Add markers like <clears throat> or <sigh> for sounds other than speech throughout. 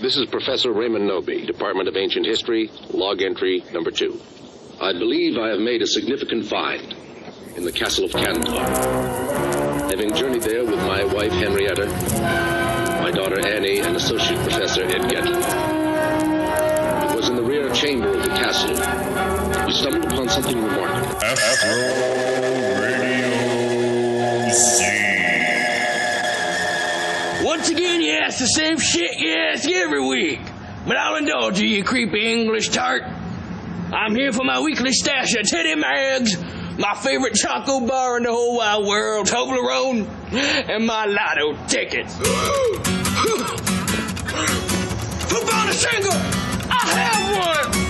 This is Professor Raymond Knowby, Department of Ancient History, log entry number two. I believe I have made a significant find in the castle of Kandar. Having journeyed there with my wife Henrietta, my daughter Annie, and associate professor Ed Getley. It was in the rear chamber of the castle we stumbled upon something remarkable. Astro Radio. Once again, ask the same shit ask every week. But I'll indulge you, you creepy English tart. I'm here for my weekly stash of Teddy Mags, my favorite choco bar in the whole wide world, Toblerone, and my lotto tickets. Who bought a single? I have one!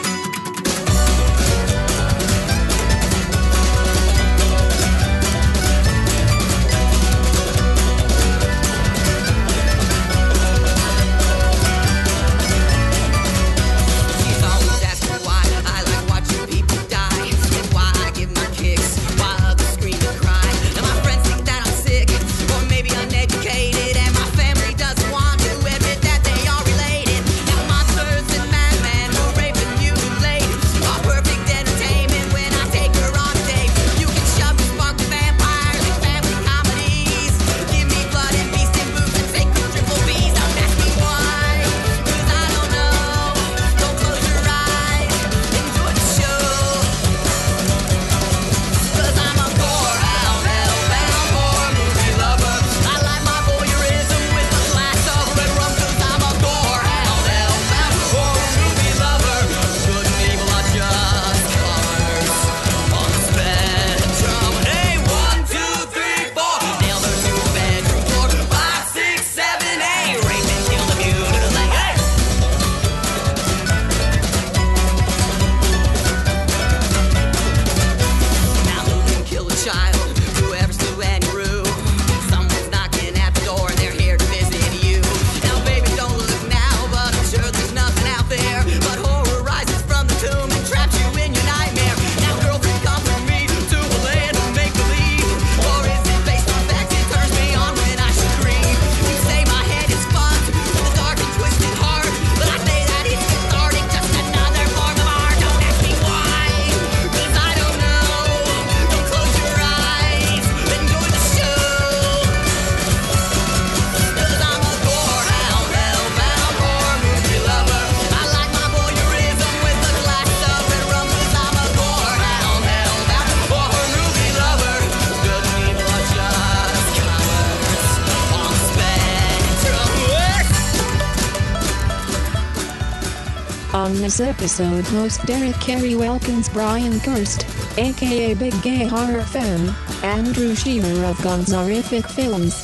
This episode, host Derek Carey welcomes Brian Kirst, aka Big Gay Horror Fan, Andrew Shearer of Gonzorific Films,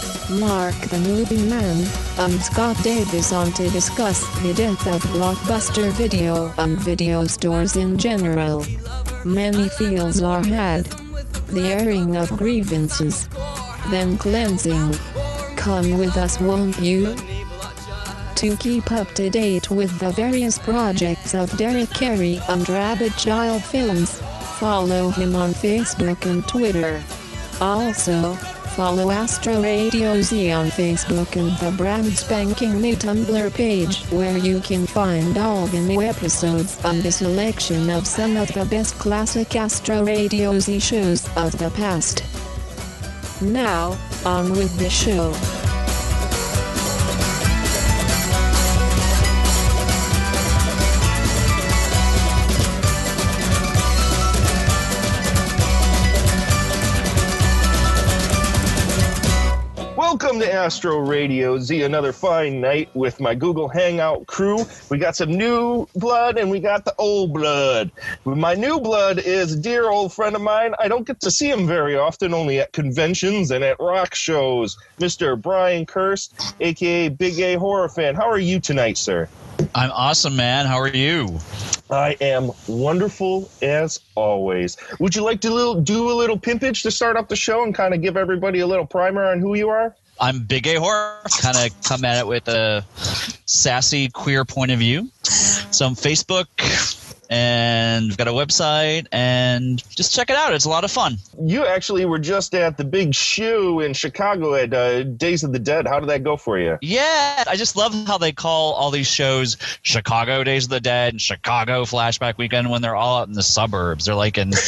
Mark the Movie Man, and Scott Davis on to discuss the death of Blockbuster Video and video stores in general. Many feels are had. The airing of grievances. Then cleansing. Come with us, won't you? To keep up to date with the various projects of Derek Carey and Rabbit Child Films, follow him on Facebook and Twitter. Also, follow Astro Radio Z on Facebook and the brand spanking new Tumblr page where you can find all the new episodes and a selection of some of the best classic Astro Radio Z shows of the past. Now, on with the show. Astro Radio Z, another fine night with my Google Hangout crew. We got some new blood and we got the old blood. My new blood is a dear old friend of mine. I don't get to see him very often, only at conventions and at rock shows. Mr. Brian Kirst, aka Big Gay Horror Fan. How are you tonight, sir? I'm awesome, man. How are you? I am wonderful as always. Would you like to little, do a little pimpage to start off the show and kind of give everybody a little primer on who you are? I'm Big Gay Horror. Kind of come at it with a sassy queer point of view. So on Facebook, and we've got a website, and just check it out. It's a lot of fun. You actually were just at the big shoe in Chicago at uh, Days of the Dead. How did that go for you? Yeah, I just love how they call all these shows Chicago Days of the Dead and Chicago Flashback Weekend when they're all out in the suburbs. They're like in. <laughs>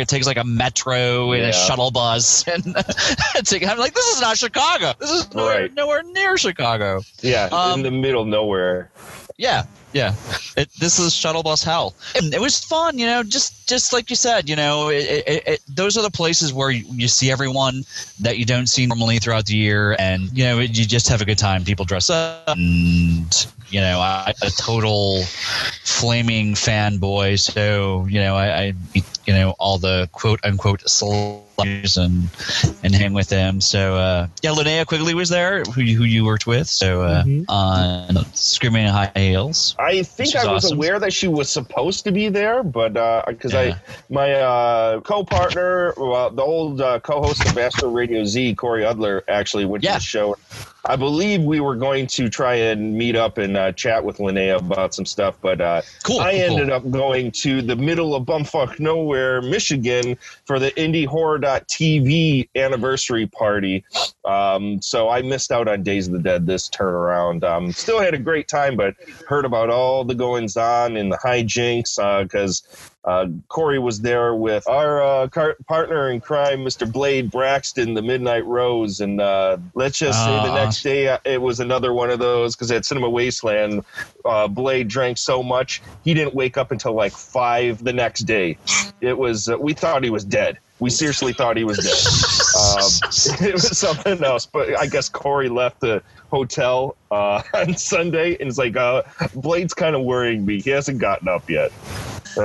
It takes like a metro and Yeah. a shuttle bus, <laughs> and <laughs> I'm like, this is not Chicago. This is nowhere, Right. nowhere near Chicago. Yeah, Um, in the middle nowhere. Yeah, yeah. It, this is shuttle bus hell. And it was fun, you know. Just just like you said, you know, it, it, it, those are the places where you, you see everyone that you don't see normally throughout the year, and you know, you just have a good time. People dress up, and you know, I, a total flaming fanboy. So you know, I, I you know all the quote unquote celebrities and and hang with them. So uh, yeah, Linnea Quigley was there, who you, who you worked with. So uh, on Screaming High Heels. I think Which is I was awesome. aware that she was supposed to be there, but because Yeah. I my uh, co-partner, well, the old uh, co-host of Astro Radio Z, Corey Udler, actually went Yeah. to the show. I believe we were going to try and meet up and uh, chat with Linnea about some stuff, but uh, Cool, I cool, ended up going to the middle of bumfuck nowhere, Michigan, for the IndieHorror.tv anniversary party. Um, so I missed out on Days of the Dead this turnaround. Um, still had a great time, but heard about all the goings on and the hijinks because uh, Corey was there with our uh, car- partner in crime, Mr. Blade Braxton, the Midnight Rose, and uh, let's just say the next day uh, it was another one of those because at Cinema Wasteland, uh, Blade drank so much he didn't wake up until like five the next day. It was uh, we thought he was dead. We seriously thought he was dead. Um, <laughs> it was something else, but I guess Corey left the hotel uh, <laughs> on Sunday and it's like, uh, Blade's kind of worrying me. He hasn't gotten up yet.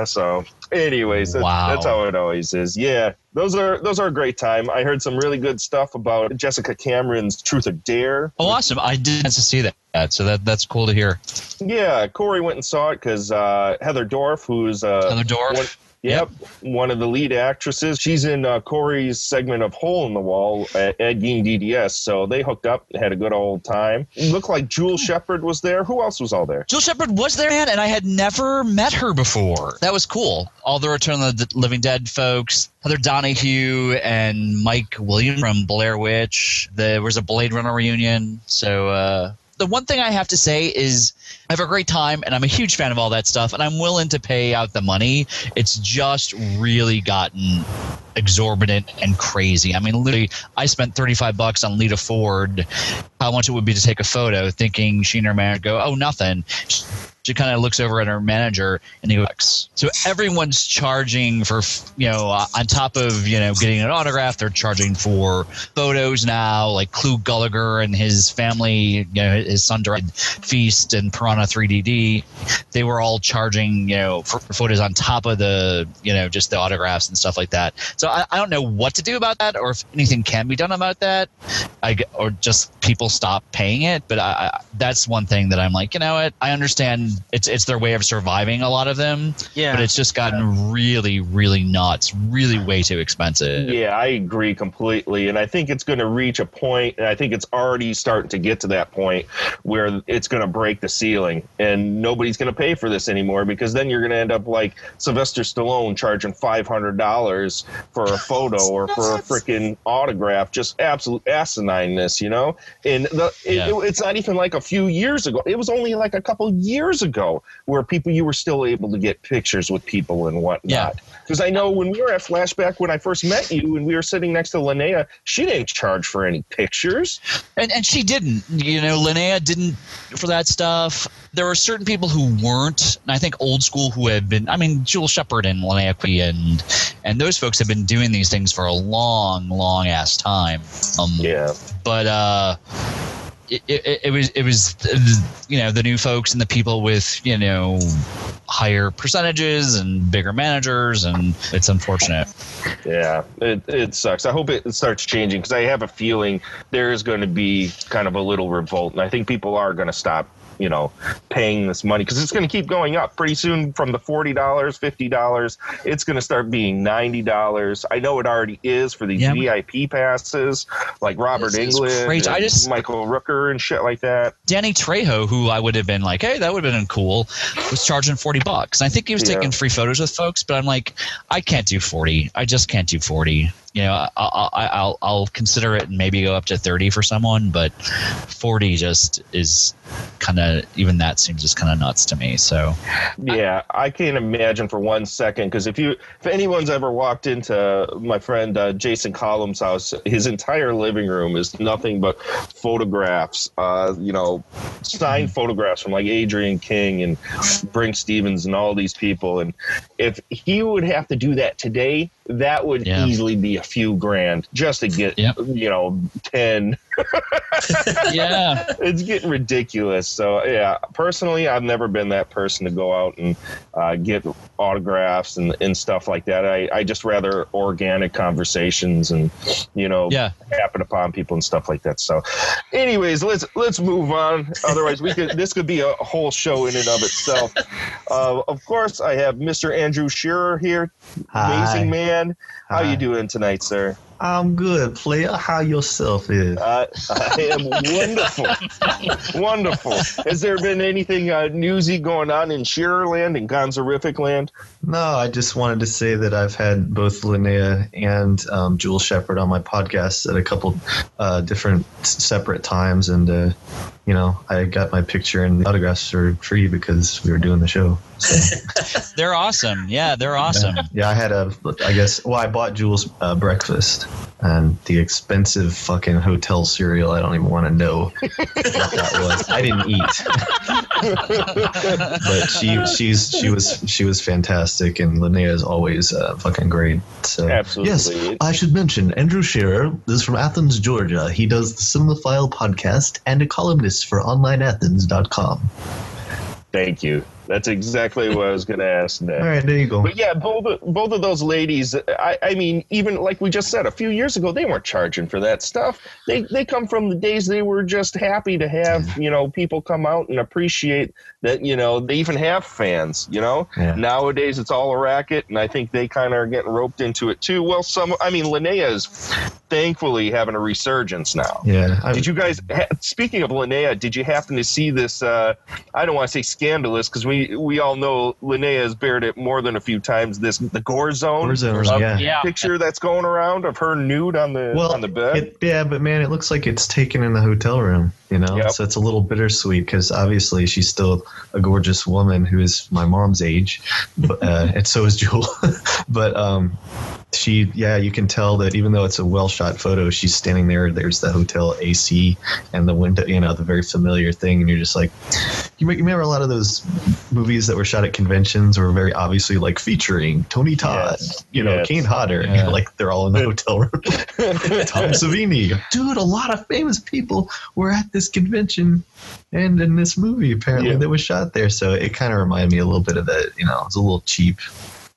So, anyways, that- Wow. that's how it always is. Yeah, those are those are a great time. I heard some really good stuff about Jessica Cameron's Truth or Dare. Oh, awesome! I didn't get to see that, so that that's cool to hear. Yeah, Corey went and saw it because uh, Heather Dorff, who's uh, Heather Dorff. One- Yep, one of the lead actresses. She's in uh, Corey's segment of Hole in the Wall at Ed Gein DDS. So they hooked up, had a good old time. It looked like Jewel Shepard was there. Who else was all there? Jill Shepard was there, man, and I had never met her before. That was cool. All the Return of the Living Dead folks, Heather Donahue and Mike William from Blair Witch. There was a Blade Runner reunion. So uh, the one thing I have to say is I have a great time, and I'm a huge fan of all that stuff, and I'm willing to pay out the money. It's just really gotten exorbitant and crazy. I mean, literally, I spent 35 bucks on Lita Ford. How much it would be to take a photo, thinking she and her manager go, "Oh, nothing." She kind of looks over at her manager and he goes, "So everyone's charging for, you know, uh, on top of you know getting an autograph, they're charging for photos now. Like Clu Gulager and his family, you know, his son directed Feast and Piranha 3DD. They were all charging, you know, for, for photos on top of the, you know, just the autographs and stuff like that. So I, I don't know what to do about that, or if anything can be done about that. I or just people stop paying it. But I, I, that's one thing that I'm like, you know what? I understand it's it's their way of surviving. A lot of them, Yeah. But it's just gotten really, really nuts. Really, way too expensive. Yeah, I agree completely. And I think it's going to reach a point, and I think it's already starting to get to that point where it's going to break the ceiling and nobody's going to pay for this anymore because then you're going to end up like Sylvester Stallone charging $500 for a photo or for a freaking autograph. Just absolute asinineness, you know? And the, it, it- it's not even like a few years ago. It was only like a couple years ago where people, you were still able to get pictures with people and whatnot. Yeah. Because I know when we were at Flashback, when I first met you and we were sitting next to Linnea, she didn't charge for any pictures. And, and she didn't. You know, Linnea didn't for that stuff. There were certain people who weren't, and I think old school who had been. I mean, Jewel Shepard and Linnea Quigley and and those folks have been doing these things for a long, long ass time. Um, Yeah. but uh, it, it, it was it was you know the new folks and the people with you know higher percentages and bigger managers, and it's unfortunate. Yeah. It, it sucks. I hope it starts changing because I have a feeling there is going to be kind of a little revolt. And I think people are going to stop you know, paying this money because it's going to keep going up pretty soon. From the forty dollars, fifty dollars, it's going to start being ninety dollars. I know it already is for these Yeah. VIP passes, like Robert Englund. I just- Michael Rooker, and shit like that. Danny Trejo, who I would have been like, hey, that would have been cool, was charging forty bucks. I think he was Yeah. taking free photos with folks, but I'm like, I can't do forty. I just can't do forty. You know, I- I'll, I'll I'll consider it and maybe go up to thirty for someone, but forty just is kind of even that seems just kind of nuts to me. So Yeah, I can't imagine for one second because if you, if anyone's ever walked into my friend uh, Jason Collins' house, his entire living room is nothing but photographs. Uh, you know, signed photographs from like Adrienne King and Brinke Stevens and all these people. And if he would have to do that today, that would Yeah. easily be a few grand just to get, Yep. you know, ten <laughs> yeah, it's getting ridiculous. So yeah, personally, I've never been that person to go out and uh, get autographs and, and stuff like that. I, I just rather organic conversations and you know Yeah. happen upon people and stuff like that. So, anyways, let's let's move on. Otherwise, we could this could be a whole show in and of itself. Uh, of course, I have Mr. Andrew Shearer here, amazing Hi. man. How Hi. you doing tonight, sir? I'm good, player. How yourself is? Uh, I am wonderful. <laughs> wonderful. Has there been anything uh, newsy going on in Shearerland and Gonzorific land? No, I just wanted to say that I've had both Linnea and um, Jewel Shepard on my podcast at a couple uh, different separate times, and uh, you know, I got my picture and the autographs for free because we were doing the show. So, <laughs> they're awesome. Yeah, they're awesome. yeah, I had a, I guess, well, I bought Jewel uh, breakfast and the expensive fucking hotel cereal. I don't even want to know what that was. I didn't eat. <laughs> but she she's she was she was fantastic and Linnea is always uh, fucking great. So Absolutely. yes, I should mention Andrew Shearer is from Athens, Georgia. He does the Cinemaphile podcast and a columnist for OnlineAthens.com. Thank you. That's exactly what I was going to ask next. All right, there you go. But yeah, both of- both of those ladies. I, I mean, even like we just said a few years ago, they weren't charging for that stuff. They they come from the days they were just happy to have you know people come out and appreciate that you know they even have fans. You know, Yeah. nowadays it's all a racket, and I think they kind of are getting roped into it too. Well, some I mean, Linnea is thankfully having a resurgence now. Yeah, I, Did you guys? Speaking of Linnea, did you happen to see this? Uh, I don't want to say scandalous because we we all know Linnea has bared it more than a few times. This the gore zone, Gore zone, yeah. Yeah. picture that's going around of her nude on the well, on the bed. It, yeah, but man, it looks like it's taken in the hotel room, you know? Yep. So it's a little bittersweet because obviously she's still a gorgeous woman who is my mom's age, but, uh, and so is Jewel. <laughs> but um, she, yeah, you can tell that even though it's a well shot photo, she's standing there. There's the hotel AC and the window, you know, the very familiar thing. And you're just like, you remember a lot of those movies that were shot at conventions were very obviously like featuring Tony Todd, Yes. you know, Yes. Kane Hodder, and Yeah. you're <laughs> like they're all in the hotel room. <laughs> Tom Savini, dude, a lot of famous people were at this convention and in this movie apparently Yeah. that was shot there. So it kind of reminded me a little bit of that. You know, it's a little cheap.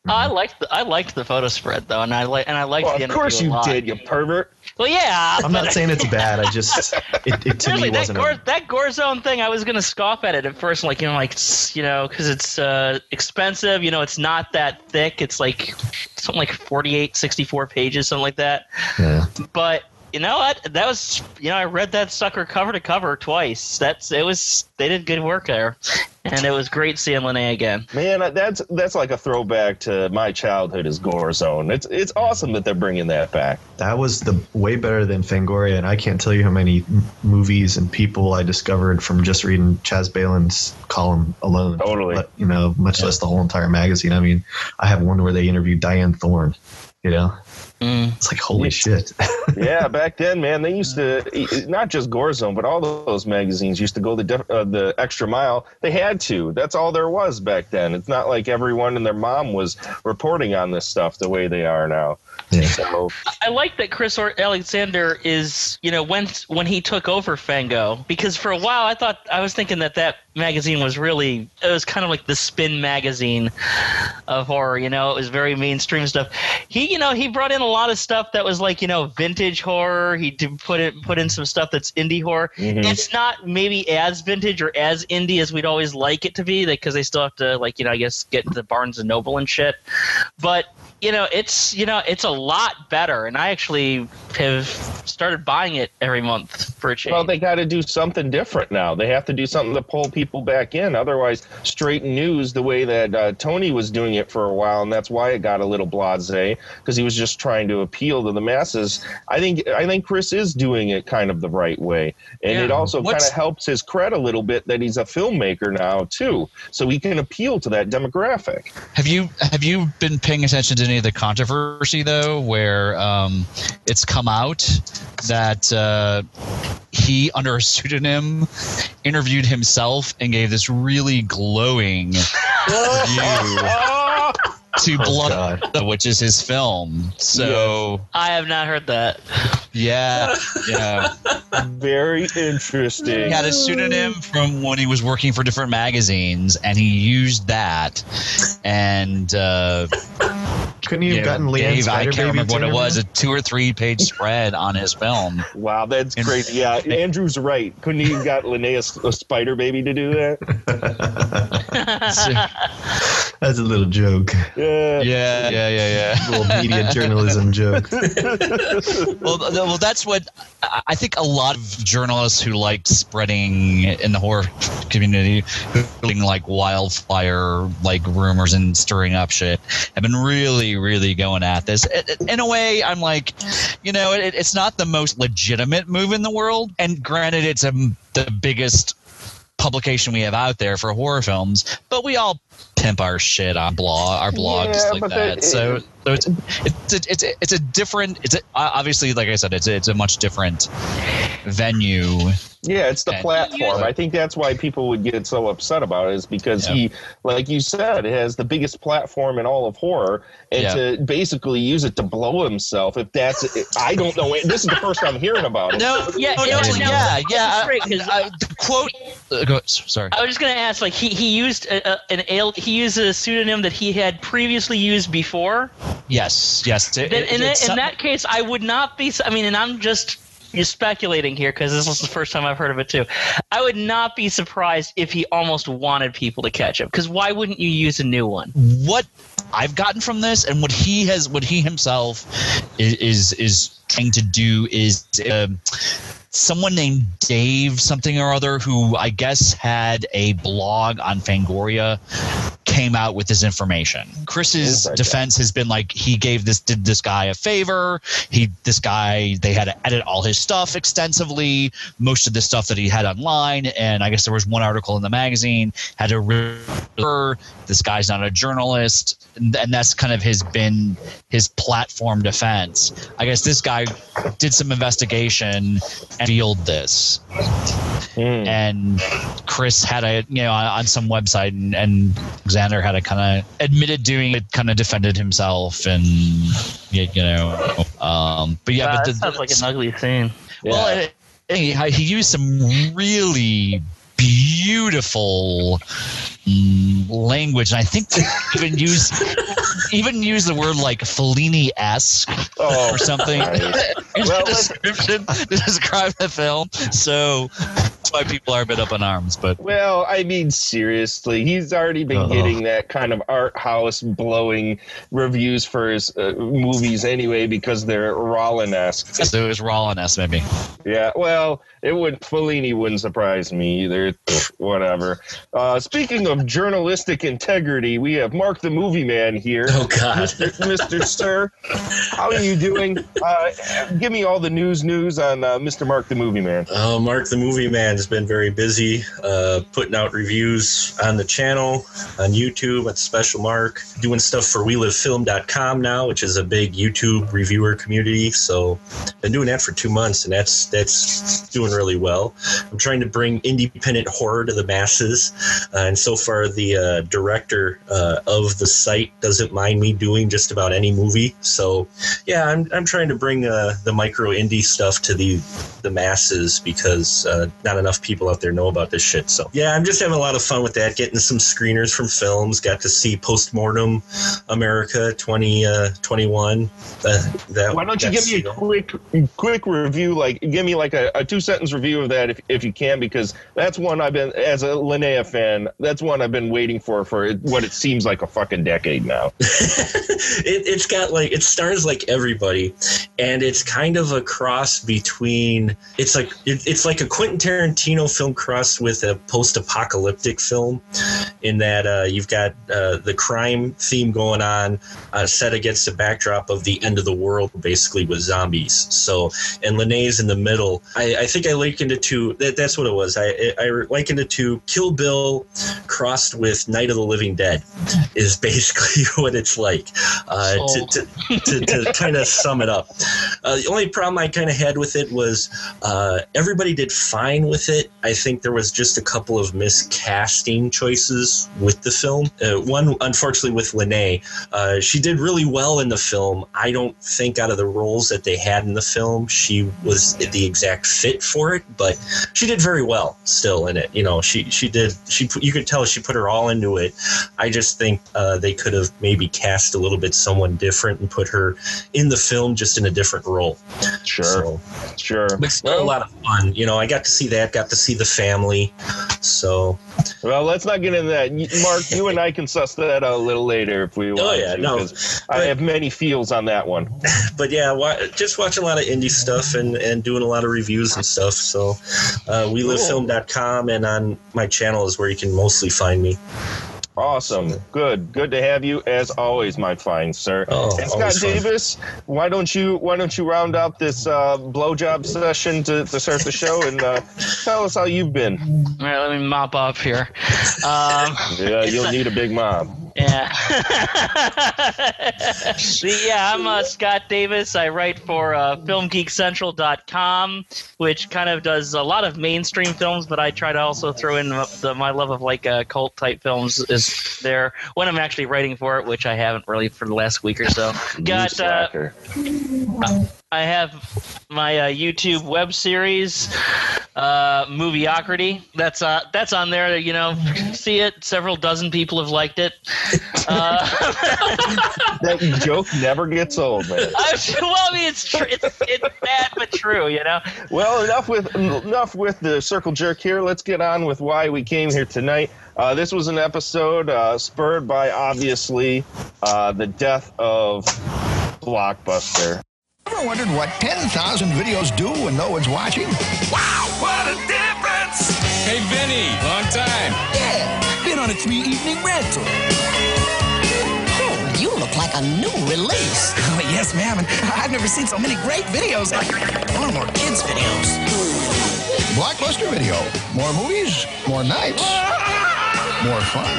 I liked the, I liked the photo spread though, and I like and I liked well, the of course you did, you pervert. Well, yeah. I'm not saying it's bad. I just <laughs> it, it to Seriously, me that wasn't. gore, A, that gore zone thing, I was gonna scoff at it at first, like you know, like you know, because it's uh, expensive. You know, it's not that thick. It's like something like 48, 64 pages, something like that. yeah. But you know what? That was you know, I read that sucker cover to cover twice. That's it was they did good work there, and it was great seeing Linnea again. Man, that's that's like a throwback to my childhood as Gore Zone. It's it's awesome that they're bringing that back. That was the way better than Fangoria, and I can't tell you how many movies and people I discovered from just reading Chas Balun's column alone. Totally. But, you know, much less the whole entire magazine. I mean, I have one where they interviewed Dyanne Thorne. You know, Mm. it's like holy shit. <laughs> yeah, back then, man, they used to not just Gore Zone, but all those magazines used to go the def, uh, the extra mile. They had to. That's all there was back then. It's not like everyone and their mom was reporting on this stuff the way they are now. Yeah. So I like that Chris or- Alexander is, you know, when when he took over Fango, because for a while I thought I was thinking that that magazine was really it was kind of like the spin magazine of horror you know it was very mainstream stuff he you know he brought in a lot of stuff that was like you know vintage horror he did put it put in some stuff that's indie horror Mhm. it's not maybe as vintage or as indie as we'd always like it to be because they still have to like you know i guess get into barnes and noble and shit but you know it's you know it's a lot better and i actually have started buying it every month for a change Well, they got to do something different now. They have to do something to pull people back in. Otherwise, straight news the way that uh, Tony was doing it for a while, and that's why it got a little blasé because he was just trying to appeal to the masses. I think I think Chris is doing it kind of the right way, and Yeah. it also kind of helps his cred a little bit that he's a filmmaker now too, so he can appeal to that demographic. Have you have you been paying attention to any of the controversy though, where um, it's come out that uh, he, under a pseudonym, interviewed himself and gave this really glowing review to <laughs> Blood, which is his film. So i have not heard that yeah, yeah. Very interesting. He had a pseudonym from when he was working for different magazines, and he used that. And uh, Couldn't you have Yeah, gotten Leanne Dave, I can't Baby remember what it was, a two or three page spread on his film. Wow, that's And- crazy. Yeah, Andrew's right. Couldn't he have got Linnea a Spider Baby to do that? <laughs> That's a little joke. Yeah. Yeah, yeah, yeah, yeah. little media journalism joke. <laughs> well, th- well, that's what I I think. A lot of journalists who like spreading in the horror community, who like wildfire like rumors and stirring up shit, have been really, really really going at this. In a way, I'm like, you know, it, it's not the most legitimate move in the world, and granted, it's a, the biggest publication we have out there for horror films, but we all pimp our shit on blog our blogs Yeah, like that. that- so so it's it's a, it's a, it's a different it's a, obviously like I said it's a, it's a much different venue. Yeah, it's the And- platform. I think that's why people would get so upset about it, is because Yeah. he, like you said, has the biggest platform in all of horror, and Yeah. to basically use it to blow himself. If that's, I don't know. This is the first I'm hearing about it. No, Yeah, no, you know, yeah, yeah. that's great, I- I- the quote. Uh, go, sorry. I was just gonna ask, like he, he used a, a, an he uses a pseudonym that he had previously used before. Yes, yes. It- Then it- in, that, in that case, I would not be. I mean, and I'm just you're speculating here because this is the first time I've heard of it too. I would not be surprised if he almost wanted people to catch him. Because why wouldn't you use a new one? what I've gotten from this, and what he has, what he himself is is, is trying to do is um, someone named Dave something or other who I guess had a blog on Fangoria came out with this information. Chris's defense has been like he gave this did this guy a favor. He this guy they had to edit all his stuff extensively, most of the stuff that he had online, and I guess there was one article in the magazine had to refer this guy's not a journalist, and, and that's kind of his been his platform defense. I guess this guy did some investigation revealed this Hmm. and Chris had a you know on some website and, and Xander had a kind of admitted doing it kind of defended himself and you, know um but yeah Wow, but that the, sounds like an ugly scene. well it, he, he used some really beautiful mm, language and I think they <laughs> even use even use the word like Fellini esque Oh, or something Right. in <laughs> Well, the description to describe the film. So that's why people are a bit up in arms. But Well, I mean, seriously, he's already been Uh-oh. getting that kind of art house blowing reviews for his uh, movies anyway because they're Rollin esque. so it was Rollin-esque maybe. Yeah, well, it would Fellini wouldn't surprise me either. Pfft, Whatever. Uh, speaking of journalistic integrity, we have Mark the Movie Man here. Oh God. Mr. Mr. Sir, how are you doing? Uh, give me all the news news on uh, Mr. Mark the Movie Man. Uh, Mark the Movie Man has been very busy uh, putting out reviews on the channel, on YouTube at Special Mark, doing stuff for WeLiveFilm.com now, which is a big YouTube reviewer community. So, been doing that for two months, and that's that's doing really well. I'm trying to bring independent horror to the masses, uh, and so far the uh, director uh, of the site doesn't mind me doing just about any movie. So, yeah, I'm I'm trying to bring uh, the micro indie stuff to the the masses because uh, not enough people out there know about this shit. So yeah, I'm just having a lot of fun with that. Getting some screeners from films. Got to see Postmortem America 2021. uh, that Why don't you give me a quick, quick review? Like, give me like a, a two sentence review of that, if, if you can, because that's one I've been, as a Linnea fan, that's one I've been waiting for for what it seems like a fucking decade now. <laughs> it, it's got like it stars like everybody and it's kind of a cross between it's like it, it's like a quentin tarantino film crossed with a post-apocalyptic film in that uh, you've got uh, the crime theme going on uh, set against the backdrop of the end of the world basically with zombies so and Linnea's in the middle i, I think i likened it to that, that's what it was I, I likened it to kill bill crossed with night of the living dead <laughs> is basically <laughs> what it's like uh, to, to, to, to kind of sum it up. Uh, the only problem I kind of had with it was uh, everybody did fine with it. I think there was just a couple of miscasting choices with the film. Uh, one, unfortunately, with Lene, uh, she did really well in the film. I don't think out of the roles that they had in the film, she was the exact fit for it, but she did very well still in it. You know, she she did. She you could tell she put her all into it. I just think uh, they could have maybe cast a little bit someone different and put her in the film just in a different role. Sure, So, sure. but still a lot of fun. You know, I got to see that, got to see the family. So, Well, let's not get into that. Mark, you and I can suss that out a little later if we want Oh, yeah, to, no. I have many feels on that one. <laughs> but yeah, just watching a lot of indie stuff and, and doing a lot of reviews and stuff. So, uh, we livefilm.com and on my channel is where you can mostly find me. Awesome. Good. Good to have you as always, my fine sir. Oh, and Scott always fun. Davis, why don't you why don't you round up this uh, blowjob session to, to start the show and uh, tell us how you've been. All right, let me mop up here. Um, Yeah, you'll need a big mom. Yeah. <laughs> Yeah, I'm uh, Scott Davis. I write for uh, FilmGeekCentral.com, which kind of does a lot of mainstream films, but I try to also throw in the, my love of like uh, cult type films is there when I'm actually writing for it, which I haven't really for the last week or so. Got uh. I have my uh, YouTube web series, uh, Movieocrity. That's uh, that's on there. You know, see it. Several dozen people have liked it. Uh, <laughs> that joke never gets old, man. <laughs> I, well, I mean, it's tr- it's it's bad but true. You know. Well, enough with enough with the circle jerk here. Let's get on with why we came here tonight. Uh, this was an episode uh, spurred by obviously uh, the death of Blockbuster. Ever wondered what 10,000 videos do when no one's watching? Wow, what a difference! Hey, Vinny, long time. Yeah, been on a three evening rental. Oh, you look like a new release. <laughs> Oh, yes, ma'am. And I've never seen so many great videos. I want more kids' videos. Blockbuster Video. More movies, more nights, <laughs> more fun.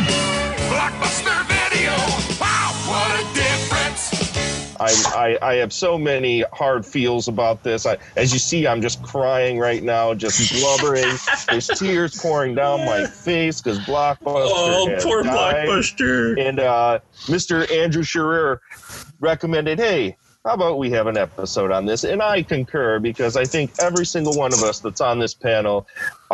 Blockbuster Video. Wow, what a difference! I, I, I have so many hard feels about this. I, as you see, I'm just crying right now, just blubbering. There's <laughs> tears pouring down my face because Blockbuster. Oh, poor died. Blockbuster. And uh, Mr. Andrew Shearer recommended, hey, how about we have an episode on this? And I concur because I think every single one of us that's on this panel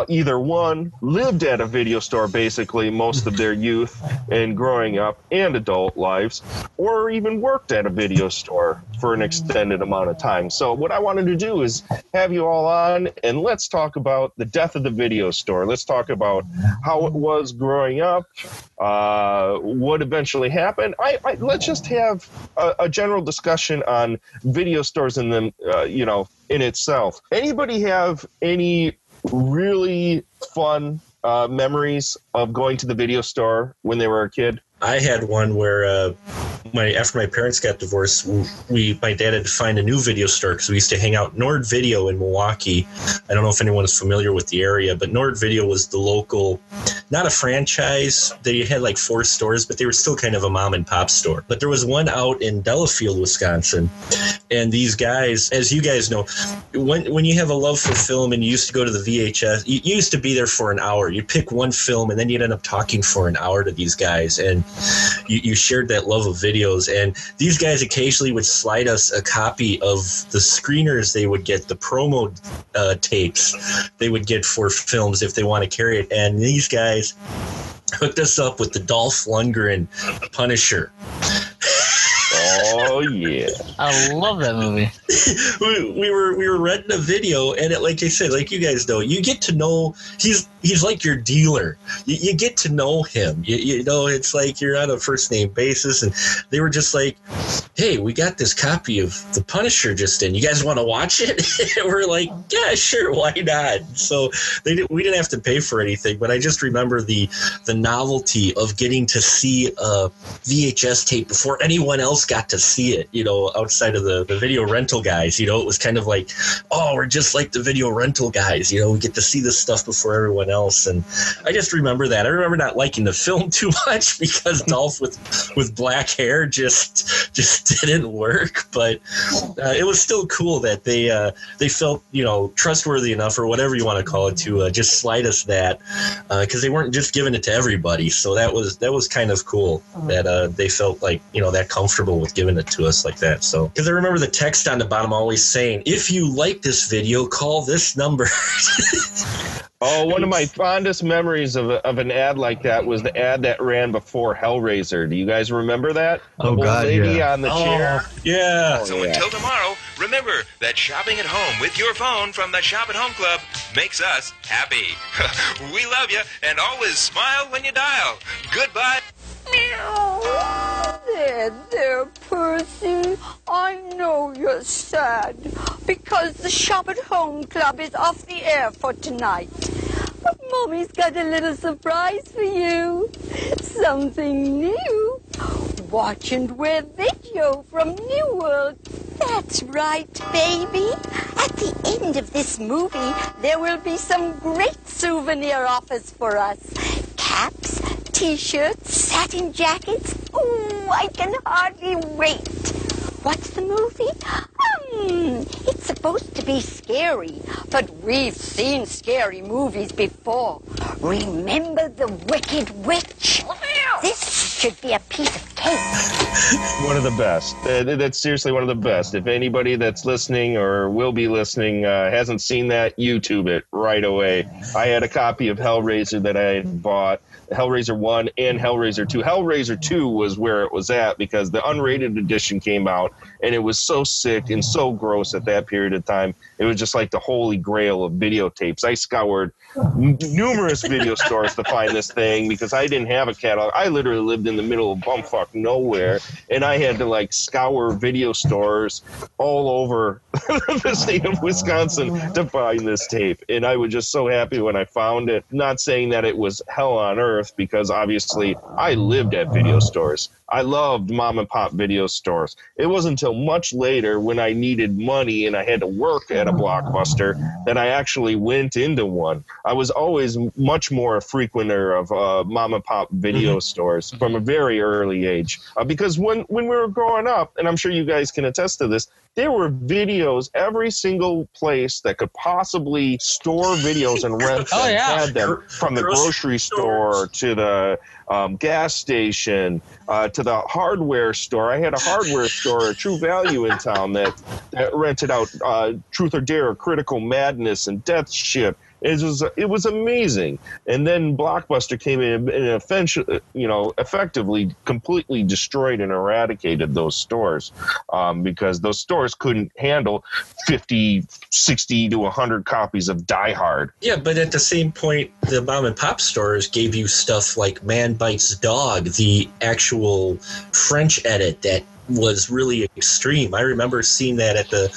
either one lived at a video store basically most of their youth and growing up and adult lives, or even worked at a video store for an extended amount of time. So, what I wanted to do is have you all on and let's talk about the death of the video store. Let's talk about how it was growing up, uh, what eventually happened. I, I let's just have a, a general discussion on video stores in them, uh, you know, in itself. Anybody have any really fun uh, memories of going to the video store when they were a kid? I had one where uh, my after my parents got divorced, we my dad had to find a new video store because we used to hang out Nord Video in Milwaukee. I don't know if anyone is familiar with the area, but Nord Video was the local, not a franchise. They had like four stores, but they were still kind of a mom and pop store. But there was one out in Delafield, Wisconsin, and these guys, as you guys know, when when you have a love for film and you used to go to the VHS, you, you used to be there for an hour. You'd pick one film and then you'd end up talking for an hour to these guys, and you, you shared that love of videos, and these guys occasionally would slide us a copy of the screeners they would get, the promo uh, tapes they would get for films if they want to carry it, and these guys hooked us up with the Dolph Lundgren Punisher. Oh yeah. <laughs> I love that movie. <laughs> we, we were we were renting a video, and it, like I said, like you guys know, you get to know he's he's like your dealer. You, you get to know him. You, you know, it's like you're on a first name basis, and they were just like, "Hey, we got this copy of The Punisher just in. You guys want to watch it?" <laughs> and we're like, "Yeah, sure, why not?" So they did, we didn't have to pay for anything, but I just remember the the novelty of getting to see a VHS tape before anyone else got to see it. You know, outside of the the video rental guys. You know, it was kind of like, "Oh, we're just like the video rental guys." You know, we get to see this stuff before everyone else, and I just remember that. I remember not liking the <laughs> film too much because Dolph with with black hair just just <laughs> didn't work, but uh, it was still cool that they uh, they felt you know trustworthy enough or whatever you want to call it to uh, just slide us that because they weren't just giving it to everybody. So that was that was kind of cool that uh, they felt like you know that comfortable with giving it to us like that. So because I remember the text on the bottom always saying, "If you like this video, call this number." <laughs> Oh, one of my fondest memories of, a, of an ad like that was the ad that ran before Hellraiser. Do you guys remember that? The Oh, old God, lady yeah. on the Oh, chair. yeah. So yeah. until tomorrow, remember that shopping at home with your phone from the Shop at Home Club makes us happy. <laughs> we love you, and always smile when you dial. Goodbye. There, there, Percy. I know you're sad because the Shop at Home Club is off the air for tonight. But Mommy's got a little surprise for you. Something new. Watch and wear video from New World. That's right, baby. At the end of this movie, there will be some great souvenir offers for us. T-shirts, satin jackets. Oh, I can hardly wait. What's the movie? Hmm, it's supposed to be scary, but we've seen scary movies before. Remember the Wicked Witch? This should be a piece of cake. <laughs> One of the best. That's seriously one of the best. If anybody that's listening or will be listening uh, hasn't seen that, YouTube it right away. I had a copy of Hellraiser that I had bought. Hellraiser 1 and Hellraiser 2. Hellraiser 2 was where it was at because the unrated edition came out and it was so sick and so gross at that period of time. It was just like the holy grail of videotapes. I scoured n- numerous video <laughs> stores to find this thing because I didn't have a catalog. I literally lived in the middle of bumfuck nowhere and I had to like scour video stores all over <laughs> the state of Wisconsin to find this tape. And I was just so happy when I found it. Not saying that it was hell on earth because obviously I lived at video stores. I loved mom and pop video stores. It wasn't until much later when I needed money and I had to work at a blockbuster that I actually went into one. I was always much more a frequenter of uh, mom and pop video stores from a very early age uh, because when when we were growing up, and I'm sure you guys can attest to this, there were videos every single place that could possibly store videos and <laughs> rent Oh, them yeah. had them from the Grocery grocery store to the um, gas station uh, to the hardware store. I had a hardware store, a True Value in town that that rented out uh, Truth or Dare, Critical Madness, and Death Ship. It was it was amazing, and then Blockbuster came in and eventually, you know, effectively completely destroyed and eradicated those stores um, because those stores couldn't handle 50, 60 to 100 copies of Die Hard. Yeah, but at the same point, the mom and pop stores gave you stuff like Man Bites Dog, the actual French edit that was really extreme. I remember seeing that at the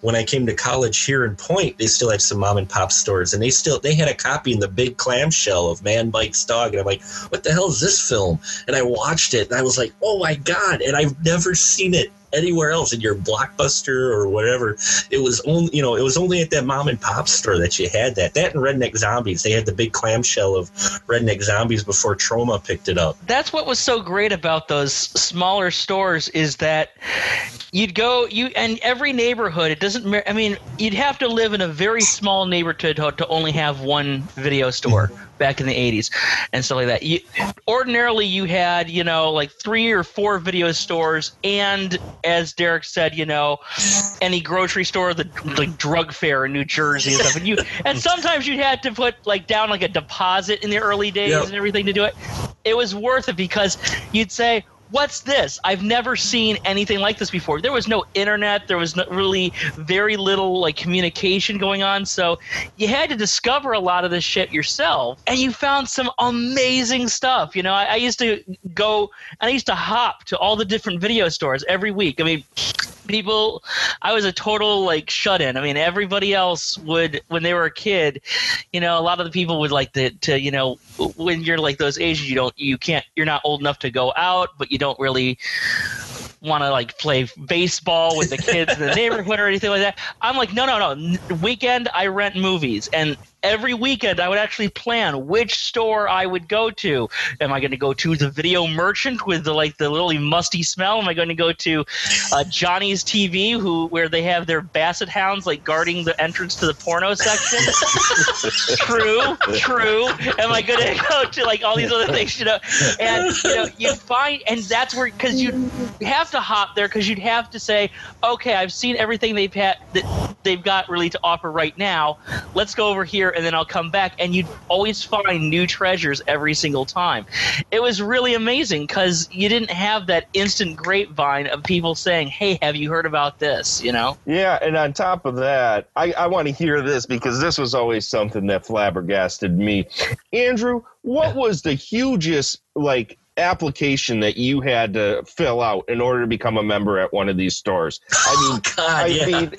when I came to college here in Point. They still had some mom and pop stores, and they still they had a copy in the big clamshell of Man Bites Dog, and I'm like, what the hell is this film? And I watched it, and I was like, oh my god! And I've never seen it anywhere else in your blockbuster or whatever. It was only you know it was only at that mom and pop store that you had that. That and Redneck Zombies. They had the big clamshell of Redneck Zombies before Troma picked it up. that's what was so great about those smaller stores is that you'd go you and every neighborhood it doesn't i mean you'd have to live in a very small neighborhood to, to only have one video store <laughs> back in the 80s and stuff like that you, ordinarily you had you know like three or four video stores and as derek said you know any grocery store the like drug fair in new jersey and stuff and you and sometimes you had to put like down like a deposit in the early days Yep. and everything to do it it was worth it because you'd say what's this? I've never seen anything like this before. There was no internet. There was no, really very little like communication going on. So you had to discover a lot of this shit yourself and you found some amazing stuff you know? I, I used to go and i used to hop to all the different video stores every week. I mean people i was a total like shut in i mean everybody else would when they were a kid you know a lot of the people would like to, to you know when you're like those ages you don't you can't you're not old enough to go out but you don't really want to like play baseball with the kids in the <laughs> neighborhood or anything like that. I'm like no no no. Weekend i rent movies. And every weekend i would actually plan which store i would go to. Am i going to go to the video merchant with the like the really musty smell? Am i going to go to uh, johnny's tv who where they have their basset hounds like guarding the entrance to the porno section? <laughs> True true. Am i going <laughs> to go to like all these other things you know? And you know you find and that's where because you have to hop there because you'd have to say okay i've seen everything they've had that they've got really to offer right now. Let's go over here and then i'll come back and you'd always find new treasures every single time. It was really amazing because you didn't have that instant grapevine of people saying hey have you heard about this? you know? Yeah, and on top of that, I, I want to hear this because this was always something that flabbergasted me. Andrew, what was the hugest like application that you had to fill out in order to become a member at one of these stores? I <laughs> mean, I yeah. mean,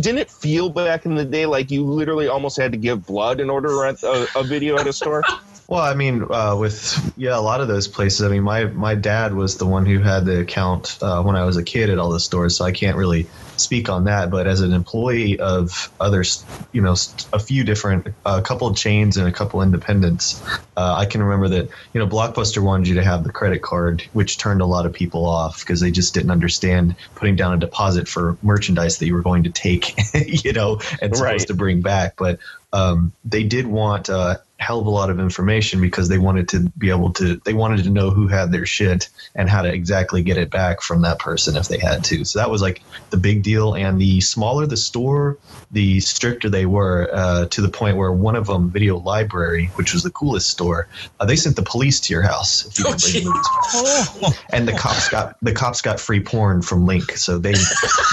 didn't it feel back in the day like you literally almost had to give blood in order to rent a, a video at a store? <laughs> Well, I mean, uh, with yeah, a lot of those places. I mean, my my dad was the one who had the account uh, when I was a kid at all the stores, so I can't really speak on that. But as an employee of others, you know, a few different, a couple of chains and a couple independents, uh, I can remember that you know Blockbuster wanted you to have the credit card, which turned a lot of people off because they just didn't understand putting down a deposit for merchandise that you were going to take, <laughs> you know, and supposed Right. to bring back. But um, they did want a hell of a lot of information because they wanted to be able to they wanted to know who had their shit and how to exactly get it back from that person if they had to. So that was like the big deal. And the smaller the store the stricter they were uh, to the point where one of them video library which was the coolest store uh, they sent the police to your house if you Oh, gee. movies. and the cops got the cops got free porn from link so they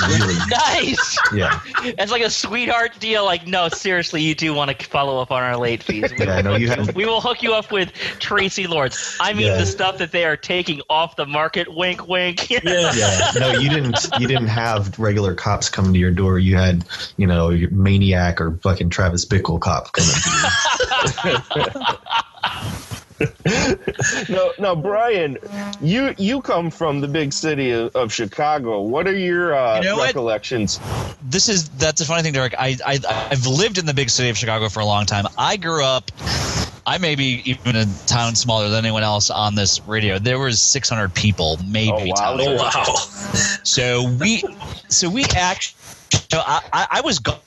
really <laughs> nice. Yeah. It's like a sweetheart deal like no seriously you do want to follow up on our late fees. We, Yeah, no, hook you <laughs> have- we will hook you up with traci lords i mean Yeah. the stuff that they are taking off the market. Wink wink. <laughs> Yeah. No you didn't you didn't have regular cops coming to your door. You had you know your maniac or fucking travis bickle cop coming <laughs> to you <laughs> no, no, Brian, you you come from the big city of, of Chicago. What are your uh, You know what? recollections? this is that's a funny thing, Derek. I, I I've lived in the big city of Chicago for a long time. I grew up. I may be even a town smaller than anyone else on this radio. There was 600 people, maybe. Oh, wow. Oh wow! So we, so we actually, so I, I, I was go-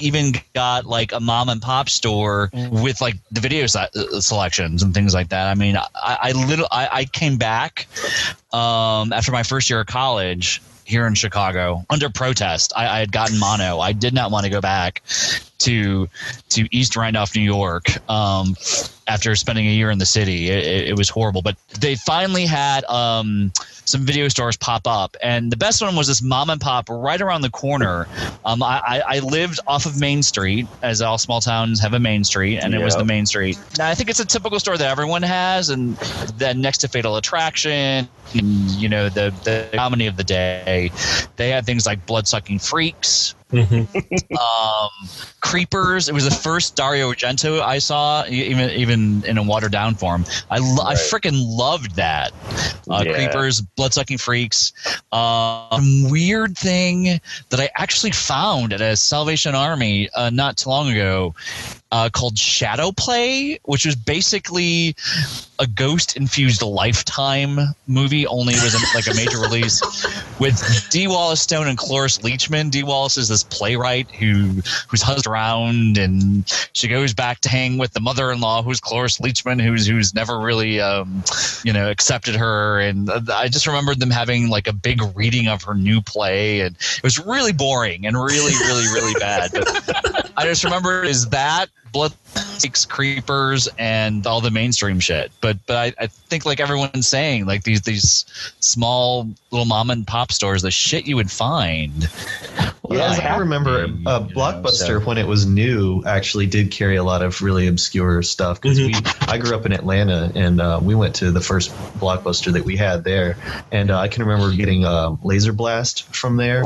even got like a mom and pop store with like the video se- selections and things like that. I mean, I, I little, I, I came back um, after my first year of college here in Chicago under protest. I, I had gotten mono. I did not want to go back to to East Randolph, New York. Um, after spending a year in the city, it, it, it was horrible. But they finally had um, some video stores pop up, and the best one was this mom and pop right around the corner. Um, I, I, lived off of Main Street, as all small towns have a Main Street, and it was the Main Street. Now I think it's a typical store that everyone has, and then next to Fatal Attraction, and, you know the the comedy of the day, they had things like Blood Sucking Freaks, um, Creepers. It was the first Dario Argento I saw, even even in a watered down form. I lo- I freaking loved that. uh, Yeah. Creepers, Bloodsucking Freaks. Um, weird thing that I actually found at a Salvation Army uh, not too long ago uh, called Shadow Play, which was basically a ghost infused Lifetime movie, only was a, like a major release with Dee Wallace Stone and Cloris Leachman. Dee Wallace is this playwright who who's husband around, and she goes back to hang with the mother-in-law, who's Cloris Leachman, who's who's never really um, you know accepted her. And I just remembered them having like a big reading of her new play, and it was really boring and really, really, really bad. But I just remember is that blood six creepers and all the mainstream shit. But but I, I think like everyone's saying like these these small little mom and pop stores the shit you would find. Well, as I remember, uh, Blockbuster when it was new actually did carry a lot of really obscure stuff because we I grew up in Atlanta and uh, we went to the first Blockbuster that we had there, and uh, I can remember getting uh, Laser Blast from there.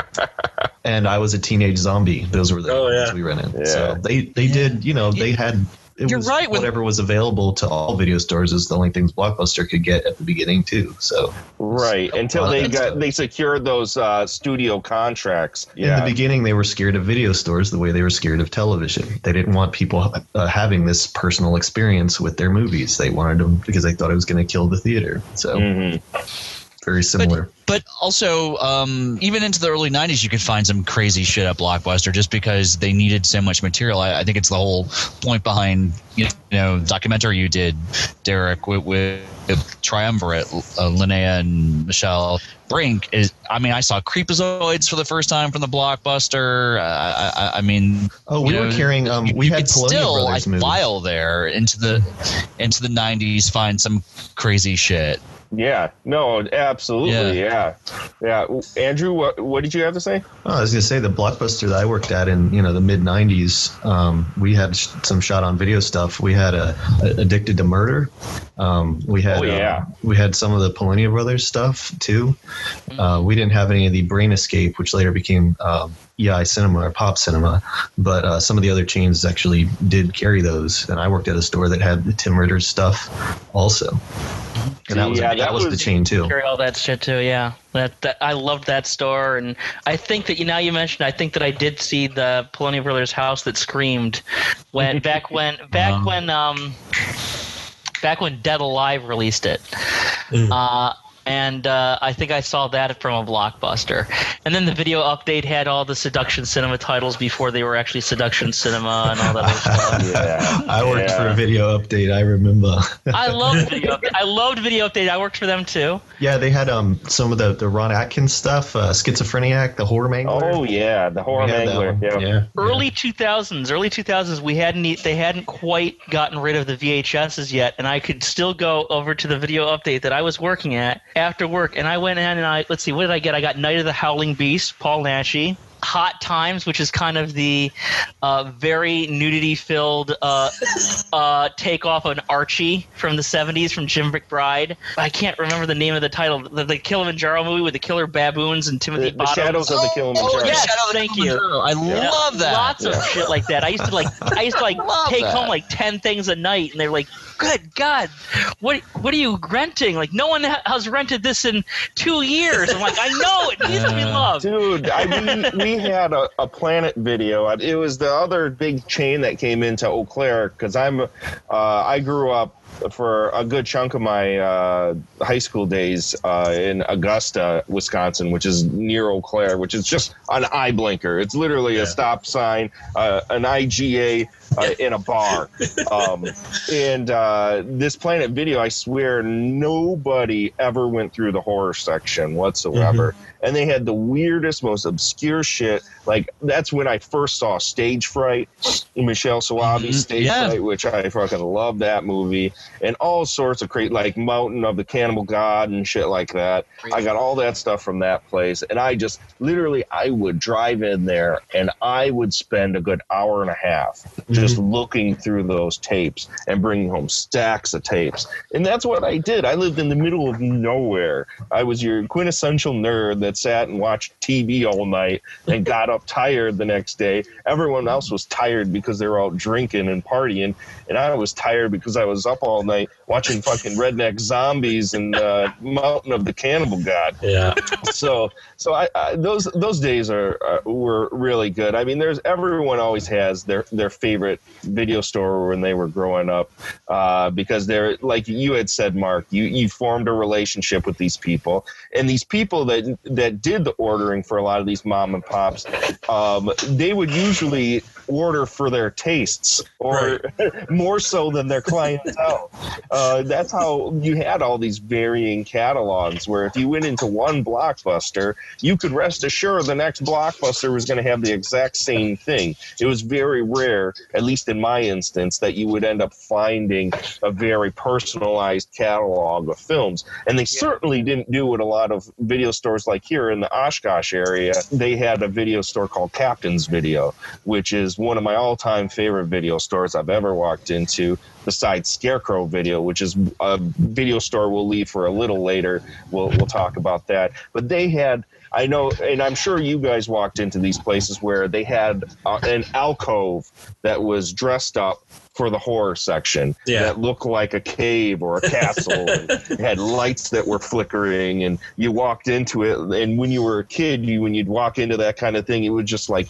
<laughs> and I was a teenage zombie. Those were the ones we rented. So they they did you know they had. It You're was right, Whatever was available to all video stores is the only things Blockbuster could get at the beginning too. So Right. Until they got they secured those uh, studio contracts. In the beginning, they were scared of video stores the way they were scared of television. They didn't want people uh, having this personal experience with their movies. They wanted them because they thought it was going to kill the theater. So, very similar. but also um, even into the early 90s you could find some crazy shit at blockbuster just because they needed so much material i, I think it's the whole point behind you know documentary you did derek with, with triumvirate uh, linnea and michelle brinke is i mean i saw creepozoids for the first time from the blockbuster uh, I, I, I mean Oh, we you were carrying, um, you- we you had could still Brothers a movies. while there into the into the 90s find some crazy shit Yeah. No. Absolutely. Yeah. Yeah. Andrew, what what did you have to say? Oh, I was going to say the blockbuster that I worked at in you know the mid '90s. Um, we had sh- some shot on video stuff. We had a, a Addicted to Murder. Um, we had Oh, yeah. um, we had some of the Polonia Brothers stuff too. Uh, we didn't have any of the Brain Escape, which later became um, EI Cinema or Pop Cinema, but uh, some of the other chains actually did carry those. And I worked at a store that had the Tim Ritters stuff also. And that was Yeah, that, that was, the chain too. Carry all that shit too, yeah. That, that I loved that store, and I think that you now you mentioned, I think that I did see the Polonia Brothers house that screamed when <laughs> back when back when um back when Dead Alive released it. Uh, and uh, I think I saw that from a blockbuster. And then the video update had all the Seduction Cinema titles before they were actually Seduction Cinema and all that other stuff. <laughs> Yeah. I worked for a video update. I remember. I loved video. Update. I loved video update. I worked for them too. Yeah, they had um some of the, the Ron Atkins stuff, uh, Schizophreniac, the Whore Mangler. Oh yeah, the Horror We had that Mangler. Yeah. yeah. early 2000s early 2000s we hadn't they hadn't quite gotten rid of the vhs's yet and i could still go over to the video update that i was working at after work and i went in and i let's see what did i get i got night of the howling beast paul naschy Hot Times, which is kind of the uh, very nudity filled uh, uh, takeoff of an Archie from the 70s from Jim McBride. I can't remember the name of the title. The, the Kilimanjaro movie with the killer baboons and Timothy The, the Shadows of the Kilimanjaro. Yes, Shadow of the thank you. I Yeah. love that. Lots of Yeah. shit like that. I used to like. I used to like <laughs> take that. home like ten things a night, and they're like, "Good God, what what are you renting? Like no one ha- has rented this in two years." I'm like, "I know it needs to be <laughs> loved." Dude, I, we, we had a, a Planet video. It was the other big chain that came into Eau Claire because I'm, uh, I grew up for a good chunk of my uh, high school days uh, in Augusta, Wisconsin, which is near Eau Claire, which is just an eye blinker. It's literally a stop sign, uh, an IGA uh, in a bar. Um, and uh, this Planet Video, I swear, nobody ever went through the horror section whatsoever. And they had the weirdest, most obscure shit. Like that's when I first saw Stage Fright, Michele Soavi's mm-hmm. Stage yeah. Fright, which I fucking love that movie, and all sorts of great like Mountain of the Cannibal God and shit like that. I got all that stuff from that place, and I just literally I would drive in there and I would spend a good hour and a half just just looking through those tapes and bringing home stacks of tapes. And that's what I did. I lived in the middle of nowhere. I was your quintessential nerd that sat and watched TV all night and got up tired the next day. Everyone else was tired because they were out drinking and partying, and I was tired because I was up all night watching fucking redneck zombies and uh, Mountain of the Cannibal God. Yeah. So, so I, I those those days are, are were really good. I mean, there's everyone always has their their favorite video store when they were growing up, uh, because they're like you had said, Mark. You you formed a relationship with these people, and these people that that did the ordering for a lot of these mom and pops, um, they would usually order for their tastes or <laughs> more so than their clientele. Uh, that's how you had all these varying catalogs where if you went into one blockbuster, you could rest assured the next blockbuster was going to have the exact same thing. It was very rare, at least in my instance, that you would end up finding a very personalized catalog of films. And they certainly didn't do what a lot of video stores like here in the Oshkosh area. They had a video store called Captain's Video, which is one of my all-time favorite video stores I've ever walked into besides Scarecrow Video, which is a video store we'll leave for a little later. We'll we'll talk about that. But they had I know, and I'm sure you guys walked into these places where they had uh, an alcove that was dressed up for the horror section Yeah. that looked like a cave or a castle. <laughs> and had lights that were flickering, and you walked into it. And when you were a kid, you when you'd walk into that kind of thing, it was just like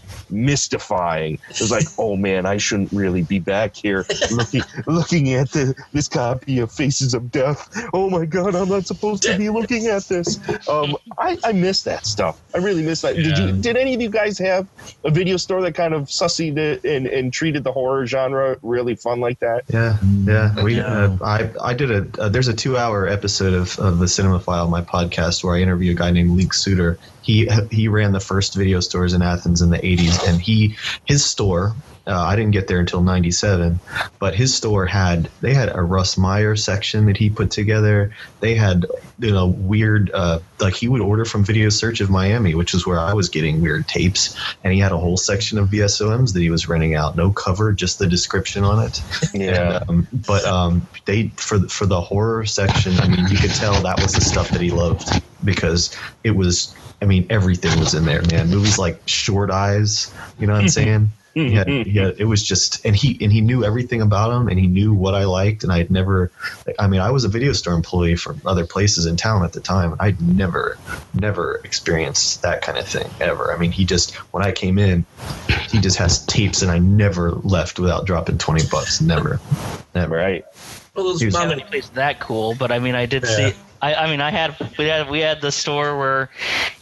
mystifying. It was like, oh man, I shouldn't really be back here looking <laughs> looking at the, this copy of Faces of Death. Oh my god, I'm not supposed to be looking at this. Um, I, I miss that stuff. I really miss that. Did you? Did any of you guys have a video store that kind of sussied it and, and treated the horror genre really fun like that? Yeah, yeah. We, uh, I, I did a. Uh, there's a two-hour episode of, of the Cinema File, my podcast, where I interview a guy named Leek Suter. He he ran the first video stores in Athens in the '80s, and he his store. Uh, I didn't get there until '97, but his store had they had a Russ Meyer section that he put together. They had you know weird uh, like he would order from Video Search of Miami, which is where I was getting weird tapes, and he had a whole section of VSOMs that he was renting out, no cover, just the description on it. <laughs> Yeah. And, um, but um, they for for the horror section, I mean, you could tell that was the stuff that he loved because it was. I mean, everything was in there, man. Movies like Short Eyes, you know what I'm <laughs> saying? Yeah, <laughs> yeah. It was just, and he and he knew everything about him, and he knew what I liked, and I had never. I mean, I was a video store employee from other places in town at the time. I'd never, never experienced that kind of thing ever. I mean, he just when I came in, he just has tapes, and I never left without dropping twenty bucks. Never, never. Right. Well, those He was- Not many places that cool, but I mean, I did Yeah. see. I, I mean, I had we had we had the store where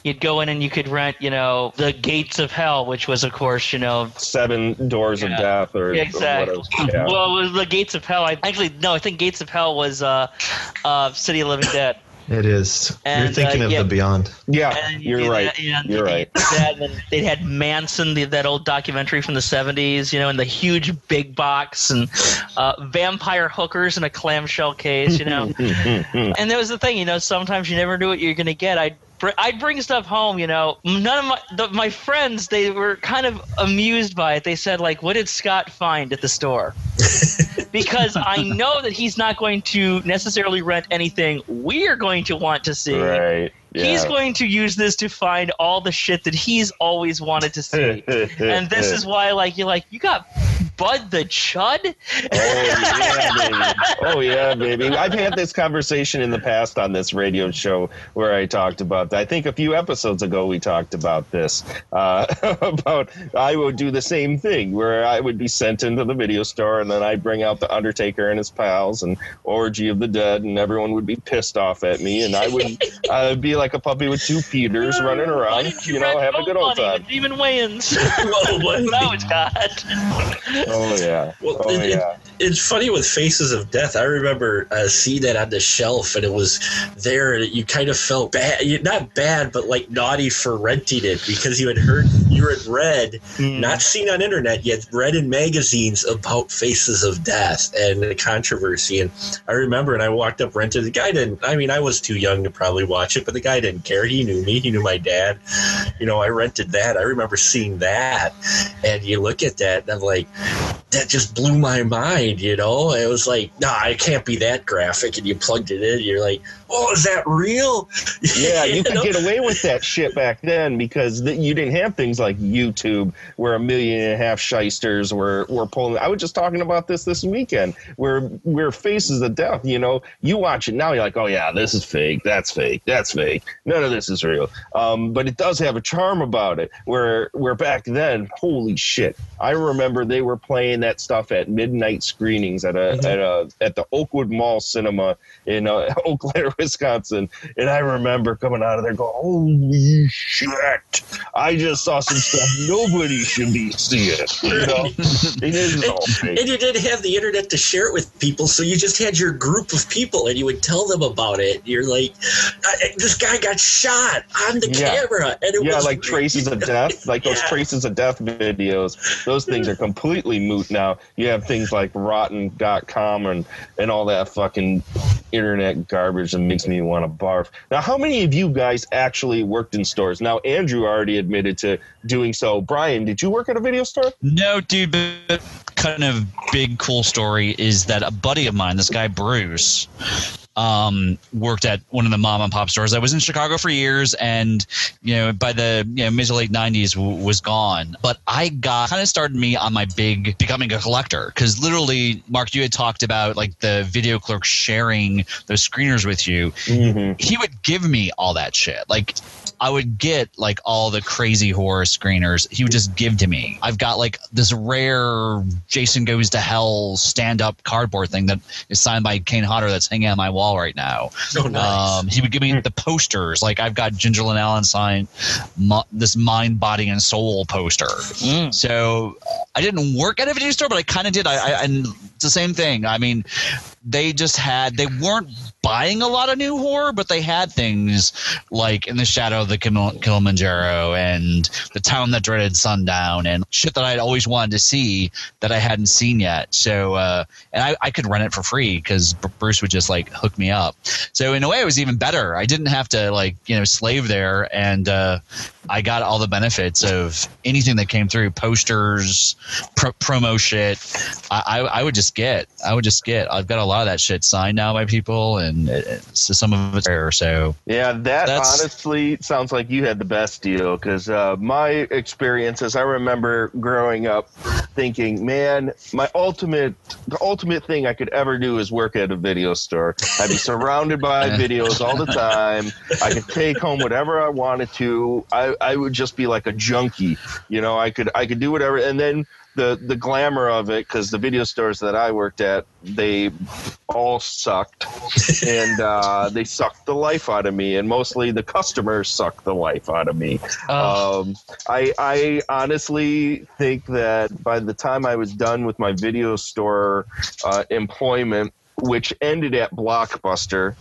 you'd go in and you could rent, you know, the Gates of Hell, which was, of course, you know, Seven Doors of Death, or or exactly. whatever. Yeah. Well, it was the Gates of Hell. I actually no, I think Gates of Hell was uh, uh, City of Living Dead. It is. You're thinking uh, of yeah. the Beyond. Yeah, And you you're did right. and You're right. that, and they had Manson, the, that old documentary from the '70s, you know, in the huge big box, and uh, vampire hookers in a clamshell case, you know. <laughs> and that was the thing, you know, sometimes you never knew what you're going to get. I'd br- I'd bring stuff home, you know. None of my the, my friends they were kind of amused by it. They said like, "What did Scott find at the store?" <laughs> because I know that he's not going to necessarily rent anything we're going to want to see. Right. He's going to use this to find all the shit that he's always wanted to see. <laughs> and this is why, like, you're like, you got Bud the Chud? Oh yeah, baby. Oh yeah, baby. I've had this conversation in the past on this radio show where I talked about. I think a few episodes ago we talked about this. Uh, <laughs> about I would do the same thing where I would be sent into the video store and then I'd bring out the Undertaker and his pals and Orgy of the Dead and everyone would be pissed off at me and I would uh, <laughs> be like a puppy with two Peters running Why around, didn't you know, have a good old Nobody time. with Demon Wayans. <laughs> <laughs> Well, what- no, it's not. Oh yeah. Well, Oh it- it- yeah. it's funny with Faces of Death. I remember uh, seeing that on the shelf, and it was there, and you kind of felt bad, not bad, but like naughty for renting it because you had heard you you had read, hmm. not seen on internet yet, read in magazines about Faces of Death and the controversy. And I remember, and I walked up, rented. The guy didn't. I mean, I was too young to probably watch it, but the guy didn't care. He knew me. He knew my dad. You know, I rented that. I remember seeing that, and you look at that, and I'm like, that just blew my mind. You know, it was like, nah, it can't be that graphic. And you plugged it in, you're like, oh, is that real? Yeah, you <laughs> could know? get away with that shit back then because th- you didn't have things like YouTube where a million and a half shysters were, were pulling. I was just talking about this this weekend where where faces of death. You know, you watch it now, you're like, oh yeah, this is fake. That's fake. That's fake. None of this is real. Um, but it does have a charm about it. Where where back then, holy shit, I remember they were playing that stuff at midnight screenings at a at a at the Oakwood Mall Cinema in uh, <laughs> Claire, <laughs> Wisconsin, and I remember coming out of there going, "Holy shit! I just saw some stuff <laughs> nobody should be seeing." You know, it is all fake. And you didn't have the internet to share it with people, so you just had your group of people, and you would tell them about it. You're like, "This guy got shot on the Yeah. camera," and it yeah, was like traces of death, <laughs> like those Yeah. traces of death videos. Those things are completely moot now. You have things like rotten.com and and all that fucking internet garbage that makes me want to barf. Now, how many of you guys actually worked in stores? Now, Andrew already admitted to doing so. Brian, did you work at a video store? No, dude, but kind of big cool story is that a buddy of mine, this guy Bruce, um, worked at one of the mom and pop stores. I was in Chicago for years, and you know, by the you know, mid to late '90s, w- was gone. But I got kind of started me on my big becoming a collector because literally, Mark, you had talked about like the video clerk sharing those screeners with you. He would give me all that shit, like. I would get like all the crazy horror screeners. He would just give to me. I've got like this rare Jason Goes to Hell stand up cardboard thing that is signed by Kane Hodder that's hanging on my wall right now. Oh, nice. Um, he would give me the posters. Like I've got Ginger Lynn Allen signed mo- this Mind, Body, and Soul poster. So I didn't work at a video store, but I kind of did. I, I and it's the same thing. I mean, they just had they weren't buying a lot of new horror, but they had things like In the Shadow of the Kil- Kilimanjaro and The Town That Dreaded Sundown and shit that I'd always wanted to see that I hadn't seen yet. So, uh, and I, I could rent it for free because Bruce would just like hook me up. So in a way, it was even better. I didn't have to like you know slave there, and uh, I got all the benefits of anything that came through posters, pro- promo shit. I, I, I would just get. I would just get. I've got a lot of that shit signed now by people, and it, it's, some of it's rare. So Yeah, that That's- honestly sounds like you had the best deal because uh, my experiences, I remember growing up thinking, man, my ultimate, the ultimate thing I could ever do is work at a video store. I'd be surrounded by <laughs> videos all the time. I could take home whatever I wanted to. I, I would just be like a junkie, you know. I could I could do whatever, and then the the glamour of it because the video stores that I worked at they all sucked and uh, they sucked the life out of me and mostly the customers sucked the life out of me. Um, I I honestly think that by the time I was done with my video store uh, employment. Which ended at Blockbuster,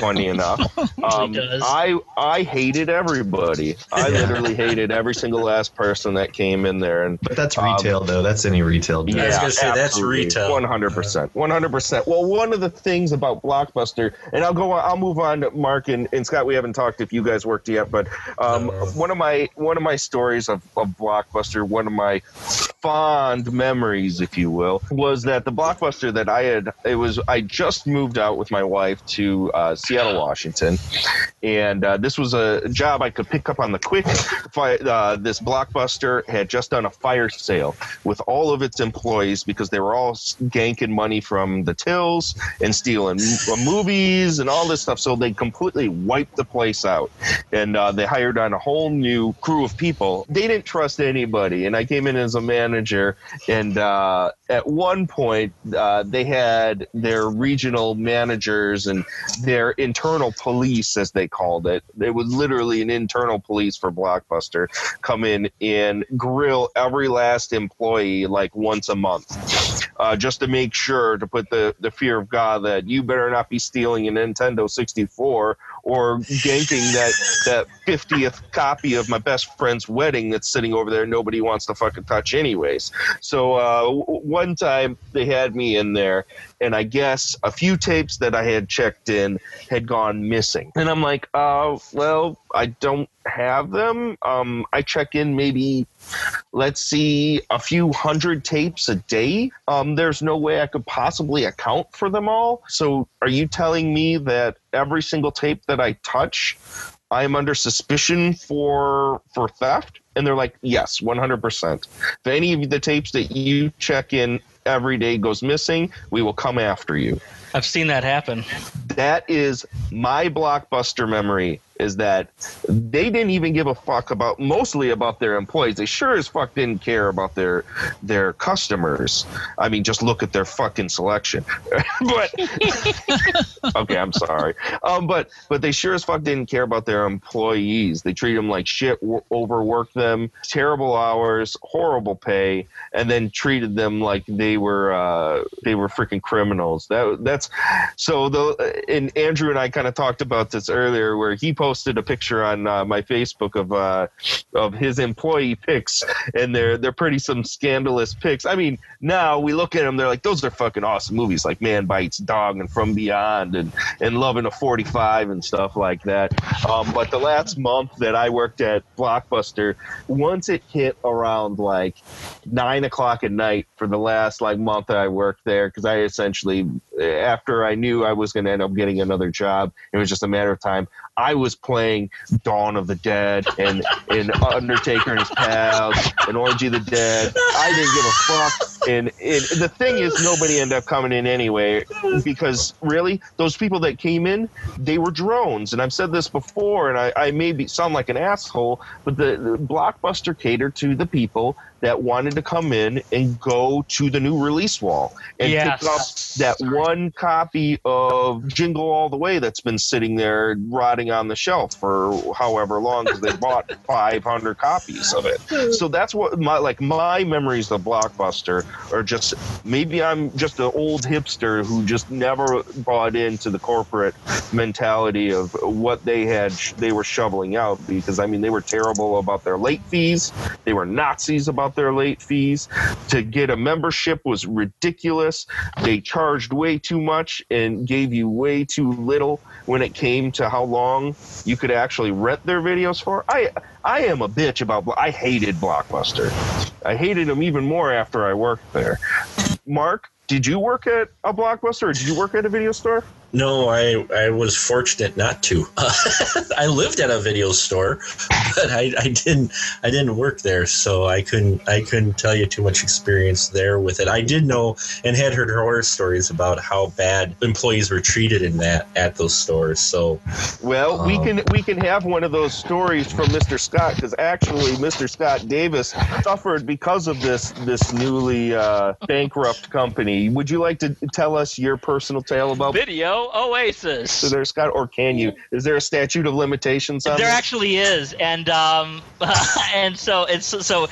funny <laughs> enough. Um. I I hated everybody. I literally hated every single last person that came in there, and But that's retail, though. That's any retail. I was gonna say, that's retail. One hundred percent, one hundred percent. Well, one of the things about Blockbuster, and I'll go on. I'll move on to Mark and, and Scott. We haven't talked if you guys worked yet, but um, one of my one of my stories of, of Blockbuster, one of my fond memories, if you will, was that the Blockbuster that I had. It was I just moved out with my wife to uh, Seattle, Washington, and uh, this was a job I could pick up on the quick. Uh, this Blockbuster had just done a fire sale with all of its employees because they were all ganking money from the tills and stealing movies and all this stuff. So they completely wiped the place out, and uh, they hired on a whole new crew of people. They didn't trust anybody, and I came in as a manager. And uh, at one point, uh, they had their regional managers and their internal police, as they called it. It was literally an internal police for Blockbuster come in and grill every last employee like once a month, uh, just to make sure to put the, the fear of God that you better not be stealing a Nintendo 64 or ganking that that 50th copy of my best friend's wedding that's sitting over there nobody wants to fucking touch anyways. So uh, one time they had me in there and i guess a few tapes that i had checked in had gone missing. And i'm like uh well i don't have them. Um i check in maybe let's see a few hundred tapes a day. Um there's no way i could possibly account for them all. So are you telling me that every single tape that i touch i'm under suspicion for for theft? And they're like yes 100% if any of the tapes that you check in every day goes missing we will come after you. I've seen that happen. that is my blockbuster memory is that they didn't even give a fuck about mostly about their employees. They sure as fuck didn't care about their their customers. I mean just look at their fucking selection. <laughs> But <laughs> okay i'm sorry. Um but but they sure as fuck didn't care about their employees. They treat them like shit w- overworked them terrible hours horrible pay and then treated them like they were uh they were freaking criminals. That that's so the and andrew and i kind of talked about this earlier where he posted a picture on uh, my facebook of uh of his employee pics and they're they're pretty some scandalous pics i mean now we look at them they're like those are fucking awesome movies like man bites dog and from beyond and and loving a 45 and stuff like that um but the last month that i worked at blockbuster once it hit around like nine o'clock at night for the last like month that I worked there because I essentially after I knew I was going to end up getting another job, it was just a matter of time. I was playing Dawn of the Dead and and Undertaker and his pals and Orgy the Dead. I didn't give a fuck. And, and the thing is, nobody ended up coming in anyway because really, those people that came in, they were drones. And I've said this before, and I, I maybe sound like an asshole, but the, the Blockbuster catered to the people that wanted to come in and go to the new release wall and Yes. pick up that one copy of Jingle All the Way that's been sitting there rotting on the shelf for however long because they bought <laughs> 500 copies of it. So that's what my like my memories of Blockbuster are just maybe I'm just an old hipster who just never bought into the corporate mentality of what they had they were shoveling out because I mean they were terrible about their late fees. They were Nazis about their late fees. To get a membership was ridiculous. They charged way too much and gave you way too little when it came to how long you could actually rent their videos for. I I am a bitch about I hated Blockbuster. I hated them even more after I worked there. Mark, did you work at a Blockbuster or did you work at a video store? No, I, I was fortunate not to. <laughs> I lived at a video store, but I, I didn't I didn't work there, so I couldn't I couldn't tell you too much experience there with it. I did know and had heard horror stories about how bad employees were treated in that at those stores. So Well, we Um, can we can have one of those stories from Mr. Scott because actually Mr. Scott Davis suffered because of this this newly uh, bankrupt company. Would you like to tell us your personal tale about Video Oasis. Mr. Scott, or can you? Is there a statute of limitations on There this? actually is, and um, <laughs> and so it's so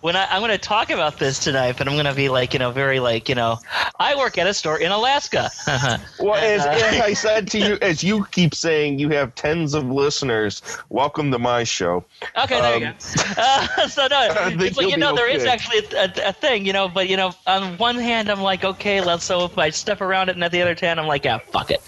when I, I'm going to talk about this tonight, but I'm going to be like you know very like you know I work at a store in Alaska. <laughs> Well, as, Uh, as I <laughs> said to you, as you keep saying, you have tens of listeners. Welcome to my show. Okay, there you Um, go. Uh, so no, it's like you'll know there is okay. actually a, a, a thing, you know, but you know, on one hand I'm like, okay, let's. So if I step around it, and at the other hand I'm like, yeah, fuck it.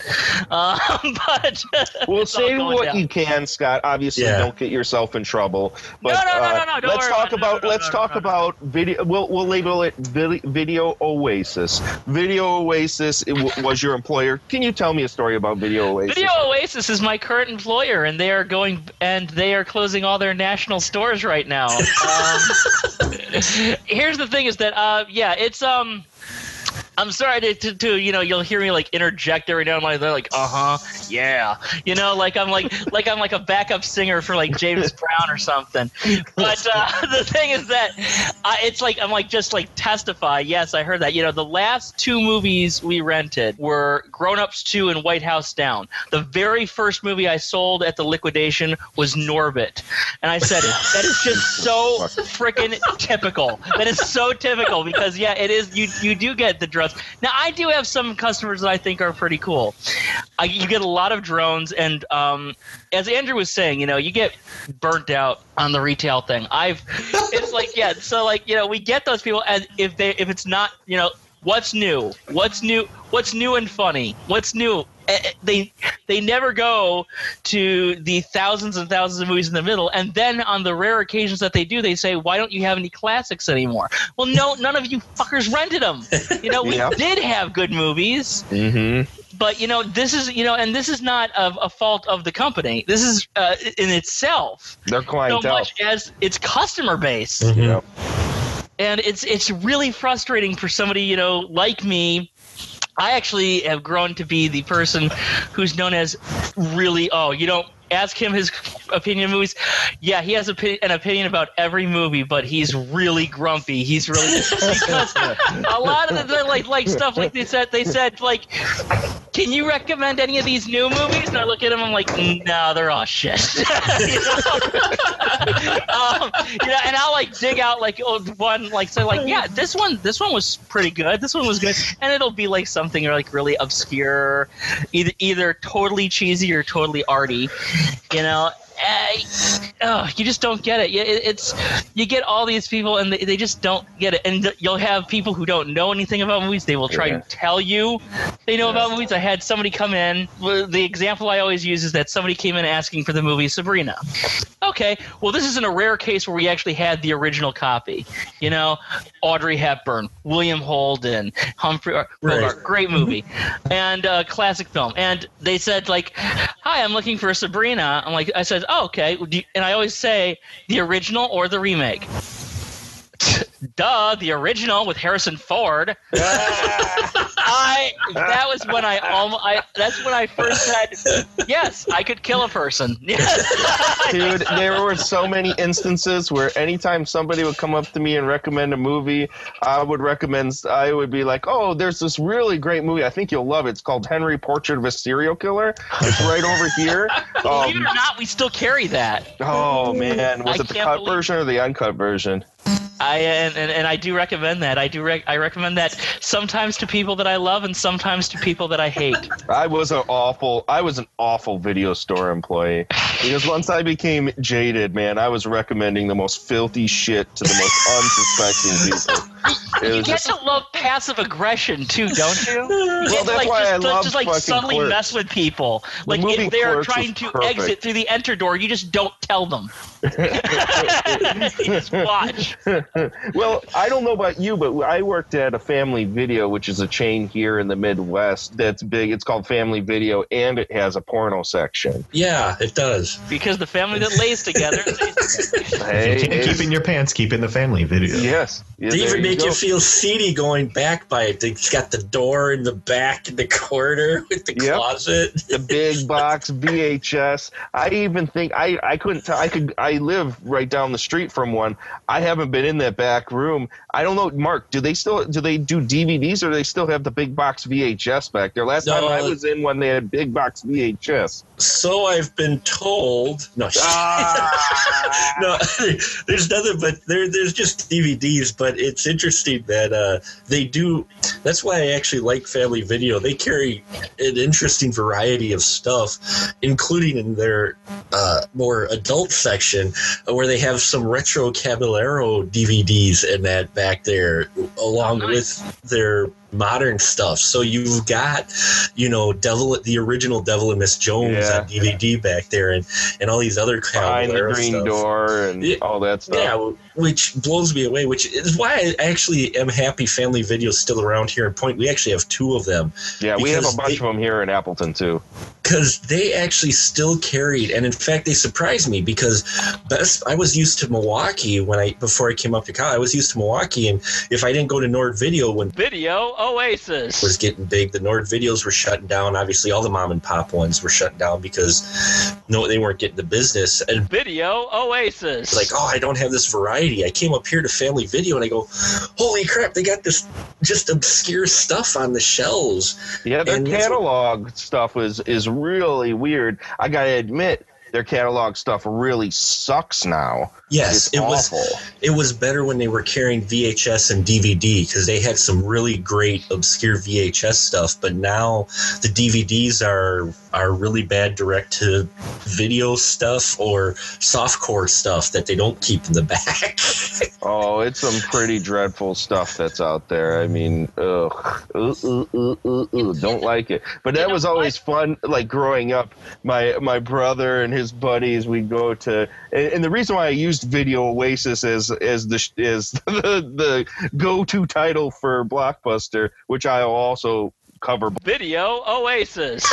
Um, <laughs> but Well, it's all say what down. you can, Scott. Obviously, Yeah. don't get yourself in trouble. But No, no, no, uh, no, no, don't let's worry talk about. No, no, let's no, talk no, no. about video. We'll we'll label it Video Oasis. Video Oasis it w- was your employer. Can you tell me a story about Video Oasis? Video Oasis is my current employer, and they are going and they are closing all their national stores right now. <laughs> Um, here's the thing: is that uh, yeah, it's um. I'm sorry to, to, to you know you'll hear me like interject every now and then they're like uh huh yeah. You know like I'm like <laughs> like I'm like a backup singer for like James Brown or something. But uh, <laughs> the thing is that uh, it's like I'm like just like testify. Yes I heard that. You know the last two movies we rented were Grown Ups 2 and White House Down. The very first movie I sold at the liquidation was Norbit. And I said that is just so <laughs> freaking typical. That is so typical because yeah it is you you do get the dress us. Now, I do have some customers that I think are pretty cool. You get a lot of drones, and um, as Andrew was saying, you know, you get burnt out on the retail thing. I've, it's like, yeah, so like, you know, we get those people, and if they, if it's not, you know, what's new, what's new, what's new and funny, what's new. Eh, eh, They they never go to the thousands and thousands of movies in the middle, and then on the rare occasions that they do, they say, "Why don't you have any classics anymore?" Well, no, <laughs> none of you fuckers rented them. You know, we Yep. did have good movies, Mm-hmm. but you know this is you know and this is not of a fault of the company this is uh, in itself Their so clientele. much as its customer base Yep. And it's it's really frustrating for somebody you know like me. I actually have grown to be the person who's known as really oh you don't ask him his opinion of movies. Yeah he has opi- an opinion about every movie but he's really grumpy. He's really <laughs> because a lot of the like like stuff like they said they said like can you recommend any of these new movies? And i look at him i'm like no they're all shit. <laughs> You know? <laughs> um, you know, and I'll like dig out like oh, one like say like yeah this one this one was pretty good. This one was good. And it'll be like something like really obscure either either totally cheesy or totally arty you know uh, oh, you just don't get it. You- It's you get all these people and they, they just don't get it. And you'll have people who don't know anything about movies. They will try Yeah. to tell you they know about movies. I had somebody come in. The example I always use is that somebody came in asking for the movie Sabrina. Okay, well this isn't a rare case where we actually had the original copy. You know, Audrey Hepburn, William Holden, Humphrey uh, Bogart, Right. great movie, and uh, classic film. And they said like, "Hi, I'm looking for Sabrina." I'm like, I said, "Oh, okay." And I always say the original or the remake. <laughs> Duh, the original with Harrison Ford. <laughs> I that was when I almost I that's when I first said yes, I could kill a person. <laughs> Yes. Dude, there were so many instances where anytime somebody would come up to me and recommend a movie, I would recommend, I would be like, oh, there's this really great movie. I think you'll love it. It's called Henry Portrait of a Serial Killer. It's right over here. <laughs> Believe it Um, or not, we still carry that. oh, man. Was I it the cut believe- version or the uncut version? I and, and, and I do recommend that. I do rec- I recommend that sometimes to people that I love and sometimes to people that I hate. I was an awful, I was an awful video store employee because once I became jaded, man, I was recommending the most filthy shit to the most unsuspecting people. It You get just, to love passive aggression too, don't you? You <laughs> Well, get that's like, why just, I just, love just like suddenly Clerks. mess with people. Like movie if they're Clerks trying to perfect. exit through the enter door, you just don't tell them. <laughs> <laughs> you just watch. <laughs> well, I don't know about you, but I worked at a Family Video, which is a chain here in the Midwest that's big. It's called Family Video, and it has a porno section. Yeah, it does. Because the family that lays together. <laughs> Hey, Keep, hey, keep in your pants, keep in the family video. yes, yeah, They there even make go. you feel seedy going back by it. They've got the door in the back in the corner <laughs> with the Yep. closet. the big box VHS. I even think I I couldn't tell. I could. I live right down the street from one. I haven't been in that back room. I don't know, Mark. Do they still do they do DVDs or do they still have the big box VHS back there? Last time I was in one, they had big box VHS. So I've been told. No, <laughs> Ah. no, <laughs> there's nothing but there. There's just DVDs, but it's interesting that uh, they do. That's why I actually like Family Video. They carry an interesting variety of stuff, including in their uh, more adult section, uh, where they have some retro Caballero DVDs and that back there, along with their modern stuff. So you've got, you know, Devil, the original Devil and Miss Jones Yeah. on DVD back there, and and all these other Behind the green stuff. door and Yeah. all that stuff. Yeah, which blows me away. Which is why I actually am happy Family Video's still around here in Point. We actually have two of them Yeah, we have a bunch they- of them here in Appleton too. because they actually still carried, and in fact, they surprised me because best. I was used to Milwaukee when I before I came up to college. I was used to Milwaukee, and if I didn't go to Nord Video when Video Oasis. was getting big. The Nord videos were shutting down. Obviously, all the mom and pop ones were shutting down because no, they weren't getting the business. And Video Oasis. like, oh, I don't have this variety. I came up here to Family Video and I go, holy crap, they got this just obscure stuff on the shelves. Yeah, their And that's what- catalog stuff is is really weird. I gotta admit, their catalog stuff really sucks now. Yes, It's it was. It was better when they were carrying VHS and DVD because they had some really great obscure VHS stuff. But now the DVDs are are really bad direct to video stuff or softcore stuff that they don't keep in the back. <laughs> Oh, it's some pretty dreadful stuff that's out there. I mean, ugh, Ooh, ooh, ooh, don't like it. But that was always fun. Like growing up, my my brother and his buddies, we'd go to, and, and the reason why I used Video Oasis as as the is <laughs> the the go to title for Blockbuster, which I also cover Video Oasis.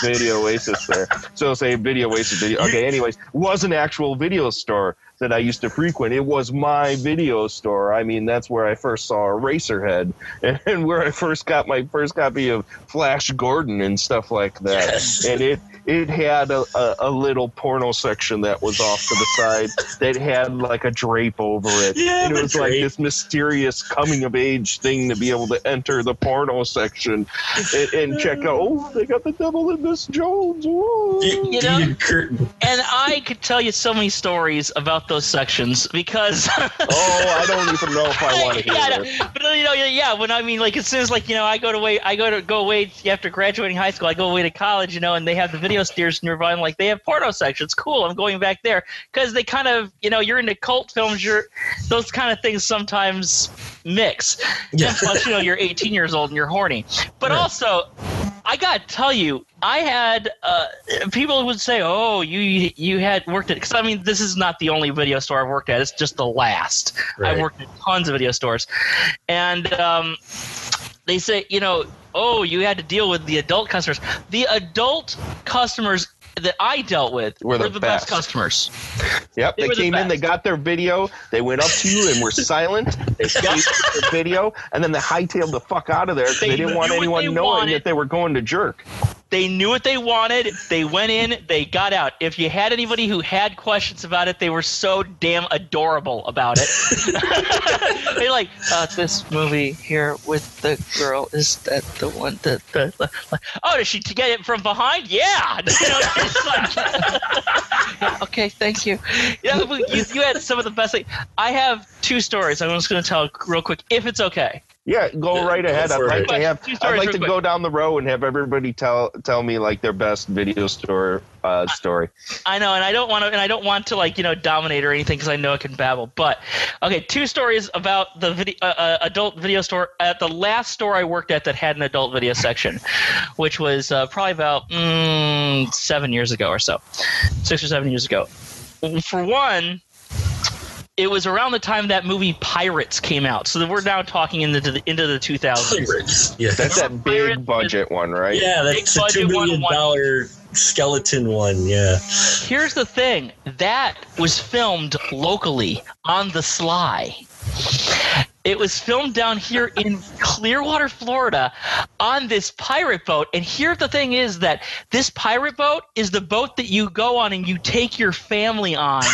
<laughs> Video Oasis there. So say Video Oasis video. Okay, anyways, was an actual video store that I used to frequent. It was my video store. I mean, that's where I first saw Eraserhead <laughs> and where I first got my first copy of Flash Gordon and stuff like that. Yes. And it it had a, a, a little porno section that was off to the side that had like a drape over it. Yeah, and it the was like this mysterious coming of age thing to be able to enter the porno section and, and check out. Oh, they got the devil in Miss Jones. Whoa. You know, and I could tell you so many stories about those sections because. <laughs> Oh, I don't even know if I want to <laughs> hear yeah, I know. but you know, yeah, yeah. When I mean, like, as soon as like you know, I go to wait, I go to go away after graduating high school. I go away to college, you know, and they have the video steers nearby. And like, they have porno sections. Cool. I'm going back there because they kind of, you know, you're into cult films. You're those kind of things sometimes mix. Yeah. Plus, you know, you're 18 years old and you're horny. But also, I gotta tell you, I had uh, people would say, "Oh, you you had worked at." Because I mean, this is not the only video store I've worked at. It's just the last. Right. I worked at tons of video stores, and um, they say, you know, oh, you had to deal with the adult customers. The adult customers that I dealt with Were were, the the, best. best. customers. Yep, They they, were the came in, they got their video, they went up to you and were silent. They stayed with the video, and then they hightailed the fuck out of there because They they, didn't want anyone knowing wanted. that they were going to jerk. They knew what they wanted. They went in. They got out. If you had anybody who had questions about it, they were so damn adorable about it. <laughs> they like uh, this movie here with the girl. Is that the one that the, the oh does she get it from behind? Yeah. <laughs> Like- <laughs> okay, thank you. You, know, you. You had some of the best. Thing. I have two stories. I'm just going to tell real quick, if it's okay. Yeah, go right ahead. I'd like it. to have. I'd like to quick. go down the row and have everybody tell tell me like their best video store uh, story. I know, and I don't want to, and I don't want to like you know dominate or anything because I know I can babble. But okay, two stories about the video, uh, uh, adult video store at the last store I worked at that had an adult video section, which was uh, probably about mm, seven years ago or so, six or seven years ago. For one. It was around the time that movie Pirates came out, so we're now talking into the into the 2000s. Pirates. Yeah, That's that Pirates big budget one, right? yeah, that's Big a two budget one, million one- dollar skeleton one. Yeah, Here's the thing that was filmed locally on the sly. It was filmed down here in Clearwater, Florida, on this pirate boat. And here the thing is that this pirate boat is the boat that you go on and you take your family on. <laughs>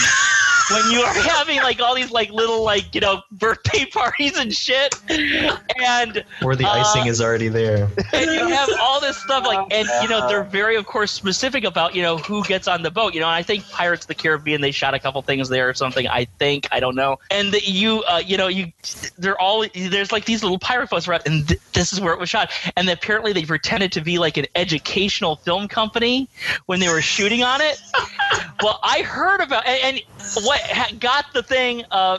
When you are having like all these like little like you know birthday <laughs> parties and shit, and Where the uh, icing is already there. and you have all this stuff like and you know they're very of course specific about you know who gets on the boat. You know i think pirates of the caribbean they shot a couple things there or something i think i don't know. And the, you uh, you know you they're all there's like these little pirate boats around and th- this is where it was shot. And apparently they pretended to be like an educational film company when they were shooting on it. Well i heard about and, and what got the thing uh,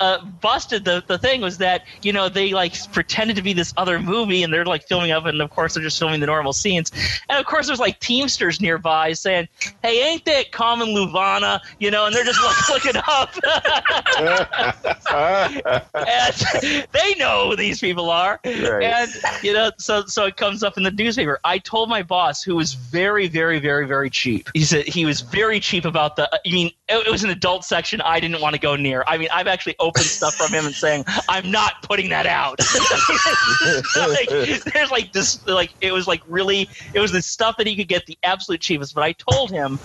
uh, busted the, the thing was that you know they like pretended to be this other movie and they're like filming up and of course they're just filming the normal scenes. And of course there's like teamsters nearby saying hey ain't that Carmen Luvana? You know and they're just like <laughs> looking up. And <laughs> they know who these people are. Right. and you know so so it comes up in the newspaper. I told my boss who was very very very very cheap he said he was very cheap about the i mean it, it was an adult section i didn't want to go near. I mean i've actually opened stuff from him and saying i'm not putting that out. <laughs> Like, there's like this like it was like really it was the stuff that he could get the absolute cheapest but i told him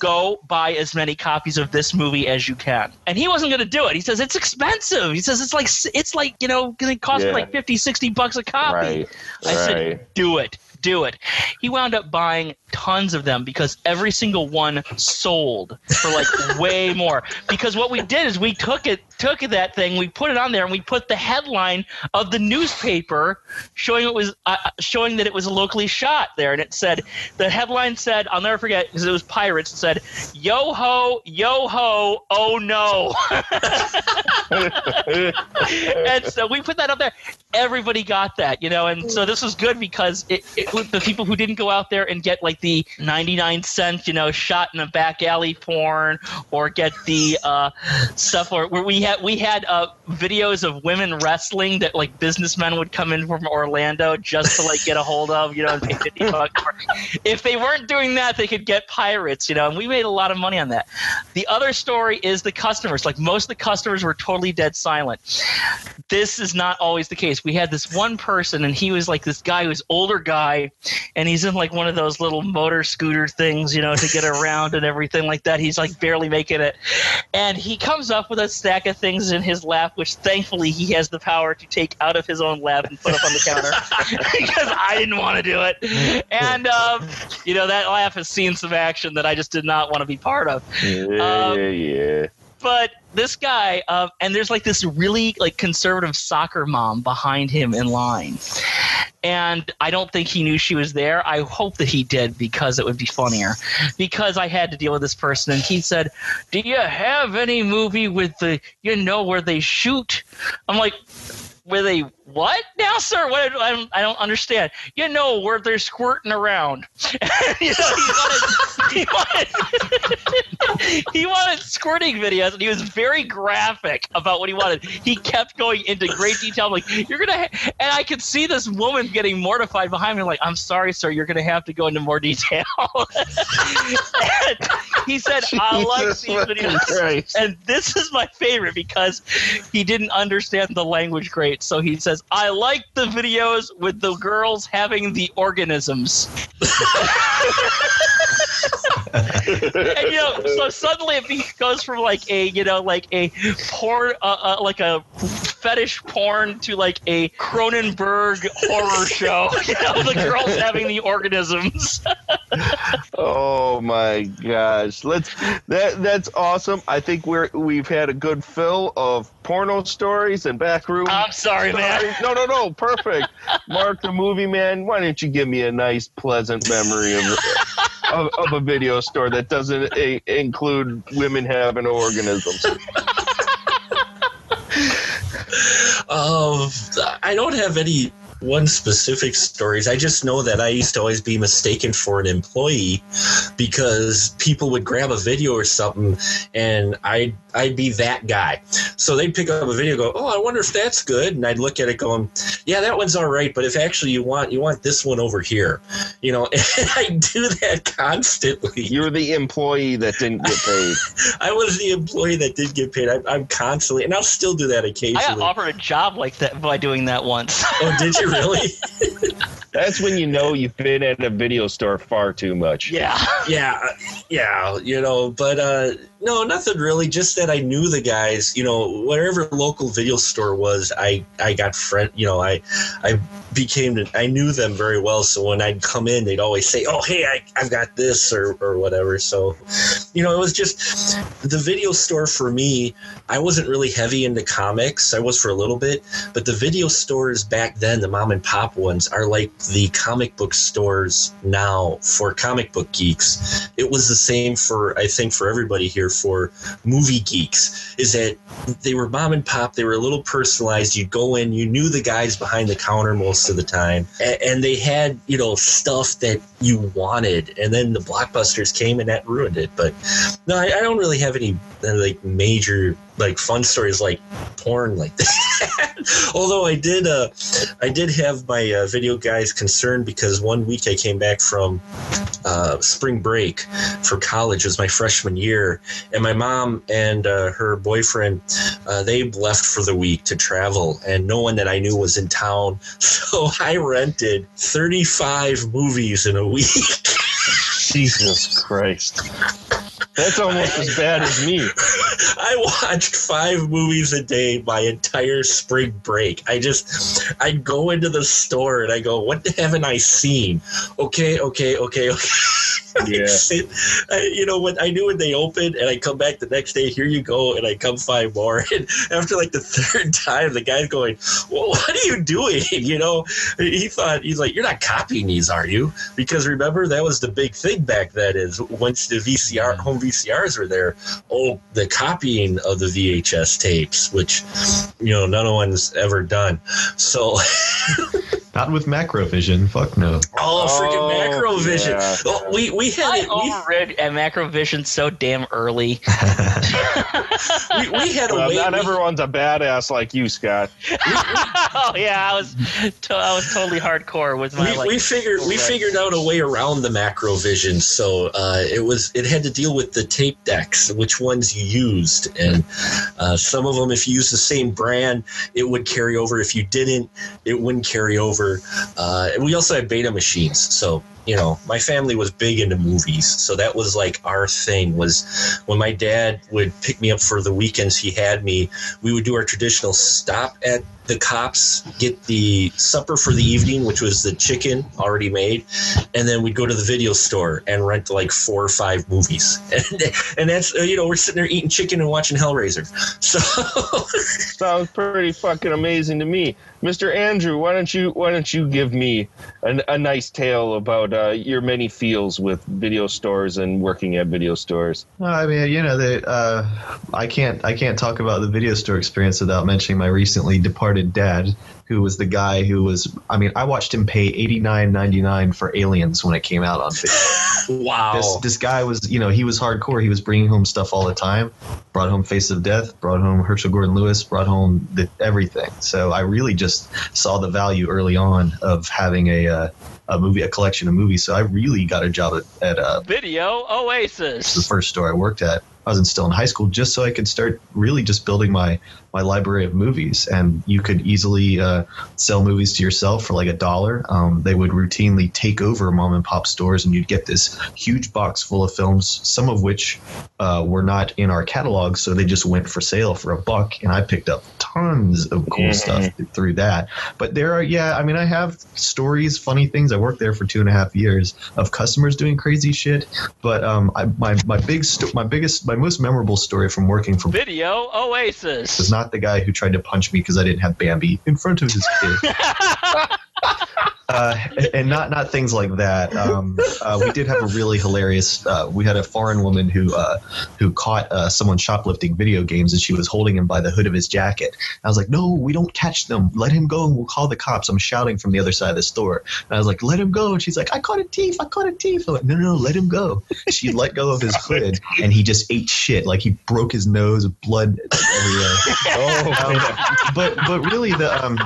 go buy as many copies of this movie as you can. And he wasn't going to do it. He says it's expensive. He says it's like it's like you know going to cost me Yeah. like 50 60 bucks a copy. Right, i right. said do it do it. He wound up buying tons of them because every single one sold for like <laughs> way more. Because what we did is we took it took that thing, we put it on there, and we put the headline of the newspaper showing it was uh, showing that it was locally shot there, and it said the headline said I'll never forget because it was pirates. It said "Yo ho, yo ho, oh no," <laughs> and so we put that up there. Everybody got that, you know, and so this was good because it, it the people who didn't go out there and get like the 99 cent, you know, shot in a back alley porn or get the uh, stuff where, where we had we had uh, videos of women wrestling that like businessmen would come in from Orlando just to like get a hold of, you know, and pay 50 bucks. for- If they weren't doing that, they could get pirates, you know, and we made a lot of money on that. The other story is the customers. Like most of the customers were totally dead silent. This is not always the case. We had this one person, and he was like this guy who's older guy, and he's in like one of those little motor scooter things, you know, to get around and everything like that. He's like barely making it, and he comes up with a stack of things in his lap, which thankfully he has the power to take out of his own lap and put up on the counter <laughs> because I didn't want to do it. <laughs> And um, you know that laugh has seen some action that I just did not want to be part of. Yeah, Um, yeah. But this guy um, and there's like this really like conservative soccer mom behind him in line. And i don't think he knew she was there. I hope that he did because it would be funnier. Because i had to deal with this person and he said do you have any movie with the you know where they shoot? I'm like where they what now, sir? What I don't, I don't understand. You know where they're squirting around. <laughs> you know, he wanted, he wanted, <laughs> he wanted squirting videos, and he was very graphic about what he wanted. He kept going into great detail. I'm like, you're gonna, ha-. and I could see this woman getting mortified behind me. Like, I'm sorry, sir, you're gonna have to go into more detail. <laughs> he said, I like these videos, Christ. and this is my favorite because he didn't understand the language great. So he says, I like the videos with the girls having the organisms. <laughs> and you know, so suddenly it be- goes from like a you know like a porn, uh, uh, like a fetish porn to like a Cronenberg horror show. <laughs> You know, the girls having the organisms. <laughs> Oh my gosh, let's that that's awesome. I think we're we've had a good fill of porno stories and backroom. I'm sorry, man. No, no, no, perfect. Mark the movie man. Why don't you give me a nice, pleasant memory of <laughs> of, of a video store that doesn't a, include women having organisms? <laughs> Um, I don't have any one specific stories. I just know that I used to always be mistaken for an employee because people would grab a video or something, and I'd I'd be that guy. So they'd pick up a video, and go, "Oh, I wonder if that's good," and I'd look at it, going, "Yeah, that one's all right, but if actually you want you want this one over here, you know." <laughs> And I do that constantly. You're the employee that didn't get paid. <laughs> I was the employee that did get paid. I, I'm constantly, and I'll still do that I occasionally. got offered a job like that by doing that once. oh, did you really? <laughs> That's when you know you've been at a video store far too much. Yeah. yeah, yeah, you know, but uh no, nothing really. Just that I knew the guys. You know, wherever local video store was, I I got friend. You know, I I became I knew them very well. So when I'd come in, they'd always say, "Oh, hey, I I've got this" or or whatever. So, you know, it was just the video store for me. I wasn't really heavy into comics. I was for a little bit, but the video stores back then, the mom and pop ones, are like the comic book stores now for comic book geeks. It was the same for I think for everybody here for movie geeks. Is that they were mom and pop. They were a little personalized. You'd go in, you knew the guys behind the counter most of the time, and, they had you know stuff that you wanted. And then the blockbusters came and that ruined it. But no, I, don't really have any like major like fun stories like porn like that. <laughs> Although I did, uh, I did have my uh, video guys concerned because one week I came back from uh, spring break for college. It was my freshman year, and my mom and uh, her boyfriend uh, they left for the week to travel, and no one that I knew was in town. <laughs> So I rented thirty five movies in a week. <laughs> Jesus Christ. That's almost as bad as me. <laughs> I watched five movies a day my entire spring break. I just, I'd go into the store and I go, "What haven't I seen?" Okay, okay, okay, okay. <laughs> Yeah. Sit- I, you know when I knew when they opened, and I come back the next day. Here you go, and I come find more. <laughs> And after like the third time, the guy's going, "Well, what are you doing?" You know, he thought he's like, "You're not copying these, are you?" Because remember that was the big thing back then. Is once the VCR mm-hmm. home VCRs were there, oh, the copying of the VHS tapes, which you know none of one's ever done. So. <laughs> Not with Macrovision. Fuck no. Oh, freaking Oh, Macrovision! yeah. Oh, we we had I it. We, overread at Macrovision so damn early. <laughs> we, we had a Well, way. not we- everyone's a badass like you, Scott. <laughs> oh yeah, I was, to, I was totally hardcore with my we, like. we figured we figured out a way around the Macrovision, so uh, it was it had to deal with the tape decks, which ones you used, and uh, some of them, if you use the same brand, it would carry over. If you didn't, it wouldn't carry over. Uh, and we also had beta machines, so you know my family was big into movies, so that was like our thing. Was when my dad would pick me up for the weekends, he had me. We would do our traditional stop at the cops, get the supper for the evening, which was the chicken already made, and then we'd go to the video store and rent like four or five movies. And, <laughs> and that's, uh, you know, we're sitting there eating chicken and watching Hellraiser. <laughs> So, Sounds pretty fucking amazing to me, Mr. Andrew. Why don't you Why don't you give me a, a nice tale about uh, your many feels with video stores and working at video stores? Well, I mean, you know, the, uh, I can't I can't talk about the video store experience without mentioning my recently departed dad, who was the guy who was. I mean, I watched him pay eighty nine ninety nine for Aliens when it came out on video. Wow. This this guy was, you know, he was hardcore. He was bringing home stuff all the time. Brought home Face of Death. Brought home Herschell Gordon Lewis. Brought home the, everything. So I really just saw the value early on of having a. Uh, a movie, a collection of movies. So I really got a job at, at uh, Video Oasis, the first store I worked at. I was still in high school, just so I could start really just building my my library of movies. And you could easily uh, sell movies to yourself for like a dollar. Um, they would routinely take over mom and pop stores, and you'd get this huge box full of films, some of which uh, were not in our catalog, so they just went for sale for a buck. And I picked up tons of cool stuff through that. But there are, yeah, I mean, I have stories, funny things. I worked there for two and a half years of customers doing crazy shit. But um, I, my my big sto- my biggest my most memorable story from working for Video Oasis. was not the guy who tried to punch me because I didn't have Bambi in front of his <laughs> kid. Uh, and not not things like that. Um, uh, we did have a really hilarious. Uh, we had a foreign woman who uh, who caught uh, someone shoplifting video games, and she was holding him by the hood of his jacket. I was like, "No, we don't catch them. Let him go, and we'll call the cops." I'm shouting from the other side of the store, and I was like, "Let him go!" And she's like, "I caught a thief! I caught a thief!" I'm like, "No, no, no, let him go." She let go of his hood, and he just ate shit. Like he broke his nose, blood everywhere. <laughs> Oh, Um, but but really the um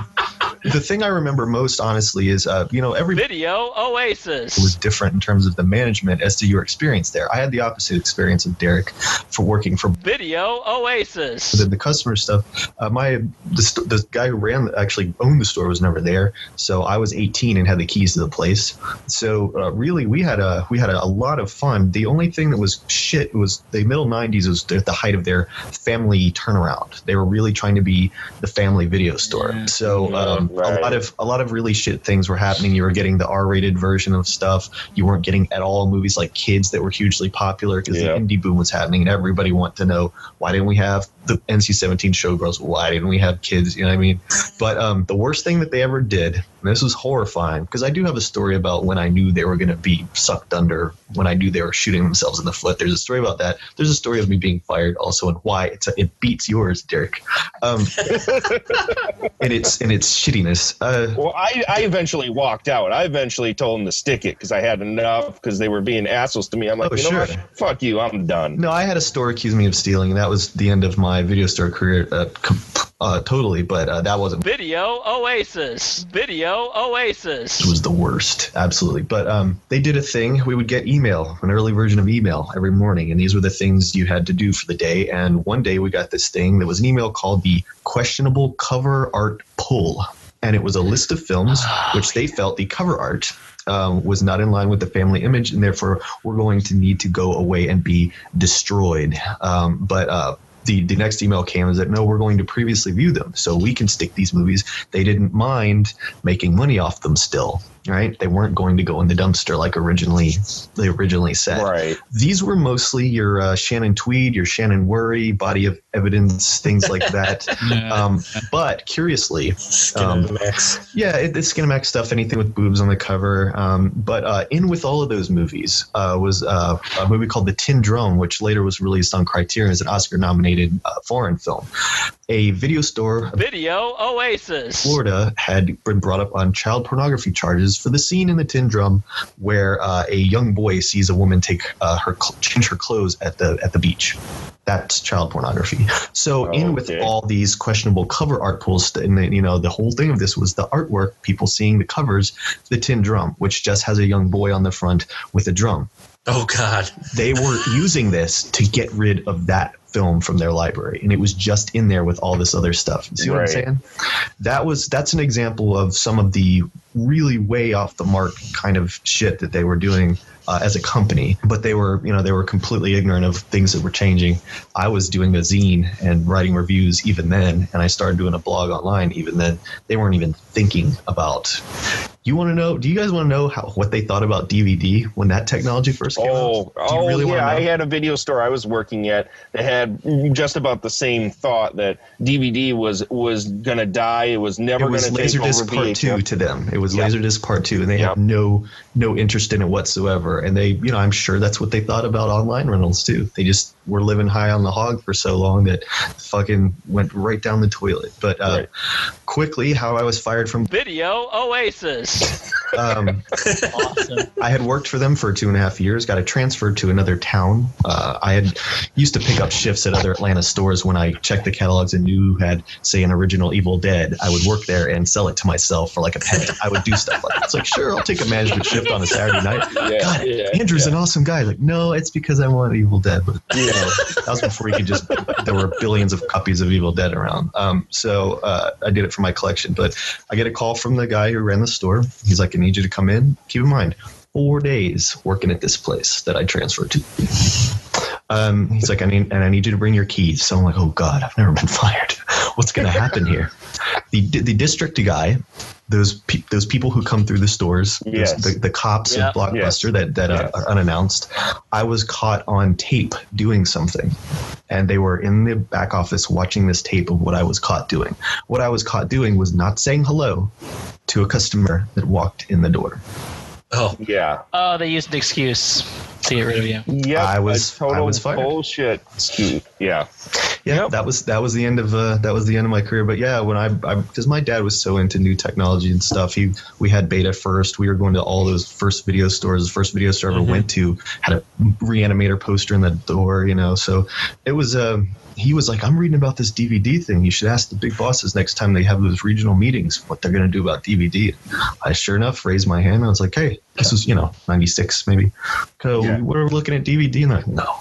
the thing I remember most honestly is uh you know every Video Oasis. was different in terms of the management as to your experience there. I had the opposite experience of Derek for working for Video Oasis. Then the customer stuff. Uh, my the, st- the guy who ran actually owned the store was never there, so I was 18 and had the keys to the place. So uh, really, we had a we had a, a lot of fun. The only thing that was shit was the middle 90s was at the height of their family turnaround. They were really trying to be the family video store. So um, Right. a lot of a lot of really shit things were happening. You were getting the R-rated version of stuff. You weren't getting at all movies like Kids that were hugely popular because Yeah. the indie boom was happening, and everybody wanted to know why didn't we have the NC-17 showgirls? Why didn't we have kids? You know what I mean? But um, the worst thing that they ever did, this was horrifying, because I do have a story about when I knew they were going to be sucked under, when I knew they were shooting themselves in the foot. There's a story about that. There's a story of me being fired also, and why it's it beats yours, Derek. Um, <laughs> and it's and its shittiness. Uh, Well, I, I eventually walked out. I eventually told them to stick it because I had enough because they were being assholes to me. I'm like, Oh, you know sure. what? Fuck you. I'm done. No, I had a store accuse me of stealing, and that was the end of my video store career, uh, com- uh, totally. But uh, that wasn't. Video Oasis. Video Oasis. It was the worst, absolutely. But um, they did a thing. We would get email, an early version of email every morning, and these were the things you had to do for the day. And one day we got this thing that was an email called the questionable cover art pull, and it was a list of films <sighs> which they felt the cover art. Um, was not in line with the family image, and therefore we're going to need to go away and be destroyed. Um, but uh, the the next email came is that no, we're going to previously view them, so we can stick these movies. They didn't mind making money off them still. Right, they weren't going to go in the dumpster like originally they originally said. Right. These were mostly your uh, Shannon Tweed, your Shannon Whirry, body of evidence, things like that. <laughs> um, but curiously, um, yeah, it, it's Skinamax stuff. Anything with boobs on the cover. Um, but uh, in with all of those movies uh, was uh, a movie called The Tin Drum, which later was released on Criterion as an Oscar-nominated uh, foreign film. A video store Video Oasis. Florida had been brought up on child pornography charges for the scene in the tin drum where uh, a young boy sees a woman take uh, her change her clothes at the at the beach. That's child pornography. So in with all these questionable cover art pulls, and the, you know the whole thing of this was the artwork, people seeing the covers, the tin drum, which just has a young boy on the front with a drum. Oh God! They were using this to get rid of that film from their library, and it was just in there with all this other stuff. You see what I'm saying? That was that's an example of some of the really way off the mark kind of shit that they were doing uh, as a company, but they were you know they were completely ignorant of things that were changing. I was doing a zine and writing reviews even then, and I started doing a blog online even then. They weren't even thinking about. You want to know? Do you guys want to know how what they thought about DVD when that technology first came Oh, out? Do you oh really yeah. I had a video store I was working at that had just about the same thought that DVD was was gonna die. It was never gonna take over Laserdisc Part. Two to them. It was Yeah. Laserdisc Part Two, and they had no no interest in it whatsoever. And they, you know, I'm sure that's what they thought about online rentals too. They just were living high on the hog for so long that fucking went right down the toilet. But uh, quickly, how I was fired from Video Oasis. <laughs> um, awesome. I had worked for them for two and a half years. Got a transfer to another town. Uh, I had used to pick up shifts at other Atlanta stores when I checked the catalogs and knew who had, say, an original Evil Dead. I would work there and sell it to myself for like a penny. I would do stuff like that. It's like, sure, I'll take a management shift on a Saturday night. Yeah, God, yeah, Andrew's yeah. an awesome guy. Like, no, it's because I want Evil Dead. But you know, that was before you could just. There were billions of copies of Evil Dead around. Um, so uh, I did it for my collection. But I get a call from the guy who ran the store. He's like, I need you to come in. Keep in mind, four days working at this place that I transferred to. Um, he's like, I need, and I need you to bring your keys. So I'm like, oh God, I've never been <laughs> fired. What's going to happen here? The the district guy, those pe- those people who come through the stores, those- the, the cops Yeah. of Blockbuster that that uh, are unannounced. I was caught on tape doing something, and they were in the back office watching this tape of what I was caught doing. What I was caught doing was not saying hello to a customer that walked in the door. Oh yeah. Oh, they used an excuse to get rid of you. Yeah, I was- a total I was fired. bullshit. Excuse. Yeah. yeah that was that was the end of uh, that was the end of my career but yeah when i because my dad was so into new technology and stuff he we had beta first we were going to all those first video stores the first video store i ever went to had a reanimator poster in the door you know so it was um he was like i'm reading about this dvd thing. You should ask the big bosses next time they have those regional meetings what they're going to do about dvd i sure enough raised my hand and i was like hey this was you know 96 maybe. So we're looking at dvd and they're like no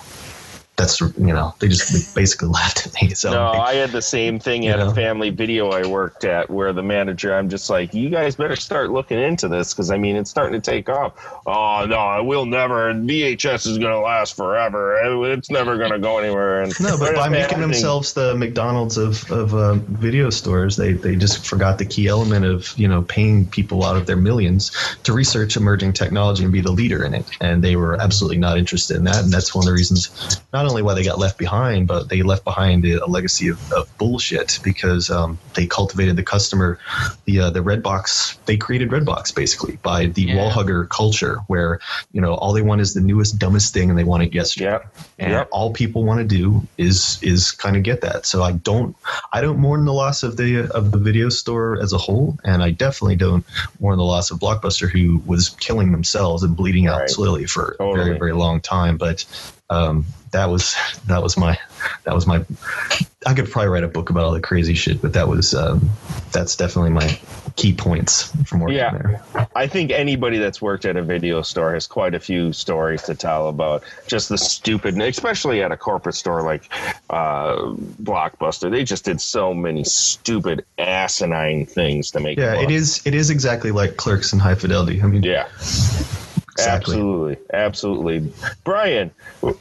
that's you know they just <laughs> basically laughed at me so no, I had the same thing at a family video I worked at where the manager, I'm just like, you guys better start looking into this because I mean, it's starting to take off. Oh, no, we'll never. VHS is going to last forever. It's never going to go anywhere. And No, but by making themselves the McDonald's of of uh, video stores, they they just forgot the key element of you know paying people out of their millions to research emerging technology and be the leader in it, and they were absolutely not interested in that, and that's one of the reasons not only why they got left behind, but they left behind a, a legacy of, of bullshit because um, they cultivated the customer, the uh, the Redbox. They created red box basically by the wall hugger culture, where you know all they want is the newest, dumbest thing, and they want it yesterday. And Yep. all people want to do is is kind of get that. So I don't I don't mourn the loss of the of the video store as a whole, and I definitely don't mourn the loss of Blockbuster, who was killing themselves and bleeding out slowly for a very very long time. But um, that was that was my that was my. I could probably write a book about all the crazy shit, but that was um, that's definitely my key points from working Yeah. there. I think anybody that's worked at a video store has quite a few stories to tell about just the stupid, especially at a corporate store like uh, Blockbuster. They just did so many stupid, asinine things to make. Yeah, it is. It is exactly like Clerks and High Fidelity. I mean, yeah. Exactly. Absolutely, absolutely. Brian,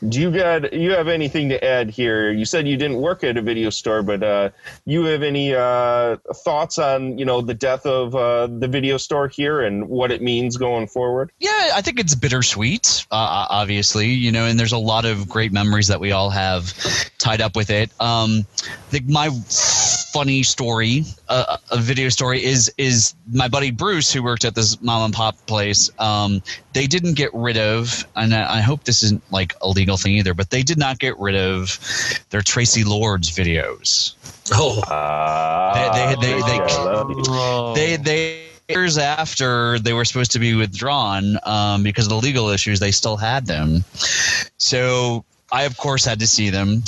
do you got you have anything to add here? You said you didn't work at a video store, but uh, you have any uh, thoughts on you know the death of uh, the video store here and what it means going forward? Yeah, I think it's bittersweet, uh, obviously, you know, and there's a lot of great memories that we all have tied up with it. Um, I think my funny story, uh, a video story, is is my buddy Bruce, who worked at this mom and pop place. Um, they didn't get rid of, and I I hope this isn't like a legal thing either, but they did not get rid of their Traci Lords videos. Oh, uh, they they they, they, they years after they were supposed to be withdrawn um, because of the legal issues, they still had them. So I, of course, had to see them.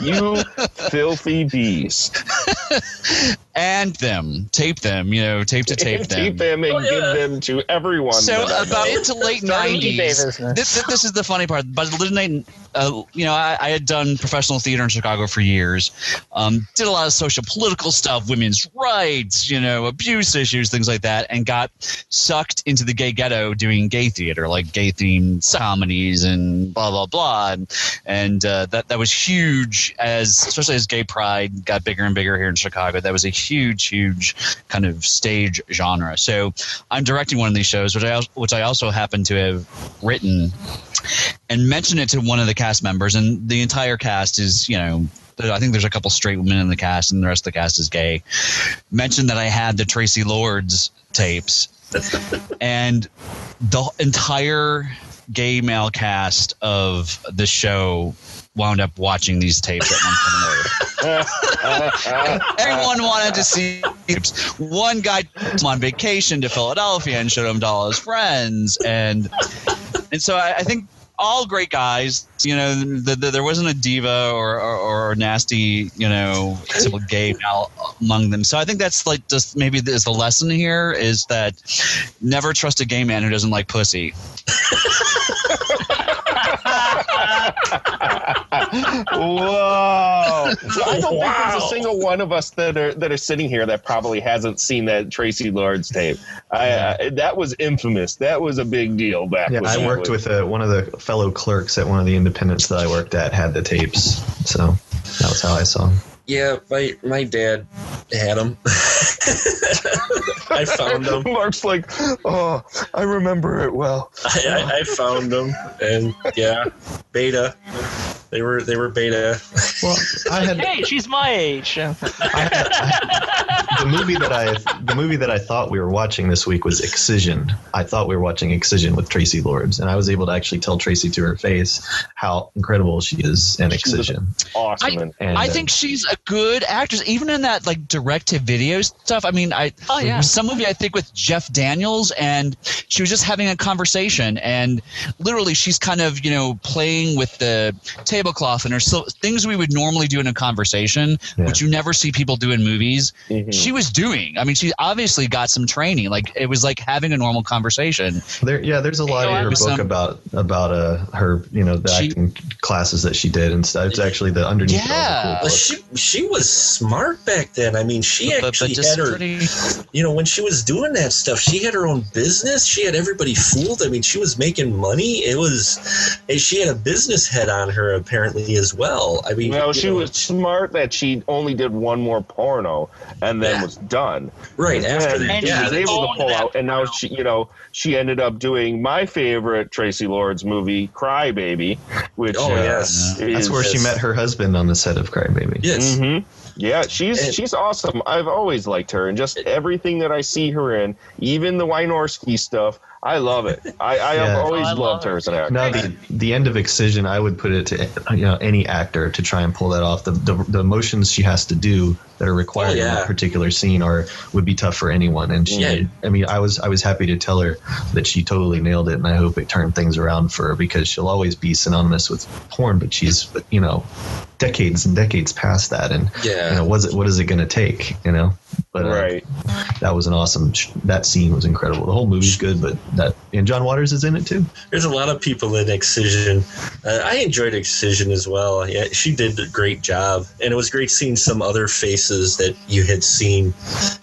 you filthy beast. <laughs> and them, tape them, you know, tape to tape <laughs> them. Tape them and give them to everyone. So about know. into late nineties. This, this is the funny part. But the late, uh, you know, I, I had done professional theater in Chicago for years. Um, did a lot of social political stuff, women's rights, you know, abuse issues, things like that, and got sucked into the gay ghetto doing gay theater, like gay themed comedies and blah blah blah, and, and uh, that that was huge as especially as gay pride got bigger and bigger here in Chicago. That was a huge, huge kind of stage genre. So I'm directing one of these shows, which I which I also happen to have written, and mentioned it to one of the cast members, and the entire cast is you know. I think there's a couple straight women in the cast, and the rest of the cast is gay. Mentioned that I had the Traci Lords tapes, and the entire gay male cast of the show wound up watching these tapes at one point. Everyone wanted to see tapes. One guy on vacation to Philadelphia and showed them to all his friends, and and so I, I think all great guys. You know, the, the, there wasn't a diva or, or, or nasty, you know, gay male among them. So I think that's like just maybe is the lesson here is that never trust a gay man who doesn't like pussy. <laughs> Whoa! So I don't think there's a single one of us that are that are sitting here that probably hasn't seen that Traci Lords tape. I, uh, that was infamous. That was a big deal back. Yeah, when I worked was- with uh, one of the fellow clerks at one of the independents that I worked at had the tapes, so that was how I saw them. Yeah, my my dad had them. <laughs> I found them. <laughs> Mark's like, oh, I remember it well. I, I, I found them, and yeah, beta. They were they were beta. Well, I had hey, she's my age. <laughs> the movie that I the movie that I thought we were watching this week was Excision. I thought we were watching Excision with Traci Lords, and I was able to actually tell Traci to her face how incredible she is in Excision. Awesome. I, and, And, I think she's a good actors, even in that like direct to video stuff. I mean, I Oh, yeah. some movie I think with Jeff Daniels, and she was just having a conversation, and literally she's kind of you know playing with the tablecloth and her so things we would normally do in a conversation, Yeah. which you never see people do in movies. Mhm. She was doing. I mean, she obviously got some training. Like it was like having a normal conversation. There, yeah, there's a lot know, in her book um, about about uh her, you know, the She- acting classes that she did and stuff. It's actually the underneath. it the Yeah. cool Well, she she was smart back then. I mean, she But- but actually just had her. pretty- You know, when she was doing that stuff, she had her own business. She had everybody fooled. I mean, she was making money. It was, and she had a business head on her apparently as well. I mean, Well, she know, was smart that she only did one more porno and then Yeah. was done. right after And that. she Yeah, was able to pull that out, and now she, you know, she ended up doing my favorite Traci Lords movie, Cry Baby, which Oh, uh, yes. That's is- where she met her husband on the set of Crybaby. yes. Mhm. Yeah, she's And- she's awesome. I've always liked her, and just everything that I see her in, even the Wynorski stuff, I love it. I, I have oh, always Oh, I love loved her. her as an actor. Now the the end of Excision, I would put it to you know any actor to try and pull that off. The the, the motions she has to do that are required Oh, in that particular scene are would be tough for anyone. And she, Yeah. I mean, I was I was happy to tell her that she totally nailed it, and I hope it turned things around for her because she'll always be synonymous with porn, but she's you know decades and decades past that, and Yeah. you know what's it what is it going to take? You know, But uh, Right. that was an awesome. sh- That scene was incredible. The whole movie's good, but that and John Waters is in it too. There's a lot of people in Excision. Uh, I enjoyed Excision as well. Yeah, she did a great job, and it was great seeing some other faces that you had seen,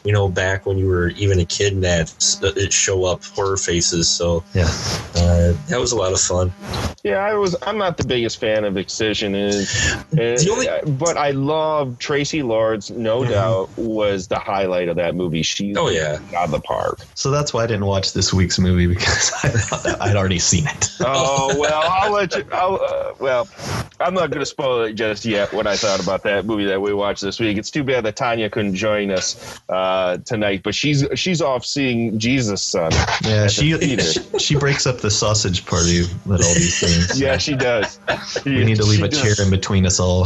you know, back when you were even a kid. And that it show up horror faces. So Yeah. uh, that was a lot of fun. Yeah, I was. I'm not the biggest fan of Excision, is, The only- but I love Traci Lords. No doubt was the highlight of that movie. She Oh, yeah. out of the park. So that's why I didn't watch this week's movie because I thought I'd already seen it. <laughs> Oh well, I'll let you. I'll, uh, well, I'm not going to spoil it just yet. What I thought about that movie that we watched this week. It's too bad that Tanya couldn't join us uh, tonight, but she's she's off seeing Jesus Son. Yeah, at the she <laughs> she breaks up the sausage party with all these things. <laughs> Yeah, she does. We need to leave a does. chair in between us all.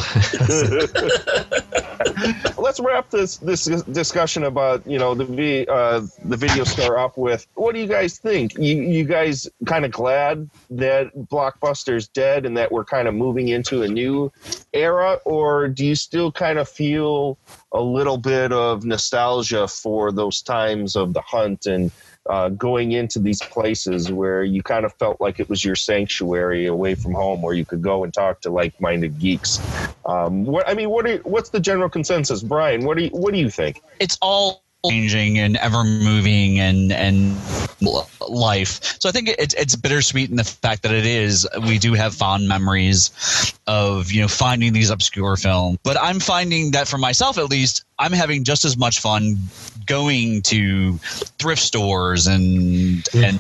<laughs> Let's wrap this this discussion about you know the vi- uh, the video store up with what do you guys think? You you guys kind of glad that Blockbuster's dead and that we're kind of moving into a new era, or do you still kind of feel a little bit of nostalgia for those times of the hunt and uh, going into these places where you kind of felt like it was your sanctuary away from home, where you could go and talk to like-minded geeks. Um, what I mean, what are, what's the general consensus, Brian? What do you what do you think? it's all changing and ever moving and and life. So I think it's it's bittersweet in the fact that it is we do have fond memories of you know finding these obscure films. But I'm finding that for myself at least, I'm having just as much fun going to thrift stores and and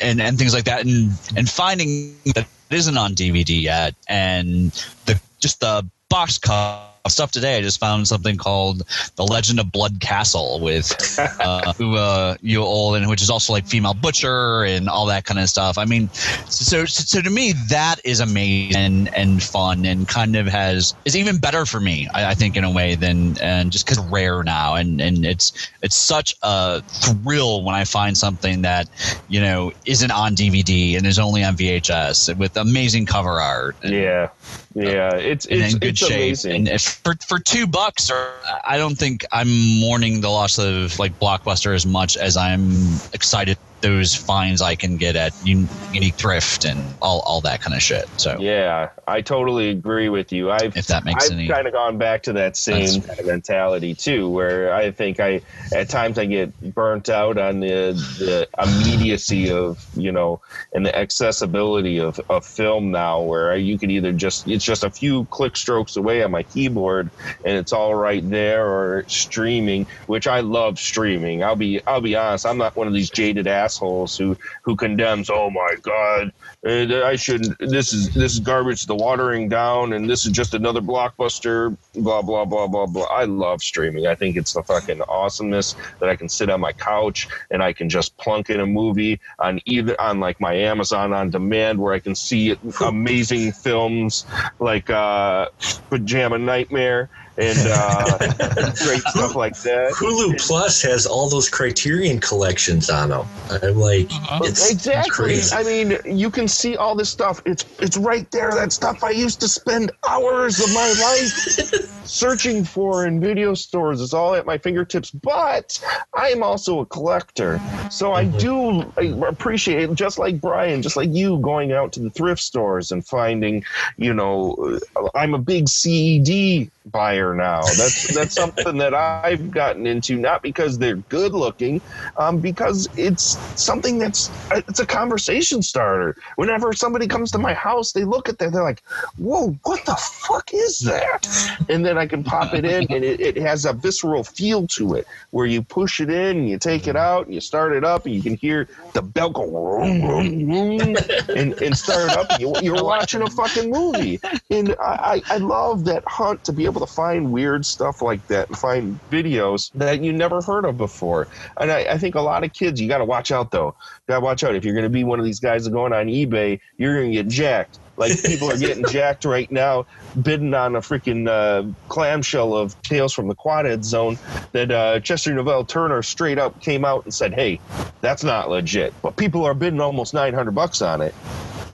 and and things like that and and finding that it isn't on DVD yet and the just the box cut stuff today i just found something called the legend of blood castle with <laughs> uh uh Ewa Aulin which is also like female butcher and all that kind of stuff. I mean so so to me that is amazing and, and fun and kind of has is even better for me i, I think in a way than and just because rare now. And and it's it's such a thrill when i find something that you know isn't on dvd and is only on vhs with amazing cover art. And, Yeah, yeah, it's it's, in good it's shape. amazing. And if for for two bucks, or I don't think I'm mourning the loss of like Blockbuster as much as I'm excited those finds I can get at Un- Unique Thrift and all all that kind of shit. So Yeah, I totally agree with you. I've If that makes I've any- kind of gone back to that same kind of mentality too, where I think I at times I get burnt out on the the immediacy of you know and the accessibility of, of film now, where you can either just it's just a few click strokes away on my keyboard and it's all right there, or streaming, which I love streaming. I'll be I'll be honest, I'm not one of these jaded assholes who who condemns. Oh my god, uh, I shouldn't. This is this is garbage. The watering down, and this is just another blockbuster. Blah blah blah blah blah. I love streaming. I think it's the fucking awesomeness that I can sit on my couch and I can just plunk in a movie on either on like my Amazon on demand where I can see <laughs> amazing films like uh, Pajama Nightmare and uh, <laughs> great stuff like that. Hulu Plus has all those Criterion collections on them. I'm like, it's exactly. crazy. I mean, you can see all this stuff. It's it's right there. That stuff I used to spend hours of my life <laughs> searching for in video stores. It's all at my fingertips. But I am also a collector, so I do I appreciate, just like Brian, just like you, going out to the thrift stores and finding. You know, I'm a big CED buyer now. That's that's <laughs> something that I've gotten into, not because they're good looking, um, because it's something that's it's a conversation starter. Whenever somebody comes to my house, they look at that, they're like, "Whoa, what the fuck is that?" And then I can pop it in, and it, it has a visceral feel to it, where you push it in, and you take it out, and you start it up, and you can hear the bell go, vroom, vroom, vroom, and, and start it up. You, you're watching a fucking movie, and I, I I love that hunt to be able to find weird stuff like that and find videos that you never heard of before. And I, I think a lot of kids, you got to watch out though. You got to watch out. If you're going to be one of these guys that going on eBay, you're going to get jacked. Like people are getting <laughs> jacked right now, bidding on a freaking uh, clamshell of Tales from the Quadead Zone. That uh, Chester Novell Turner straight up came out and said, "Hey, that's not legit." But people are bidding almost 900 bucks on it.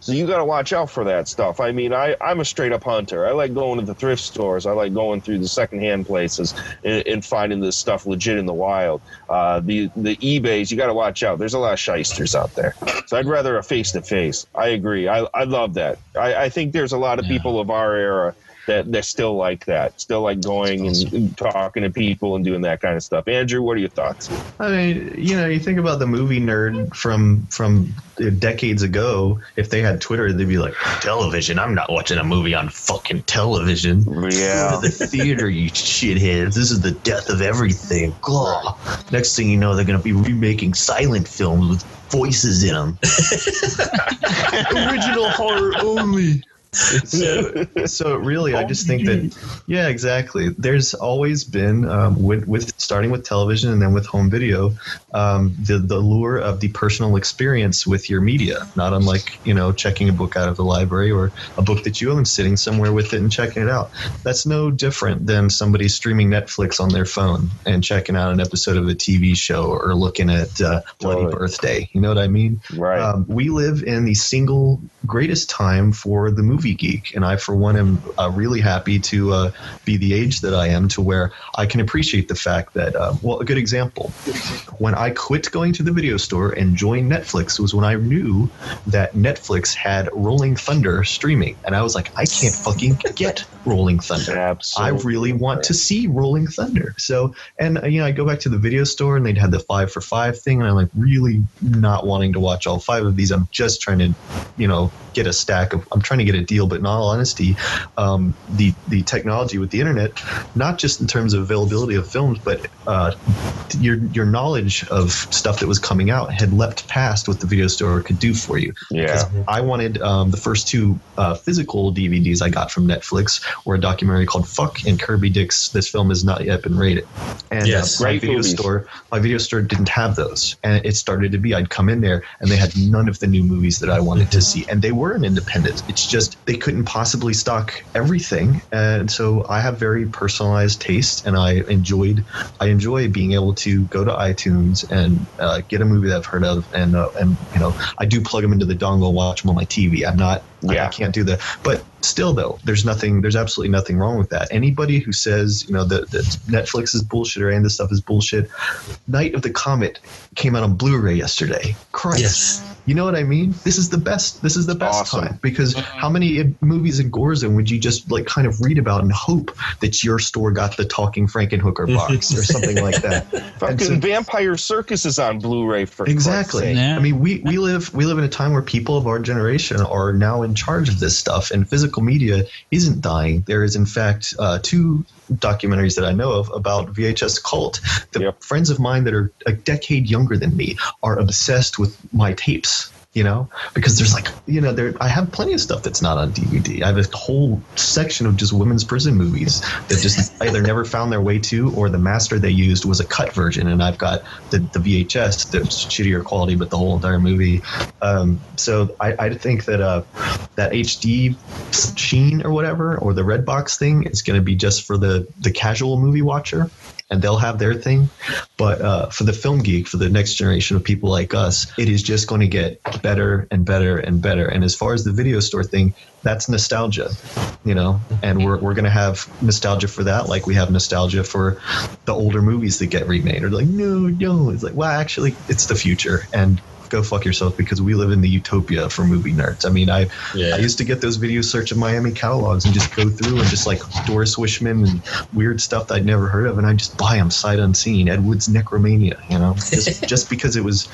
So you got to watch out for that stuff. I mean, I, I'm a straight up hunter. I like going to the thrift stores. I like going through the secondhand places and, and finding this stuff legit in the wild. Uh, the the eBays, you got to watch out. There's a lot of shysters out there. So I'd rather a face to face. I agree. I, I love that. I, I think there's a lot of people of our era that they're still like that, still like going and, and talking to people and doing that kind of stuff. Andrew, what are your thoughts? I mean, you know, you think about the movie nerd from from decades ago. If they had Twitter, they'd be like, "Television? I'm not watching a movie on fucking television. Yeah, <laughs> the theater, you shitheads. This is the death of everything." Blah. Next thing you know, they're gonna be remaking silent films with voices in them. <laughs> Original horror only. <laughs> so, so really, I just think that, yeah, exactly. There's always been um, with, with starting with television and then with home video, um, the the lure of the personal experience with your media. Not unlike you know checking a book out of the library or a book that you own, sitting somewhere with it and checking it out. That's no different than somebody streaming Netflix on their phone and checking out an episode of a TV show or looking at uh, Bloody Totally. Birthday. You know what I mean? Right. Um, we live in the single greatest time for the movie geek, and I, for one, am uh, really happy to uh, be the age that I am to where I can appreciate the fact that. Uh, well, a good example. When I quit going to the video store and joined Netflix was when I knew that Netflix had Rolling Thunder streaming, and I was like, I can't fucking get Rolling Thunder. Absolutely. I really want to see Rolling Thunder. So, and uh, you know, I go back to the video store and they'd had the five for five thing, and I'm like, really not wanting to watch all five of these. I'm just trying to, you know, get a stack of. I'm trying to get a deal, but in all honesty, um, the the technology with the internet, not just in terms of availability of films, but uh, your your knowledge of stuff that was coming out had leapt past what the video store could do for you. Yeah. I wanted um, the first two uh, physical DVDs I got from Netflix were a documentary called "Fuck" and Kirby Dick's "This Film Has Not Yet Been Rated." And Yes. uh, my video movies. store, my video store didn't have those, and it started to be. I'd come in there, and they had none of the new movies that I wanted to see, and they were an independent. It's just they couldn't possibly stock everything, and so I have very personalized taste, and I enjoyed. I enjoy being able to go to iTunes and uh, get a movie that I've heard of, and uh, and you know I do plug them into the dongle, watch them on my TV. I'm not. I- I, can't do that, but still though, there's nothing. There's absolutely nothing wrong with that. Anybody who says you know that, that Netflix is bullshit or any of this stuff is bullshit, Night of the Comet came out on Blu-ray yesterday. Christ. You know what I mean? This is the best. This is the best Awesome. time because mm-hmm. how many movies in Gorezone would you just like kind of read about and hope that your store got the talking Frankenhooker <laughs> box or something like that? Fucking so- Vampire Circus is on Blu-ray for Exactly. sake. I mean, we, we live we live in a time where people of our generation are now in charge of this stuff, and physical media isn't dying. There is, in fact, uh, two documentaries that I know of about VHS cult. The friends of mine that are a decade younger than me are obsessed with my tapes. You know, because there's like, you know, there I have plenty of stuff that's not on DVD. I have a whole section of just women's prison movies that just <laughs> either never found their way to, or the master they used was a cut version, and I've got the, the VHS that's shittier quality, but the whole entire movie. Um, so I, I think that uh, that HD sheen or whatever, or the red box thing, is going to be just for the the casual movie watcher. And they'll have their thing, but uh, for the film geek, for the next generation of people like us, it is just going to get better and better and better. And as far as the video store thing, that's nostalgia, you know, and we're, we're going to have nostalgia for that, like we have nostalgia for the older movies that get remade. Or like, no, no, it's like, well, actually, it's the future, and go fuck yourself because we live in the utopia for movie nerds. I mean, I I used to get those video search of Miami catalogs and just go through and just like Doris Wishman and weird stuff that I'd never heard of, and I just buy them sight unseen. Ed Wood's Necromania, you know, just <laughs> just because it was.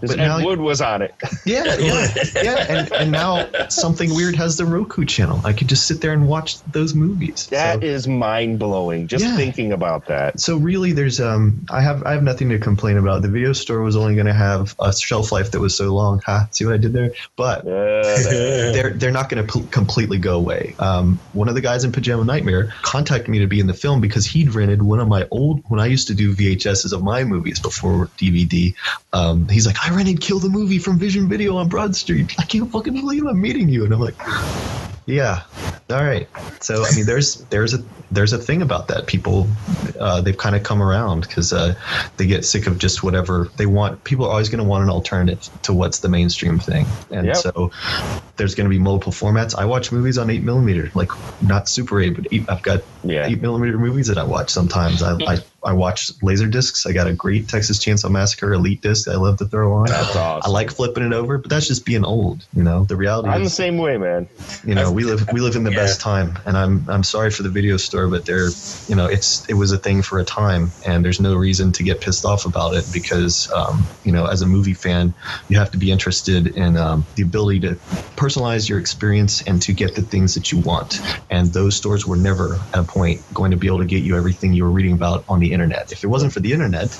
But Ed Wood was on it. Yeah, yeah, <laughs> yeah. And, and now something weird has the Roku channel. I could just sit there and watch those movies. That is mind blowing. Just Yeah. thinking about that. So really, there's um, I have I have nothing to complain about. The video store was only going to have a shelf life that was so long. Ha! See what I did there? But they're they're not going to p- completely go away. Um, one of the guys in Pajama Nightmare contacted me to be in the film because he'd rented one of my old when I used to do VHSs of my movies before DVD. Um, he's like, I rented Kill the Movie from Vision Video on Broad Street. I can't fucking believe I'm meeting you, and I'm like. Yeah, All right. So I mean, there's there's a there's a thing about that. People uh, they've kind of come around because uh, they get sick of just whatever they want. People are always going to want an alternative to what's the mainstream thing, and Yep. so there's going to be multiple formats. I watch movies on eight millimeter, like not Super eight, but eight, I've got Yeah. eight millimeter movies that I watch sometimes. I, I I watch laser discs. I got a great Texas Chainsaw Massacre Elite disc I love to throw on. That's awesome. I like flipping it over, but that's just being old. You know, the reality I'm the same way, man. you know we live we live in the <laughs> best time and i'm i'm sorry for the video store but they're you know it's it was a thing for a time and there's no reason to get pissed off about it because um, you know as a movie fan you have to be interested in um, the ability to personalize your experience and to get the things that you want and those stores were never at a point going to be able to get you everything you were reading about on the internet. If it wasn't for the internet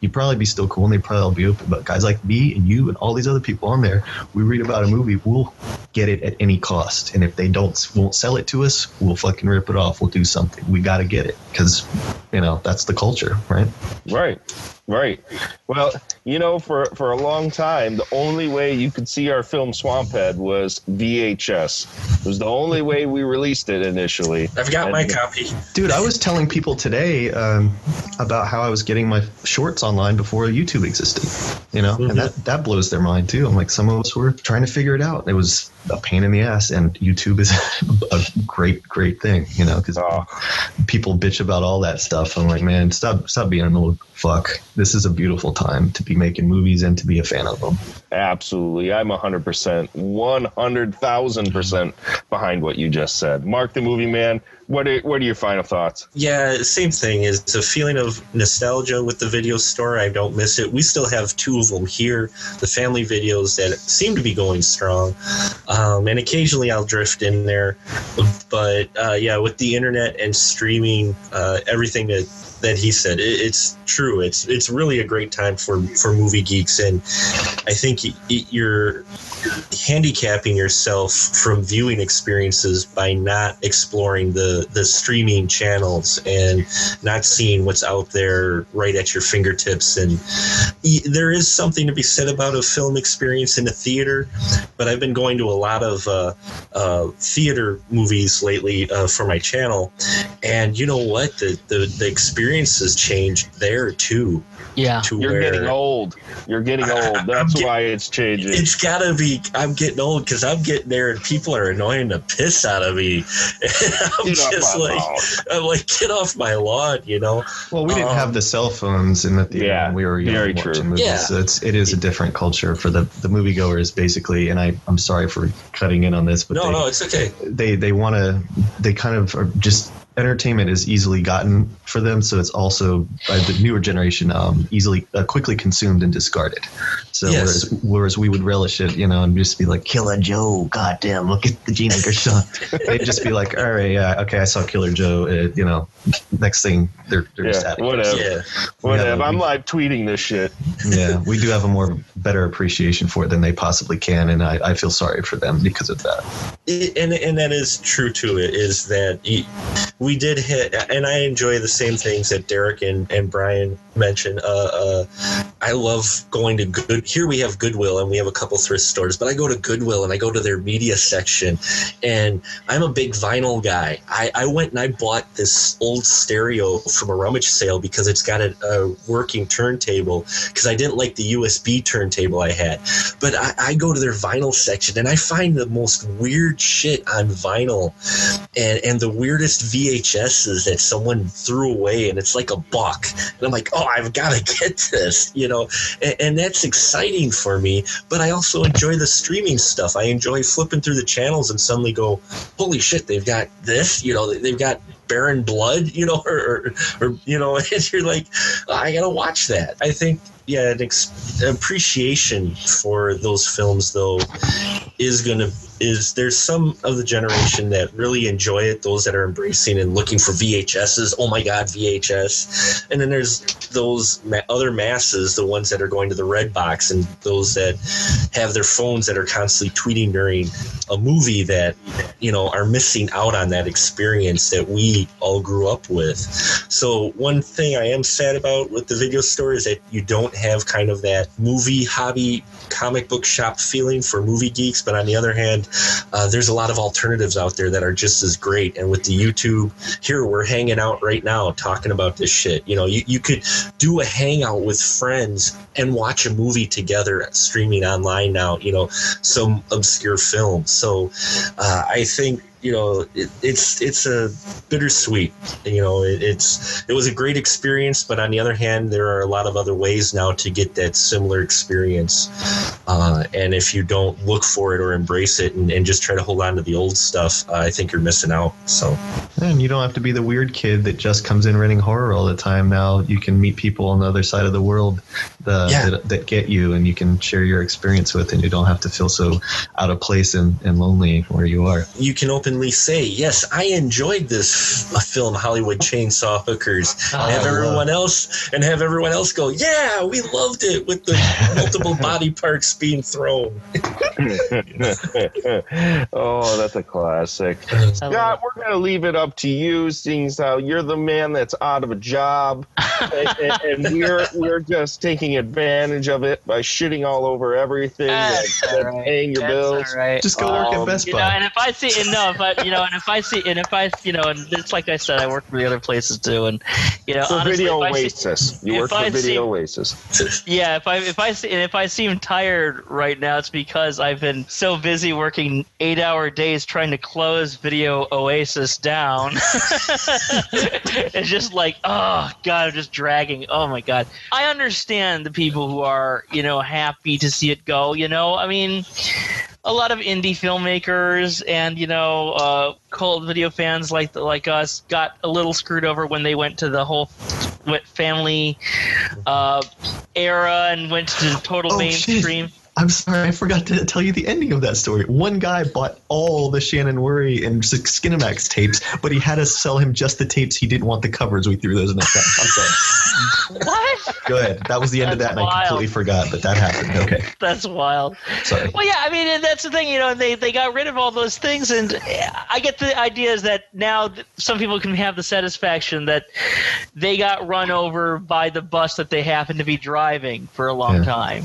you'd probably be still cool and they'd probably all be open. But guys like me and you and all these other people on there we read about a movie we'll get it at any cost. And if they don't won't sell it to us we'll fucking rip it off. We'll do something. We got to get it because you know that's the culture right? Right. Right. Well, you know, for for a long time, the only way you could see our film Swamphead was VHS. It was the only way we released it initially. I've got my copy. dude i was telling people today um, about how i was getting my shorts online before youtube existed you know and that that blows their mind too i'm like some of us were trying to figure it out it was a pain in the ass and youtube is <laughs> a great great thing you know because people bitch about all that stuff i'm like man stop stop being an old fuck this is a beautiful time to be making movies and to be a fan of them Absolutely. I'm 100%, 100,000% behind what you just said. Mark the movie man, what are, what are your final thoughts? Yeah, same thing. It's a feeling of nostalgia with the video store. I don't miss it. We still have two of them here, the family videos that seem to be going strong. Um, and occasionally I'll drift in there. But uh, yeah, with the internet and streaming, uh, everything that, that he said, it, it's true. It's it's really a great time for, for movie geeks. And I think you're handicapping yourself from viewing experiences by not exploring the the streaming channels and not seeing what's out there right at your fingertips. And there is something to be said about a film experience in a theater but i've been going to a lot of uh, uh, theater movies lately uh, for my channel. And you know what? The, the, the experience changed there too Yeah. to You're where getting old. You're getting old. That's why it's changing. it's gotta be. I'm getting old because I'm getting there, and people are annoying the piss out of me. <laughs> I'm Get just like, lawn. I'm like, get off my lawn, you know. Well, we didn't Um, have the cell phones in the theater Yeah, when we were young very watching true. movies. Yeah. So it's it is a different culture for the the moviegoers basically. And I I'm sorry for cutting in on this, but No, they, no, it's okay. they they want to they kind of are just entertainment is easily gotten for them so it's also by the newer generation um, easily uh, quickly consumed and discarded so Yes. whereas, whereas we would relish it you know and just be like killer joe goddamn look at the gina gershon <laughs> they'd just be like all right yeah okay i saw killer joe uh, you know next thing they're, they're just Yeah, at whatever. Yeah. Whatever. I'm we- live tweeting this shit. yeah <laughs> we do have a more better appreciation for it than they possibly can and i, I feel sorry for them because of that It, and and that is true to it is that y- we did hit and I enjoy the same things that Derek and, and Brian mentioned. Uh, uh, I love going to good. Here we have Goodwill and we have a couple thrift stores, but I go to Goodwill and I go to their media section, and I'm a big vinyl guy. I, I went and I bought this old stereo from a rummage sale because it's got a, a working turntable because I didn't like the USB turntable I had. But I, I go to their vinyl section and I find the most weird shit on vinyl and, and the weirdest VHSs that someone threw away and it's like a buck. And I'm like, oh, I've got to <laughs> get this, you know, and, and that's exciting for me. But I also enjoy the streaming stuff. I enjoy flipping through the channels and suddenly go, holy shit, they've got this, you know, they've got Baron Blood, you know, <laughs> or, or, or you know, <laughs> and you're like, oh, I gotta watch that. I think, yeah, an ex- appreciation for those films though is gonna is there's some of the generation that really enjoy it, those that are embracing and looking for VHSs. Oh my God, VHS! And then there's those ma- other masses, the ones that are going to the red box, and those that have their phones that are constantly tweeting during a movie that you know are missing out on that experience that we all grew up with. So one thing I am sad about with the video store is that you don't have kind of that movie hobby comic book shop feeling for movie geeks, but on the other hand, uh, there's a lot of alternatives out there that are just as great. And with the YouTube, here we're hanging out right now talking about this shit. You know, you, you could do a hangout with friends and watch a movie together streaming online now, you know, some obscure film. So uh, I think you know it, it's it's a bittersweet you know it, it's it was a great experience but on the other hand there are a lot of other ways now to get that similar experience uh, and if you don't look for it or embrace it and, and just try to hold on to the old stuff uh, i think you're missing out so And you don't have to be the weird kid that just comes in renting horror all the time. Now you can meet people on the other side of the world the, Yeah. that, that get you and you can share your experience with, and you don't have to feel so out of place and, and lonely where you are. you can openly say yes i enjoyed this f- film hollywood chainsaw hookers <laughs> and have everyone else and have everyone else go yeah we loved it with the multiple <laughs> body parts being thrown <laughs> oh, that's a classic. Scott, we're going to leave it up to you, seeing as how you're the man that's out of a job, and, and, and we're we're just taking advantage of it by shitting all over everything That's and, right. paying your That's bills. all right. Just go work at Um, Best you know, Buy. and if I see, and I, you know, and if I see, and if I, you know, and it's like I said, I work for the other places too, and you know, For honestly, Video I see- Oasis, you work for I Video see- Oasis. yeah, if I if I see, and if I seem tired right now, it's because I've been so busy working eight-hour days trying to close Video Oasis down. <laughs> it's just like, oh god, I'm just dragging. Oh my god, I understand the people who are, you know, happy to see it go. You know, I mean. A lot of indie filmmakers and you know uh, cult video fans like like us got a little screwed over when they went to the whole family uh, era and went to total Oh, shit. mainstream. I'm sorry, I forgot to tell you the ending of that story. One guy bought all the Shannon Whirry and Skinamax tapes, but he had us sell him just the tapes. He didn't want the covers. We threw those in the trash. I'm sorry. <laughs> <laughs> What? Go ahead. That was the end of that, That's and I completely forgot, but that happened. Okay, <laughs> That's wild. sorry. Well, yeah, I mean, and that's the thing, you know, they, they got rid of all those things, and I get the idea is that now some people can have the satisfaction that they got run over by the bus that they happened to be driving for a long Yeah. time,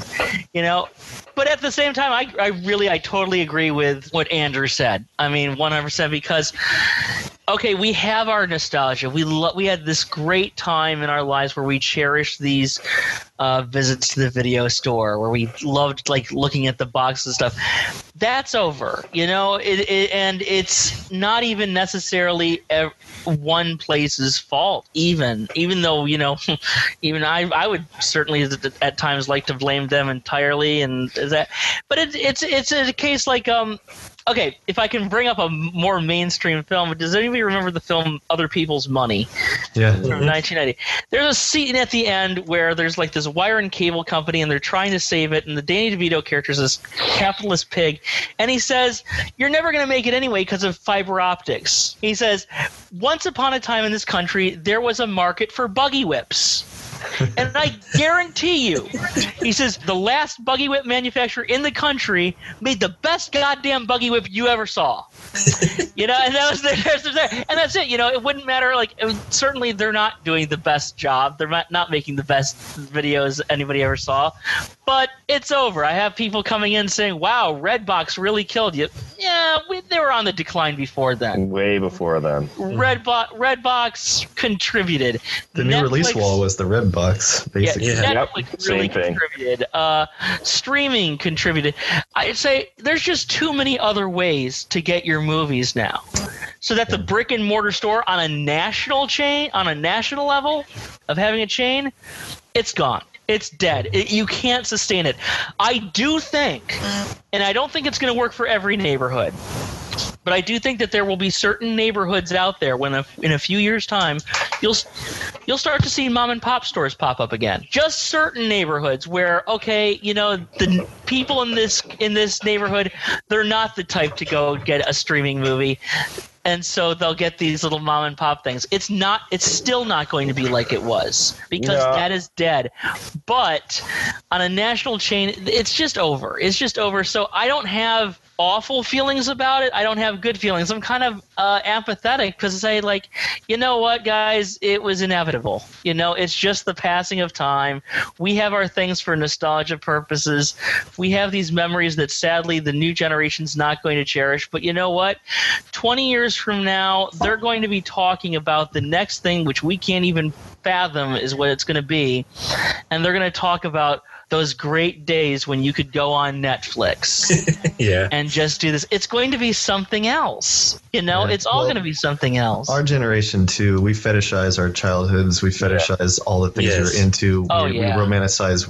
you know. But at the same time, I, I really, I totally agree with what Andrew said. I mean, 100% because okay, we have our nostalgia. We lo- we had this great time in our lives where we cherished these uh, visits to the video store, where we loved like looking at the boxes and stuff. That's over, you know, it, it, and it's not even necessarily ev- one place's fault. Even even though you know, <laughs> even I I would certainly at times like to blame them entirely, and that, but it's it's it's a case like um okay, if I can bring up a more mainstream film, does anybody remember the film Other People's Money Yeah. from mm-hmm. 1990? There's a scene at the end where there's like this wire and cable company and they're trying to save it, and the Danny DeVito character is this capitalist pig, and he says, You're never going to make it anyway because of fiber optics. He says, Once upon a time in this country, there was a market for buggy whips. <laughs> and I guarantee you, he says the last buggy whip manufacturer in the country made the best goddamn buggy whip you ever saw. you know, and that was there, and that's it. You know, it wouldn't matter. Like, it certainly they're not doing the best job. They're not, not making the best videos anybody ever saw. But it's over. I have people coming in saying, "Wow, Redbox really killed you." Yeah, we, they were on the decline before then. Way before then. Redbox, Redbox contributed. The new release wall was the red box, basically. yeah, Yep, Netflix same really thing. contributed. Uh, streaming contributed. I'd say there's just too many other ways to get your movies now. So that the brick and mortar store on a national chain, on a national level of having a chain, it's gone. It's dead. It, you can't sustain it. I do think, and I don't think it's going to work for every neighborhood. But I do think that there will be certain neighborhoods out there when, a, in a few years' time, you'll you'll start to see mom and pop stores pop up again. Just certain neighborhoods where, okay, you know, the people in this in this neighborhood, they're not the type to go get a streaming movie, and so they'll get these little mom and pop things. It's not. It's still not going to be like it was because No. that is dead. But on a national chain, it's just over. It's just over. So I don't have awful feelings about it. I don't have good feelings. I'm kind of uh, apathetic because I say like, you know what, guys, it was inevitable. You know, it's just the passing of time. We have our things for nostalgia purposes. We have these memories that sadly the new generation's not going to cherish. But you know what? 20 years from now, they're going to be talking about the next thing, which we can't even fathom is what it's going to be. And they're going to talk about those great days when you could go on Netflix <laughs> yeah. and just do this. It's going to be something else. You know, Yeah. it's all Well, going to be something else. Our generation too, we fetishize our childhoods. We fetishize all the things Yes. we're into. Oh, we, yeah. we romanticize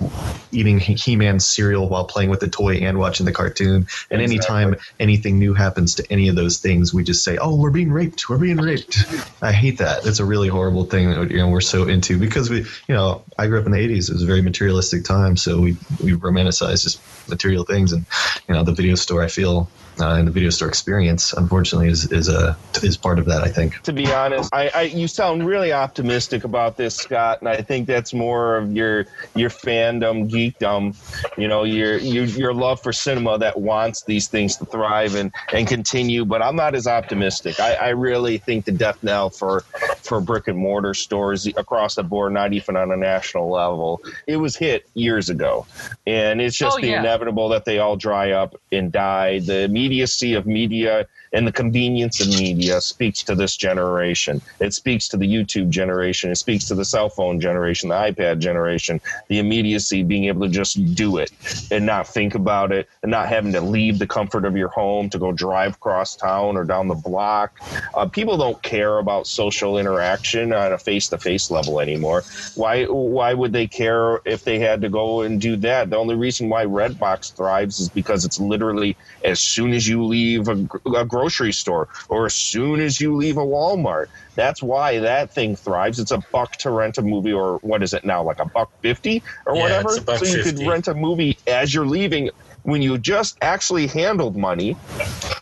eating He-Man cereal while playing with the toy and watching the cartoon. And anytime anything new happens to any of those things, we just say, "Oh, we're being raped. We're being raped." I hate that. It's a really horrible thing that you know we're so into because we, you know, I grew up in the '80s. It was a very materialistic time, so we we romanticize just material things, and you know, the video store. I feel. Uh, and the video store experience, unfortunately, is is a is part of that. I think. to be honest. I, I you sound really optimistic about this, Scott, and I think that's more of your your fandom, geekdom, you know, your your your love for cinema that wants these things to thrive and and continue. But I'm not as optimistic. I, I really think the death knell for for brick and mortar stores across the board, not even on a national level, it was hit years ago, and it's just Oh, the yeah. inevitable that they all dry up and die. The immediacy of media and the convenience of media speaks to this generation. It speaks to the YouTube generation. It speaks to the cell phone generation, the iPad generation. The immediacy, being able to just do it and not think about it, and not having to leave the comfort of your home to go drive across town or down the block. Uh, people don't care about social interaction on a face-to-face level anymore. Why? Why would they care if they had to go and do that? The only reason why Redbox thrives is because it's literally as soon as you leave a, a grocery store or as soon as you leave a Walmart. That's why that thing thrives. It's a buck to rent a movie, or what is it now, like a buck fifty or Yeah, whatever. it's a buck so you could rent a movie as you're leaving when you just actually handled money.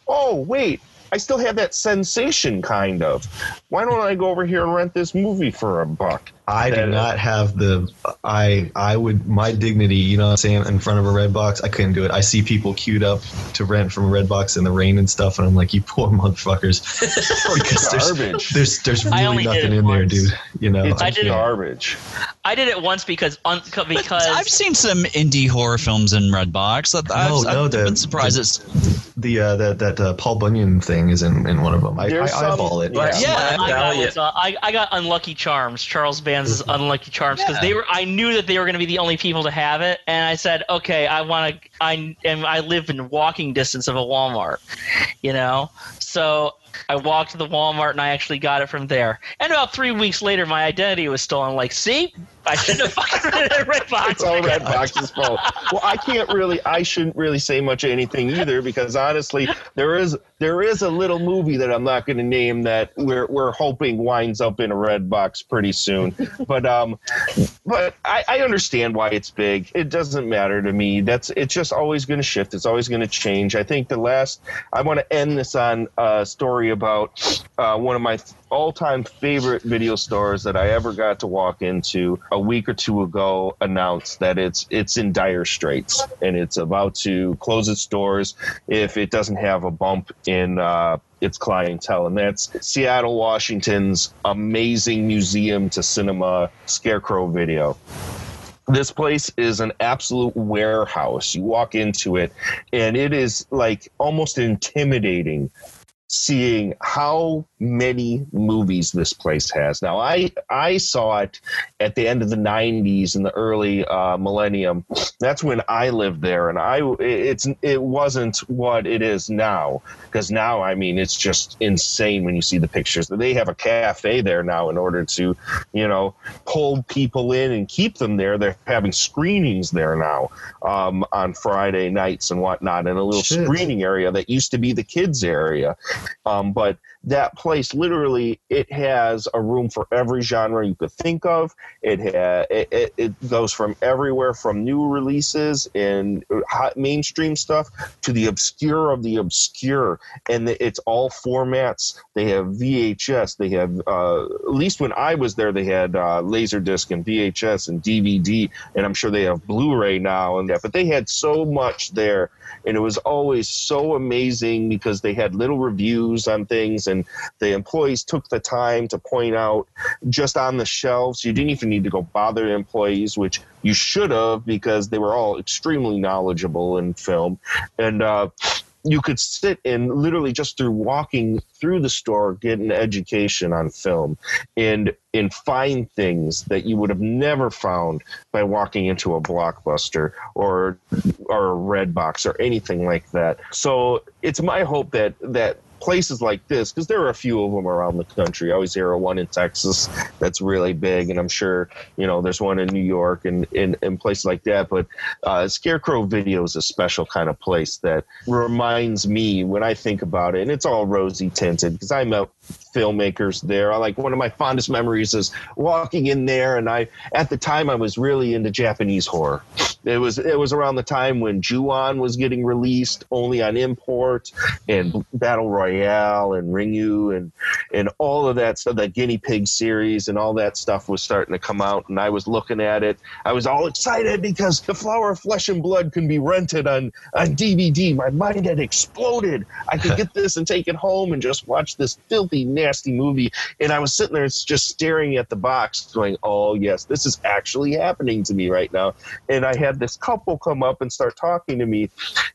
Oh wait. I still have that sensation, kind of. Why don't I go over here and rent this movie for a buck? I do not have the I I would my dignity, you know what I'm saying, in front of a red box. I couldn't do it. I see people queued up to rent from a red box in the rain and stuff, and I'm like, you poor motherfuckers. <laughs> because there's, Garbage. there's there's really nothing it in there, dude. You know, It's I did it- garbage. I did it once because un, because I've seen some indie horror films in Redbox. I've, No, I've, no, I've the- been surprised. the- the uh, that that uh, Paul Bunyan thing is in, in one of them. I, I There's some- eyeball it. yeah. yeah, I got, Valiant. was, uh, I, I got Unlucky Charms, Charles Unlucky Charms, because Yeah. they were. I knew that they were going to be the only people to have it, and I said, okay, I want to. I and I live in walking distance of a Walmart, <laughs> you know, so. I walked to the Walmart and I actually got it from there. And about three weeks later, my identity was stolen. Like, see, I shouldn't have fucking red box. It's all red box's fault. Well, I can't really, I shouldn't really say much of anything either because honestly, there is there is a little movie that I'm not going to name that we're we're hoping winds up in a red box pretty soon. But um, but I, I understand why it's big. It doesn't matter to me. That's it's just always going to shift. It's always going to change. I think the last I want to end this on a story about uh, one of my all-time favorite video stores that I ever got to walk into a week or two ago announced that it's it's in dire straits and it's about to close its doors if it doesn't have a bump in uh, its clientele, and that's Seattle, Washington's amazing museum to cinema Scarecrow Video. This place is an absolute warehouse. You walk into it, and it is like almost intimidating seeing how many movies this place has. Now, I I saw it at the end of the '90s and the early uh, millennium. That's when I lived there, and I it's it wasn't what it is now because now I mean it's just insane when you see the pictures. They have a cafe there now in order to you know pull people in and keep them there. They're having screenings there now um, on Friday nights and whatnot, in a little Shit. screening area that used to be the kids area Um, but that place literally it has a room for every genre you could think of. It ha- it, it, it goes from everywhere from new releases and hot mainstream stuff to the obscure of the obscure, and it's all formats. They have VHS. They have uh, at least when I was there, they had uh, Laserdisc and VHS and DVD, and I'm sure they have Blu-ray now and that. But they had so much there, and it was always so amazing because they had little reviews on things, and the employees took the time to point out just on the shelves. You didn't even need to go bother the employees, which you should have because they were all extremely knowledgeable in film, and. Uh, you could sit and literally just through walking through the store get an education on film and and find things that you would have never found by walking into a blockbuster or or a red box or anything like that. So it's my hope that that places like this because there are a few of them around the country. I always hear of one in Texas that's really big, and I'm sure you know there's one in New York and in, in places like that. But uh, Scarecrow Video is a special kind of place that reminds me when I think about it, and it's all rosy tinted because I met filmmakers there. I like one of my fondest memories is walking in there, and I at the time I was really into Japanese horror. It was it was around the time when Ju-on was getting released only on import, and Battle Royale and Ringu and and all of that stuff, that Guinea Pig series and all that stuff was starting to come out, and I was looking at it. I was all excited because the Flower of Flesh and Blood can be rented on on DVD. My mind had exploded. I could get this and take it home and just watch this filthy, nasty movie. And I was sitting there just staring at the box, going, "Oh yes, this is actually happening to me right now." And I had this couple come up and start talking to me,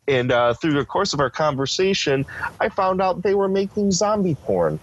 and uh, through the course of our conversation, I found out they were making zombie porn.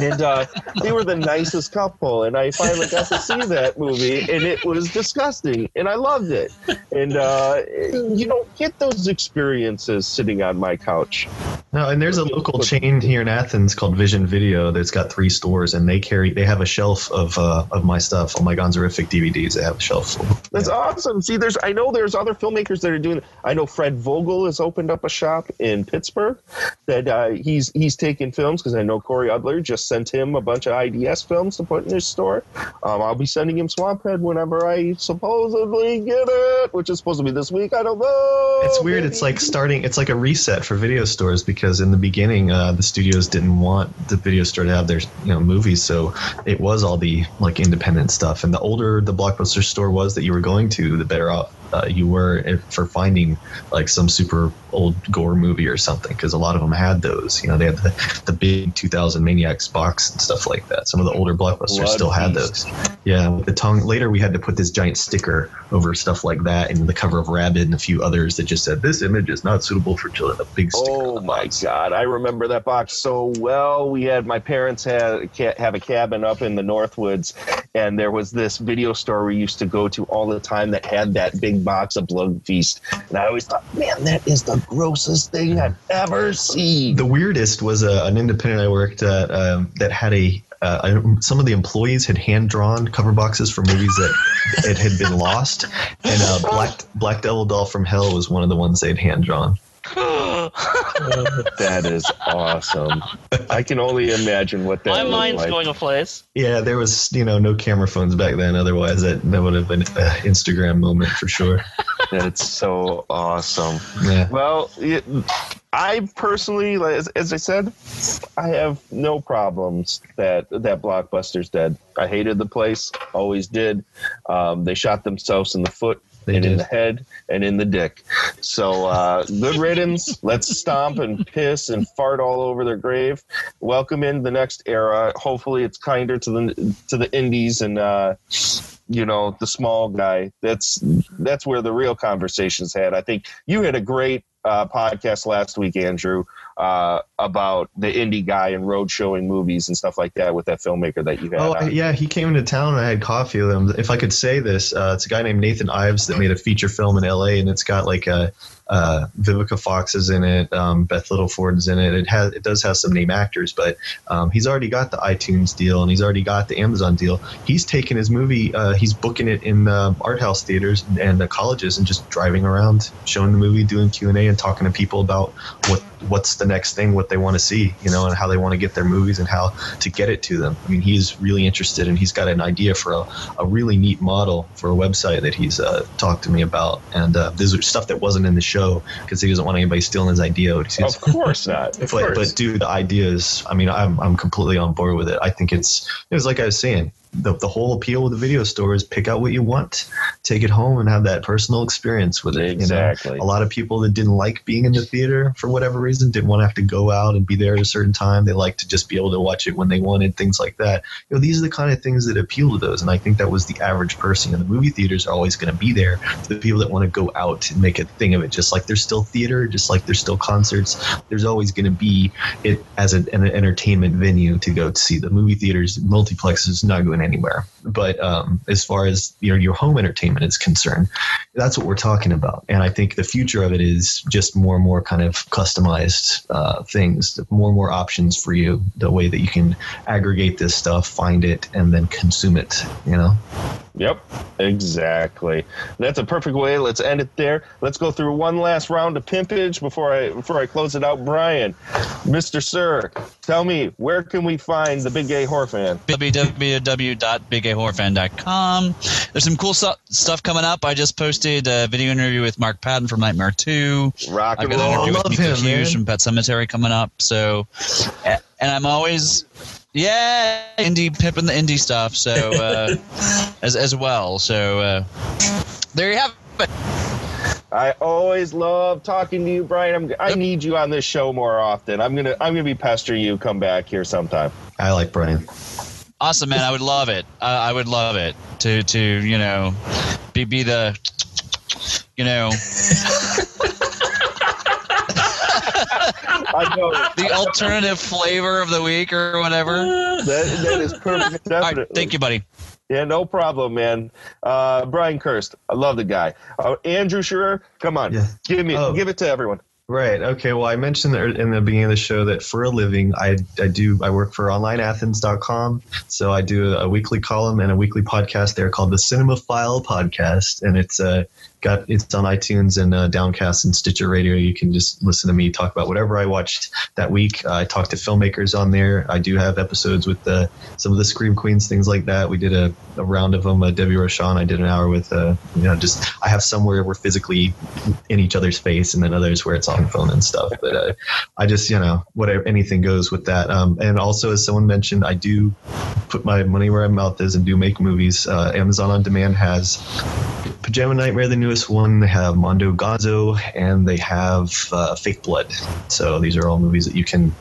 And uh, they were the nicest couple, and I finally got to see that movie, and it was disgusting, and I loved it. And uh, you don't get those experiences sitting on my couch. No, and there's a local chain here in Athens called Vision Video that's got three stores, and they carry they have a shelf of uh, of my stuff, all my Gonzorific DVDs. They have a shelf. Full. That's awesome. See, there's I know there's other filmmakers that are doing. I know Fred Vogel has opened up a shop in Pittsburgh that uh, he's he's taking films because I know Corey Udler just sent him a bunch of IDS films to put in his store. Um, I'll be sending him Swamphead whenever I supposedly get it, which is supposed to be this week. I don't know. It's weird. It's like starting. It's like a reset for video stores because in the beginning, uh, the studios didn't want the video store to have their you know movies, so it was all the like independent stuff. And the older the blockbuster store was that you were going to, the better off uh, you were for finding like some super old gore movie or something because a lot of them had those. You know, they had the, the big 2000 Maniacs box and stuff like that. Some of the older blockbusters Blood still had those. Yeah, with the tongue. Later, we had to put this giant sticker over stuff like that, and the cover of Rabid and a few others that just said this image is not suitable for children. A big sticker. Oh my god, I remember that box so well. We had my parents had have a cabin up in the Northwoods, and there was this video store we used to go to all the time that had that big box of Blood Feast, and I always thought, man, that is the grossest thing I've ever seen. The weirdest was uh, an independent I worked at um, that had a. Uh, some of the employees had hand drawn cover boxes for movies that it had been lost, and uh, Black Black Devil Doll from Hell was one of the ones they'd hand drawn. <laughs> that is awesome. I can only imagine what that. My mind's like. going a place. Yeah, there was you know no camera phones back then. Otherwise, that that would have been an Instagram moment for sure. <laughs> That's so awesome. Yeah. Well, it, I personally, as, as I said, I have no problems that that Blockbuster's dead. I hated the place, always did. Um, they shot themselves in the foot. They and in the head and in the dick. So uh, good riddance. Let's stomp and piss and fart all over their grave. Welcome in the next era. Hopefully, it's kinder to the to the indies and uh, you know the small guy. That's that's where the real conversations had. I think you had a great uh, podcast last week, Andrew, uh, about the indie guy and road showing movies and stuff like that with that filmmaker that you had. Oh on. yeah, he came into town and I had coffee with him. If I could say this, uh, it's a guy named Nathan Ives that made a feature film in L.A. and it's got like a. Uh, Vivica Fox is in it. Um, Beth Littleford's in it. It has it does have some name actors, but um, he's already got the iTunes deal and he's already got the Amazon deal. He's taking his movie. Uh, he's booking it in uh, art house theaters and uh, colleges and just driving around, showing the movie, doing Q and A, and talking to people about what what's the next thing, what they want to see, you know, and how they want to get their movies and how to get it to them. I mean, he's really interested and he's got an idea for a, a really neat model for a website that he's uh, talked to me about. And uh, there's stuff that wasn't in the show because he doesn't want anybody stealing his idea. Of course not. Of <laughs> but, course. but dude, the idea is, I mean, I'm, I'm completely on board with it. I think it's, it was like I was saying, the, the whole appeal of the video store is pick out what you want, take it home, and have that personal experience with it. Exactly. You know? A lot of people that didn't like being in the theater for whatever reason didn't want to have to go out and be there at a certain time. They like to just be able to watch it when they wanted, things like that. You know, these are the kind of things that appeal to those, and I think that was the average person. And the movie theaters are always going to be there for the people that want to go out and make a thing of it. Just like there's still theater, just like there's still concerts. There's always going to be it as an, an entertainment venue to go to see. The movie theaters, multiplexes, not going anywhere. But um, as far as your your home entertainment is concerned, that's what we're talking about. And I think the future of it is just more and more kind of customized uh, things, more and more options for you. The way that you can aggregate this stuff, find it, and then consume it. You know. Yep, exactly. That's a perfect way. Let's end it there. Let's go through one last round of pimpage before I before I close it out. Brian, Mister Sir, tell me where can we find the Big Gay Horror Fan? www.biggayhorrorfan.com. There's some cool stu- stuff coming up. I just posted a video interview with Mark Patton from Nightmare 2. Rock I've and got an roll. interview Love with Miko him, Hughes from Pet Sematary coming up. So, and I'm always, yeah, indie pimping the indie stuff. So, uh, <laughs> as as well. So, uh, there you have it. I always love talking to you, Brian. I'm, I need you on this show more often. I'm gonna I'm gonna be pestering you. Come back here sometime. I like Brian. Awesome, man. I would love it. I, I would love it to to you know be be the you know I know the alternative flavor of the week or whatever. that, that is perfect. Definitely. Thank you, buddy. Yeah, no problem, man. Uh, Brian Kirst, I love the guy. Uh, Andrew Shearer, come on, give me, Oh. give it to everyone. Right. Okay. Well, I mentioned in the beginning of the show that for a living, I, I do I work for OnlineAthens.com. So I do a weekly column and a weekly podcast there called the Cinema File Podcast, and it's uh, got it's on iTunes and uh, Downcast and Stitcher Radio. You can just listen to me talk about whatever I watched that week. Uh, I talk to filmmakers on there. I do have episodes with uh, some of the Scream Queens, things like that. We did a, a round of them. Uh, Debbie Rochon, I did an hour with. Uh, you know, just I have somewhere where we're physically in each other's face, and then others where it's on phone and stuff. But uh, I just, you know, whatever anything goes with that. Um, and also, as someone mentioned, I do put my money where my mouth is and do make movies. Amazon on Demand has Pajama Nightmare, the newest one. They have Mondo Gonzo, and they have uh, Fake Blood. So these are all movies that you can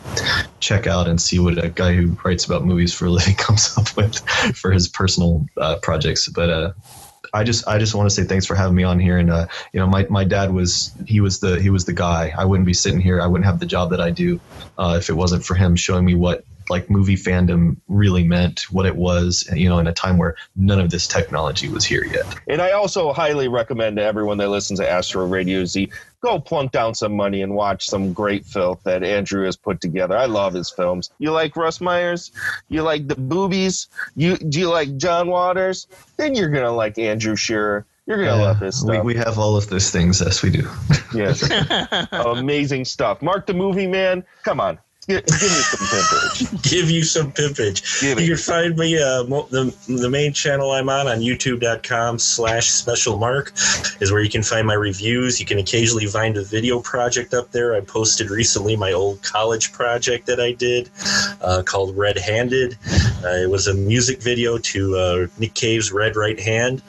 check out and see what a guy who writes about movies for a <laughs> living comes up with for his personal uh, projects. But uh, I just I just want to say thanks for having me on here. And uh, you know, my, my dad was he was the he was the guy. I wouldn't be sitting here. I wouldn't have the job that I do uh, if it wasn't for him showing me what like movie fandom really meant, what it was. You know, in a time where none of this technology was here yet. And I also highly recommend to everyone that listens to Astro Radio Z go plunk down some money and watch some great filth that Andrew has put together. I love his films. You like Russ Myers? You like the boobies? You do you like John Waters? Then you're gonna like Andrew Shearer. You're gonna love his we, stuff. we have all of those things. Yes, we do. Yes. <laughs> Amazing stuff. Mark the movie man. Come on. Give, give me some pimpage. <laughs> give you some pimpage. You can find me uh, mo- the the main channel I'm on on YouTube.com slash Special Mark is where you can find my reviews. You can occasionally find a video project up there. I posted recently my old college project that I did uh, called Red Handed. Uh, it was a music video to uh, Nick Cave's Red Right Hand,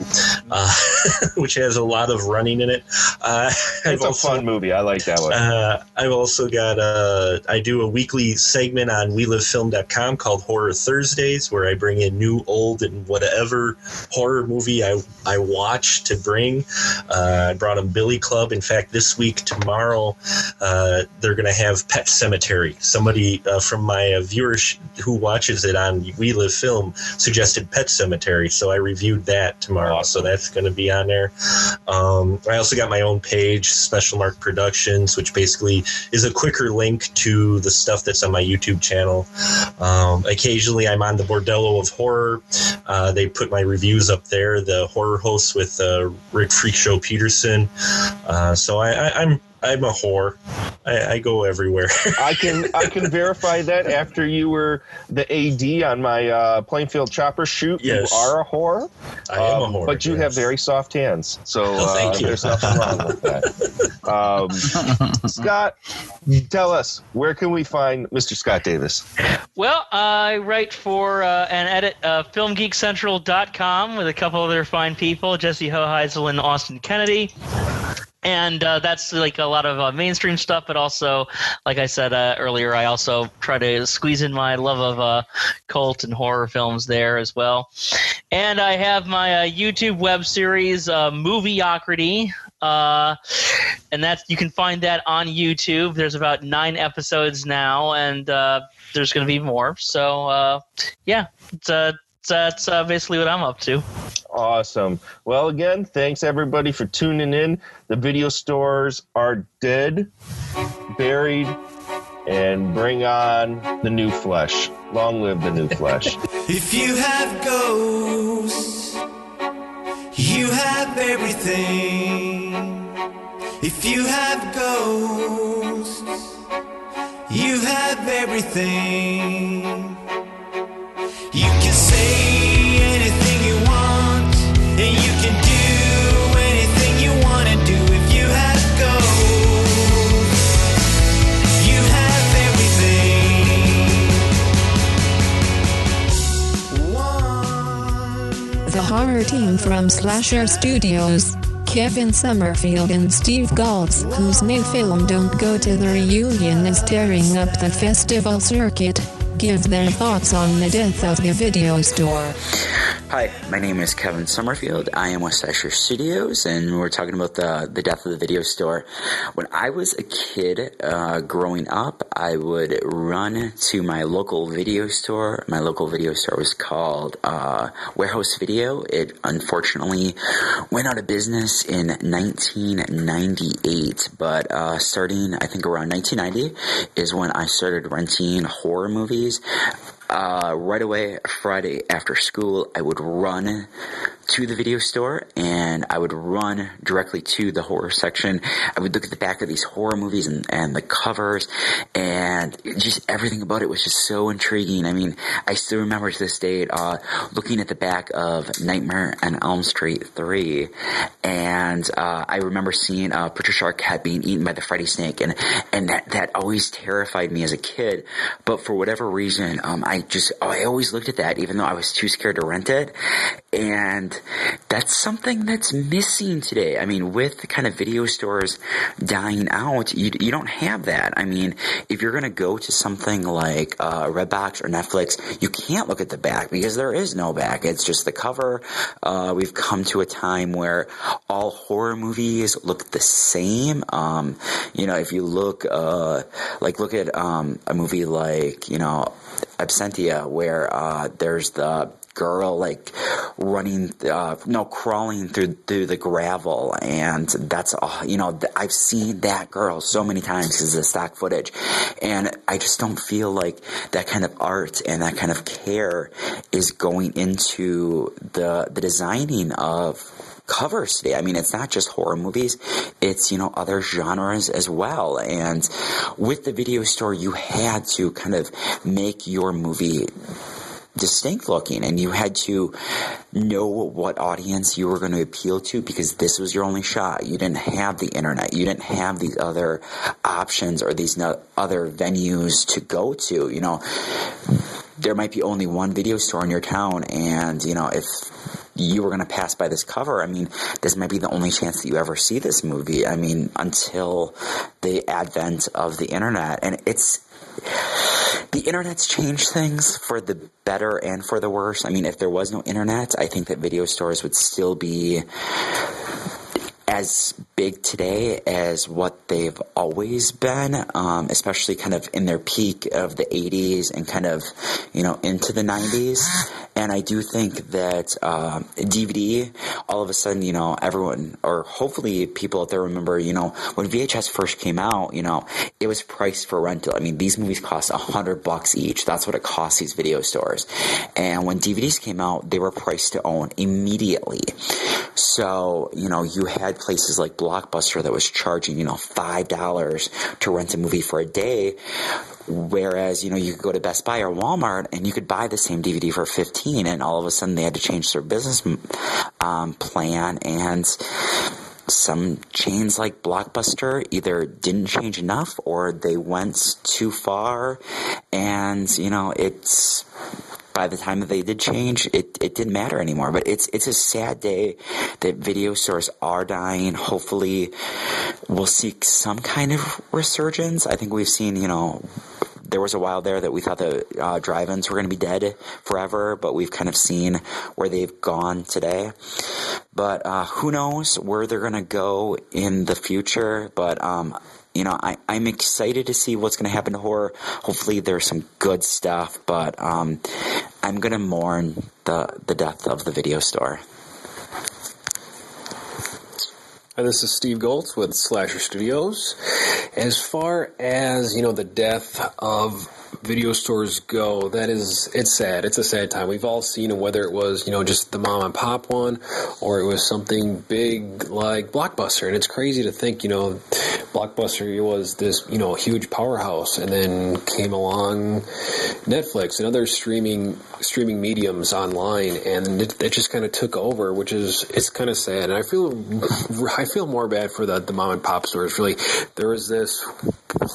uh, <laughs> which has a lot of running in it. Uh, <laughs> I've It's a also- fun movie. I like that one. uh, I've also got uh, I do a weekly segment on WeLiveFilm.com called Horror Thursdays, where I bring in new, old, and whatever horror movie I I watch to bring. Uh, I brought them Billy Club. In fact, this week, tomorrow, uh, they're going to have Pet Sematary. Somebody uh, from my uh, viewers who watches it on We Live Film suggested Pet Sematary, so I reviewed that tomorrow. So that's going to be on there. Um, I also got my own page, Special Mark Productions, which basically is a quicker link to the stuff that's on my YouTube channel. Um, occasionally, I'm on the Bordello of Horror. Uh, they put my reviews up there. The horror hosts with uh, Rick Freak Show Peterson. Uh, so I, I, I'm I'm a whore. I, I go everywhere. <laughs> I can I can verify that after you were the AD on my uh, Plainfield Chopper shoot. Yes. You are a whore. I am a Um, whore, But you have very soft hands. So Oh, uh, thank you. there's nothing wrong with that. <laughs> Um, Scott, tell us, where can we find Mr. Scott Davis? Well, I write for uh, and edit uh, FilmGeekCentral.com with a couple other fine people, Jesse Hoheisel and Austin Kennedy. And uh, that's like a lot of uh, mainstream stuff, but also, like I said uh, earlier, I also try to squeeze in my love of uh, cult and horror films there as well. And I have my uh, YouTube web series, uh, Movieocrity, and that's you can find that on YouTube. There's about nine episodes now, and there's going to be more. So yeah, it's, uh, it's, uh, uh, basically what I'm up to. Awesome. Well, again, thanks everybody for tuning in. The video stores are dead, buried, and bring on the new flesh. Long live the new flesh. <laughs> If you have ghosts, you have everything. If you have ghosts, you have everything. Horror team from Slasher Studios, Kevin Summerfield and Steve Goltz, whose new film Don't Go to the Reunion is tearing up the festival circuit, give their thoughts on the death of the video store. Hi, my name is Kevin Summerfield. I am with Slasher Studios, and we're talking about the the death of the video store. When I was a kid, uh, growing up, I would run to my local video store. My local video store was called uh, Warehouse Video. It unfortunately went out of business in 1998, but uh, starting I think around 1990 is when I started renting horror movies. Uh, right away, Friday after school, I would run to the video store and I would run directly to the horror section. I would look at the back of these horror movies and, and the covers and just everything about it was just so intriguing. I mean, I still remember to this day, uh, looking at the back of Nightmare on Elm Street 3 and, uh, I remember seeing, uh, Patricia Arquette being eaten by the Freddy snake and, and that, that always terrified me as a kid. But for whatever reason, um, I just, oh, I always looked at that even though I was too scared to rent it. And that's something that's missing today. I mean, with the kind of video stores dying out, you, you don't have that. I mean, if you're going to go to something like uh, Redbox or Netflix, you can't look at the back because there is no back. It's just the cover. Uh, we've come to a time where all horror movies look the same. Um, you know, if you look, uh, like, look at um, a movie like, you know, Absentia, where uh, there's the girl like running uh no crawling through through the gravel and that's uh, you know I've seen that girl so many times because of stock footage and I just don't feel like that kind of art and that kind of care is going into the the designing of covers today. I mean, it's not just horror movies, it's, you know, other genres as well. And with the video store, you had to kind of make your movie distinct looking and you had to know what audience you were going to appeal to because this was your only shot. You didn't have the internet. You didn't have these other options or these no- other venues to go to. You know, there might be only one video store in your town and, you know, if you were going to pass by this cover, I mean, this might be the only chance that you ever see this movie. I mean, until the advent of the internet. And it's, the internet's changed things for the better and for the worse. I mean, if there was no internet, I think that video stores would still be as big today as what they've always been, um, especially kind of in their peak of the 80s and kind of, you know, into the 90s. And I do think that uh, DVD, all of a sudden, you know, everyone, or hopefully people out there remember, you know, when VHS first came out, you know, it was priced for rental. I mean, these movies cost a hundred bucks each. That's what it costs these video stores. And when DVDs came out, they were priced to own immediately. So, you know, you had places like Blockbuster that was charging, you know, $5 to rent a movie for a day. Whereas, you know, you could go to Best Buy or Walmart and you could buy the same DVD for 15 and all of a sudden they had to change their business um, plan and some chains like Blockbuster either didn't change enough or they went too far and, you know, it's by the time that they did change, it, it didn't matter anymore. But it's it's a sad day that video stores are dying. Hopefully, we'll see some kind of resurgence. I think we've seen, you know, there was a while there that we thought the uh, drive-ins were going to be dead forever, but we've kind of seen where they've gone today. But uh, who knows where they're going to go in the future? But um, you know, I, I'm excited to see what's going to happen to horror. Hopefully, there's some good stuff, but um, I'm going to mourn the the death of the video store. Hi, this is Steve Goltz with Slasher Studios. As far as, you know, the death of video stores go, that is, it's sad. It's a sad time. We've all seen it, whether it was, you know, just the mom and pop one or it was something big like Blockbuster. And it's crazy to think, you know, Blockbuster was this, you know, huge powerhouse and then came along Netflix and other streaming, streaming mediums online and it, it just kind of took over, which is, it's kind of sad. And I feel, <laughs> I feel more bad for the, the mom and pop stores. Really, there was this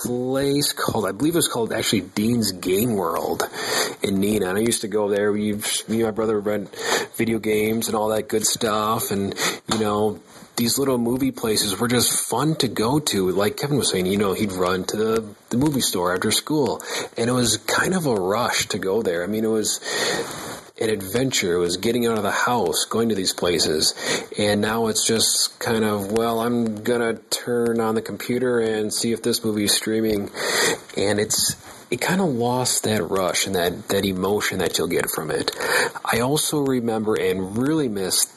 place called, I believe it was called actually Dean's Game World in Neenah. And I used to go there. We, me and my brother rent video games and all that good stuff. And, you know, these little movie places were just fun to go to. Like Kevin was saying, you know, he'd run to the, the movie store after school. And it was kind of a rush to go there. I mean, it was an adventure. It was getting out of the house, going to these places. And now it's just kind of, well, I'm going to turn on the computer and see if this movie is streaming. And it's, it kind of lost that rush and that, that emotion that you'll get from it. I also remember and really miss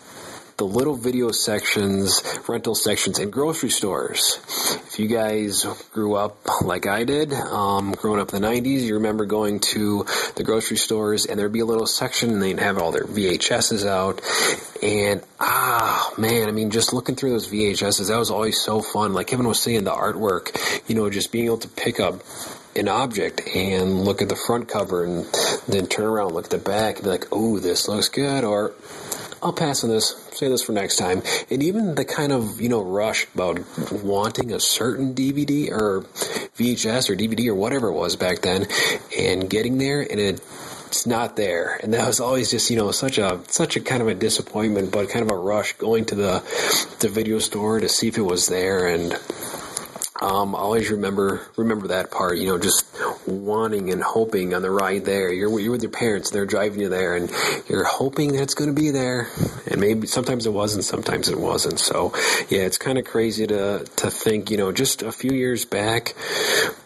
the little video sections, rental sections in grocery stores. If you guys grew up like I did, um, growing up in the 90s, you remember going to the grocery stores and there'd be a little section and they'd have all their VHSs out. And ah, man, I mean, just looking through those VHSs, that was always so fun. Like Kevin was saying, the artwork, you know, just being able to pick up an object and look at the front cover and then turn around, and look at the back and be like, oh, this looks good. Or I'll pass on this, say this for next time. And even the kind of, you know, rush about wanting a certain DVD or VHS or DVD or whatever it was back then and getting there and it it's not there. And that was always just, you know, such a such a kind of a disappointment, but kind of a rush going to the the video store to see if it was there and um, always remember remember that part. You know, just wanting and hoping on the ride there. You're you're with your parents, they're driving you there, and you're hoping that it's going to be there. And maybe sometimes it wasn't, sometimes it wasn't. So yeah, it's kind of crazy to to think. You know, just a few years back,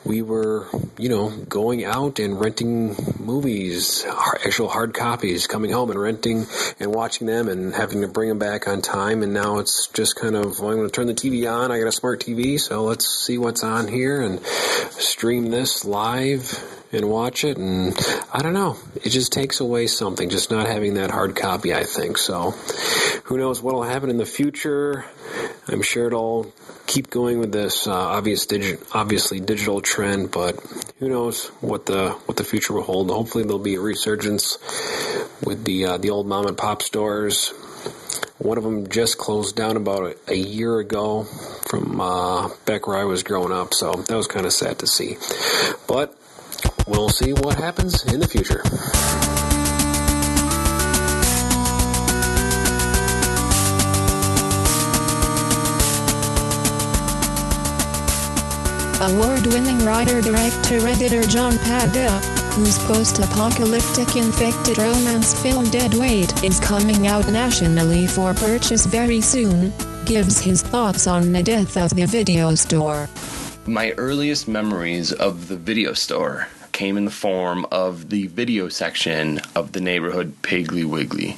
we were you know going out and renting movies, actual hard copies, coming home and renting and watching them, and having to bring them back on time. And now it's just kind of well, I'm going to turn the TV on. I got a smart TV, so let's see what's on here and stream this live and watch it. And I don't know, it just takes away something, just not having that hard copy, I think. So who knows what'll happen in the future. I'm sure it'll keep going with this uh, obvious digi- obviously digital trend, but who knows what the what the future will hold. Hopefully there'll be a resurgence with the uh, the old mom and pop stores. One of them just closed down about a, a year ago from uh, back where I was growing up, so that was kind of sad to see. But we'll see what happens in the future. Award-winning writer, director, editor John Pata, whose post-apocalyptic infected romance film Dead Weight is coming out nationally for purchase very soon, gives his thoughts on the death of the video store. My earliest memories of the video store came in the form of the video section of the neighborhood Piggly Wiggly.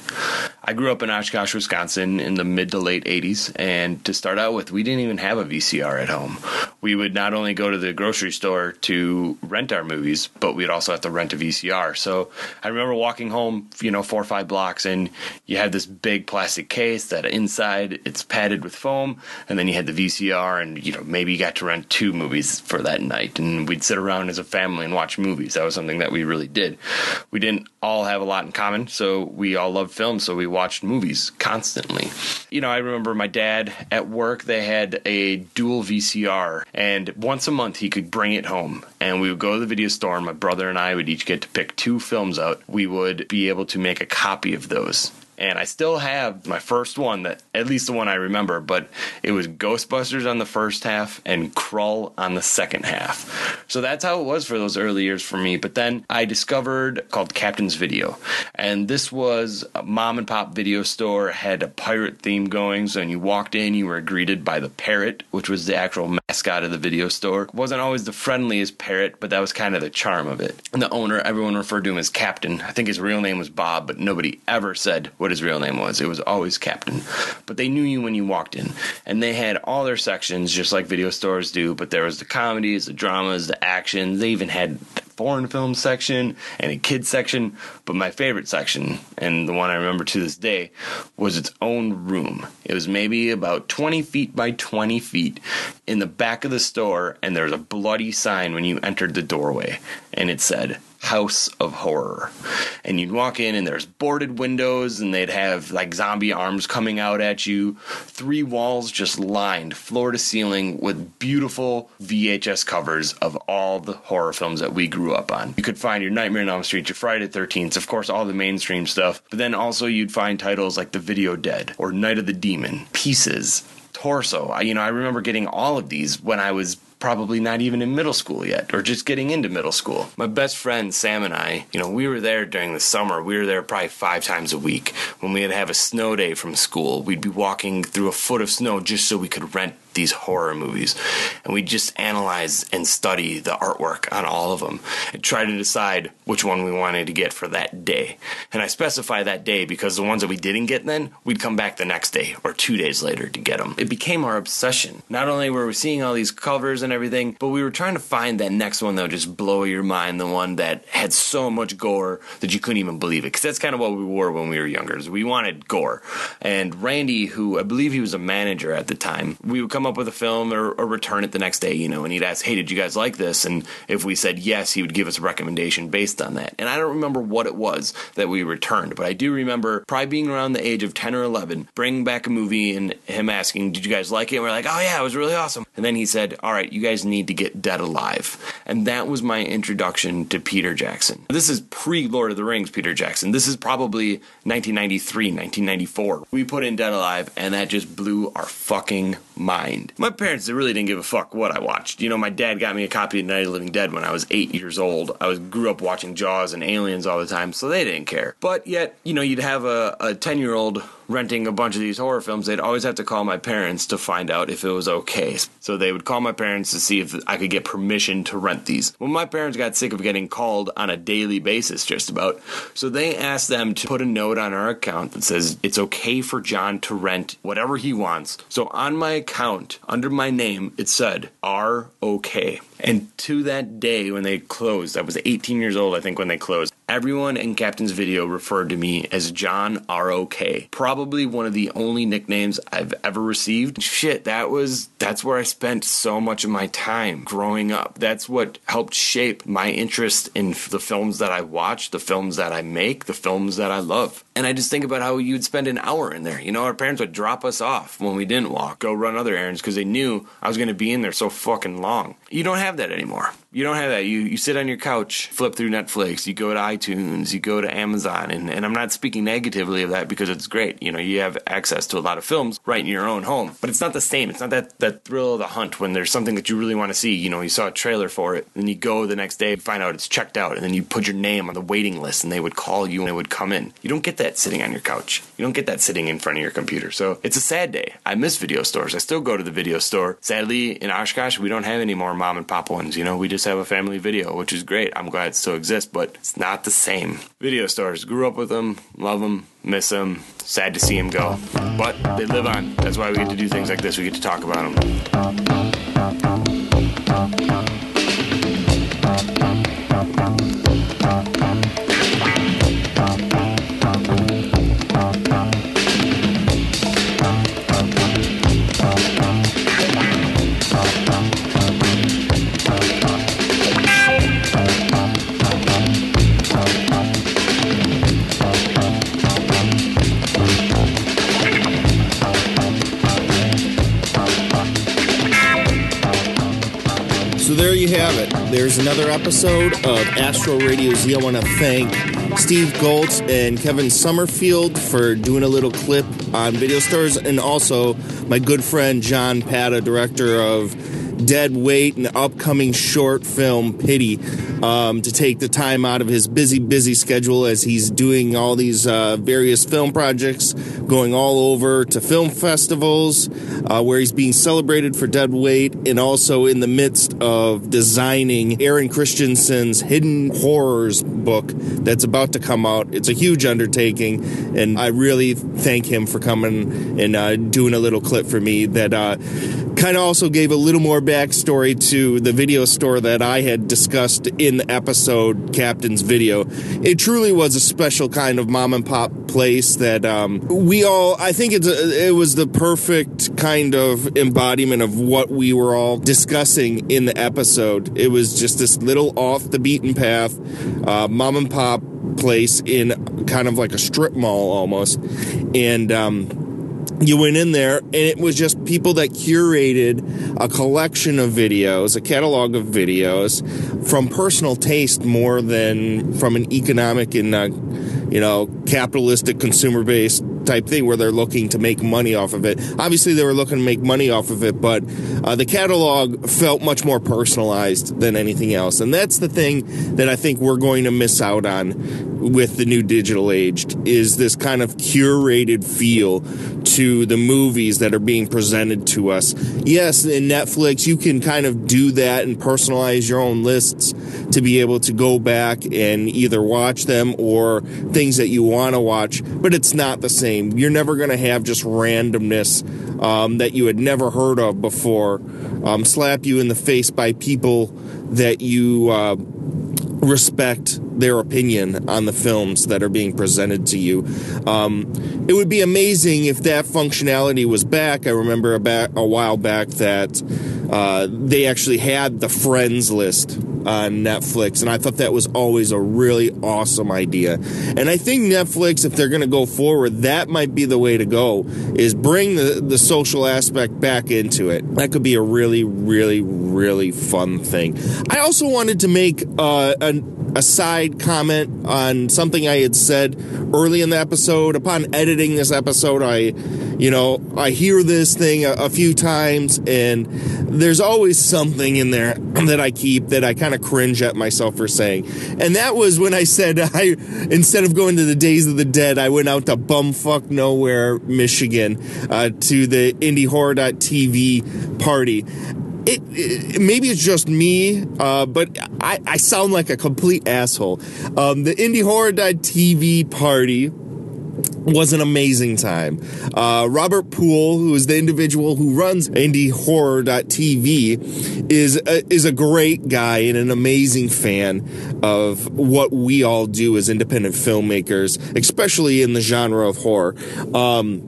I grew up in Oshkosh, Wisconsin in the mid to late 80s. And to start out with, we didn't even have a VCR at home. We would not only go to the grocery store to rent our movies, but we'd also have to rent a VCR. So I remember walking home, you know, four or five blocks, and you had this big plastic case that inside it's padded with foam. And then you had the VCR, and, you know, maybe you got to rent two movies for that night. And we'd sit around as a family and watch movies. That was something that we really did. We didn't all have a lot in common, so we all loved film, so we watched movies constantly. You know, I remember my dad at work, they had a dual VCR, and once a month he could bring it home. And we would go to the video store, and my brother and I would each get to pick two films out. We would be able to make a copy of those and I still have my first one that at least the one I remember, but it was Ghostbusters on the first half and Krull on the second half. So that's how it was for those early years for me. But then I discovered called Captain's Video, and this was a mom and pop video store had a pirate theme going. So when you walked in, you were greeted by the parrot, which was the actual mascot of the video store. It wasn't always the friendliest parrot, but that was kind of the charm of it. And the owner, everyone referred to him as Captain. I think his real name was Bob, but nobody ever said what his real name was. It was always Captain. But they knew you when you walked in. And they had all their sections, just like video stores do, but there was the comedies, the dramas, the action. They even had foreign film section and a kids section, but my favorite section, and the one I remember to this day, was its own room. It was maybe about 20 feet by 20 feet in the back of the store, and there was a bloody sign when you entered the doorway, and it said, House of Horror. And you'd walk in and there's boarded windows and they'd have like zombie arms coming out at you. Three walls just lined floor to ceiling with beautiful VHS covers of all the horror films that we grew up on. You could find your Nightmare on Elm Street, your Friday the 13th, of course, all the mainstream stuff. But then also you'd find titles like The Video Dead or Night of the Demon, Pieces, Torso. I, you know, I remember getting all of these when I was probably not even in middle school yet or just getting into middle school. My best friend Sam and I, you know, we were there during the summer. We were there probably five times a week. When we'd have a snow day from school, we'd be walking through a foot of snow just so we could rent these horror movies. And we just analyze and study the artwork on all of them and try to decide which one we wanted to get for that day. And I specify that day because the ones that we didn't get then, we'd come back the next day or two days later to get them. It became our obsession. Not only were we seeing all these covers and everything, but we were trying to find that next one that would just blow your mind, the one that had so much gore that you couldn't even believe it. Because that's kind of what we were when we were younger. We wanted gore. And Randy, who I believe he was a manager at the time, we would come up with a film or, or return it the next day, you know, and he'd ask, "Hey, did you guys like this?" And if we said yes, he would give us a recommendation based on that. And I don't remember what it was that we returned, but I do remember probably being around the age of ten or eleven, bringing back a movie and him asking, "Did you guys like it?" And we're like, "Oh yeah, it was really awesome." And then he said, "All right, you guys need to get Dead Alive," and that was my introduction to Peter Jackson. This is pre Lord of the Rings Peter Jackson. This is probably 1993, 1994. We put in Dead Alive, and that just blew our fucking mind. My parents really didn't give a fuck what I watched. You know, my dad got me a copy of Night of the Living Dead when I was eight years old. I was grew up watching Jaws and Aliens all the time, so they didn't care. But yet, you know, you'd have a, a 10 year old renting a bunch of these horror films, they'd always have to call my parents to find out if it was okay. So they would call my parents to see if I could get permission to rent these. Well, my parents got sick of getting called on a daily basis, just about. So they asked them to put a note on our account that says it's okay for John to rent whatever he wants. So on my account, under my name, it said R OK. And to that day when they closed, I was 18 years old, I think, when they closed. Everyone in Captain's Video referred to me as John R.O.K. Probably one of the only nicknames I've ever received. Shit, that was that's where I spent so much of my time growing up. That's what helped shape my interest in the films that I watch, the films that I make, the films that I love. And I just think about how you'd spend an hour in there. You know, our parents would drop us off when we didn't walk, go run other errands because they knew I was going to be in there so fucking long. You don't have that anymore. You don't have that. You you sit on your couch, flip through Netflix, you go to iTunes, you go to Amazon, and, and I'm not speaking negatively of that because it's great. You know, you have access to a lot of films right in your own home. But it's not the same. It's not that, that thrill of the hunt when there's something that you really want to see. You know, you saw a trailer for it, and you go the next day, find out it's checked out, and then you put your name on the waiting list and they would call you and they would come in. You don't get that sitting on your couch. You don't get that sitting in front of your computer. So it's a sad day. I miss video stores. I still go to the video store. Sadly, in Oshkosh, we don't have any more mom and pop ones. You know, we just have a family video, which is great. I'm glad it still exists, but it's not the same. Video stores, grew up with them, love them, miss them. sad to see them go. But they live on. That's why we get to do things like this. We get to talk about them. Episode of Astro Radio Z. I want to thank Steve Goltz and Kevin Summerfield for doing a little clip on Video Stars, and also my good friend John Pata, director of Dead Weight and upcoming short film Pity, um, to take the time out of his busy, busy schedule as he's doing all these uh, various film projects, going all over to film festivals uh, where he's being celebrated for Dead Weight, and also in the midst of designing Aaron Christensen's Hidden Horrors book that's about to come out. It's a huge undertaking, and I really thank him for coming and uh, doing a little clip for me that uh, kind of also gave a little more backstory to the video store that I had discussed in the episode Captain's Video. It truly was a special kind of mom and pop place that um, we all, I think it's a, it was the perfect kind of embodiment of what we were all discussing in the episode. It was just this little off the beaten path uh, mom and pop place in kind of like a strip mall almost. And, um, you went in there and it was just people that curated a collection of videos, a catalog of videos from personal taste more than from an economic and, uh, you know, capitalistic consumer based type thing where they're looking to make money off of it. Obviously, they were looking to make money off of it, but uh, the catalog felt much more personalized than anything else. And that's the thing that I think we're going to miss out on with the new digital age is this kind of curated feel to the movies that are being presented to us. Yes, in Netflix, you can kind of do that and personalize your own lists to be able to go back and either watch them or things that you want to watch, but it's not the same. You're never going to have just randomness um, that you had never heard of before um, slap you in the face by people that you uh, respect their opinion on the films that are being presented to you. Um, it would be amazing if that functionality was back. I remember a, back, a while back that uh, they actually had the friends list Netflix, and I thought that was always a really awesome idea. And I think Netflix, if they're going to go forward, that might be the way to go. Is bring the the social aspect back into it. That could be a really, really, really fun thing. I also wanted to make uh, an, a side comment on something I had said early in the episode. Upon editing this episode, I, you know, I hear this thing a, a few times, and there's always something in there <clears throat> that I keep that I kind of cringe at myself for saying. And that was when I said <laughs> I, instead of going to the Days of the Dead, I went out to bumfuck nowhere, Michigan, uh, to the IndieHorror.tv party. It, it, maybe it's just me, uh, but I, I sound like a complete asshole. Um, the IndieHorror.tv party was an amazing time. Uh, Robert Poole, who is the individual who runs IndieHorror.tv, is a, is a great guy and an amazing fan of what we all do as independent filmmakers, especially in the genre of horror. Um,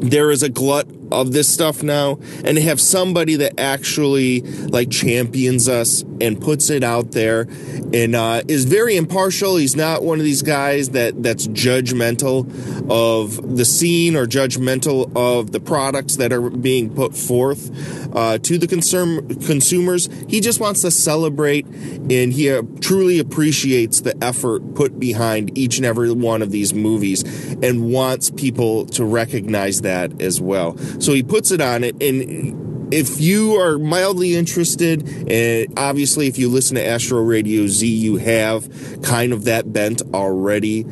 there is a glut of this stuff now and have somebody that actually like champions us and puts it out there and uh, is very impartial. He's not one of these guys that that's judgmental of the scene or judgmental of the products that are being put forth uh, to the consum- consumers. He just wants to celebrate and he uh, truly appreciates the effort put behind each and every one of these movies and wants people to recognize that as well so he puts it on it, and if you are mildly interested, and obviously if you listen to Astro Radio Z, you have kind of that bent already.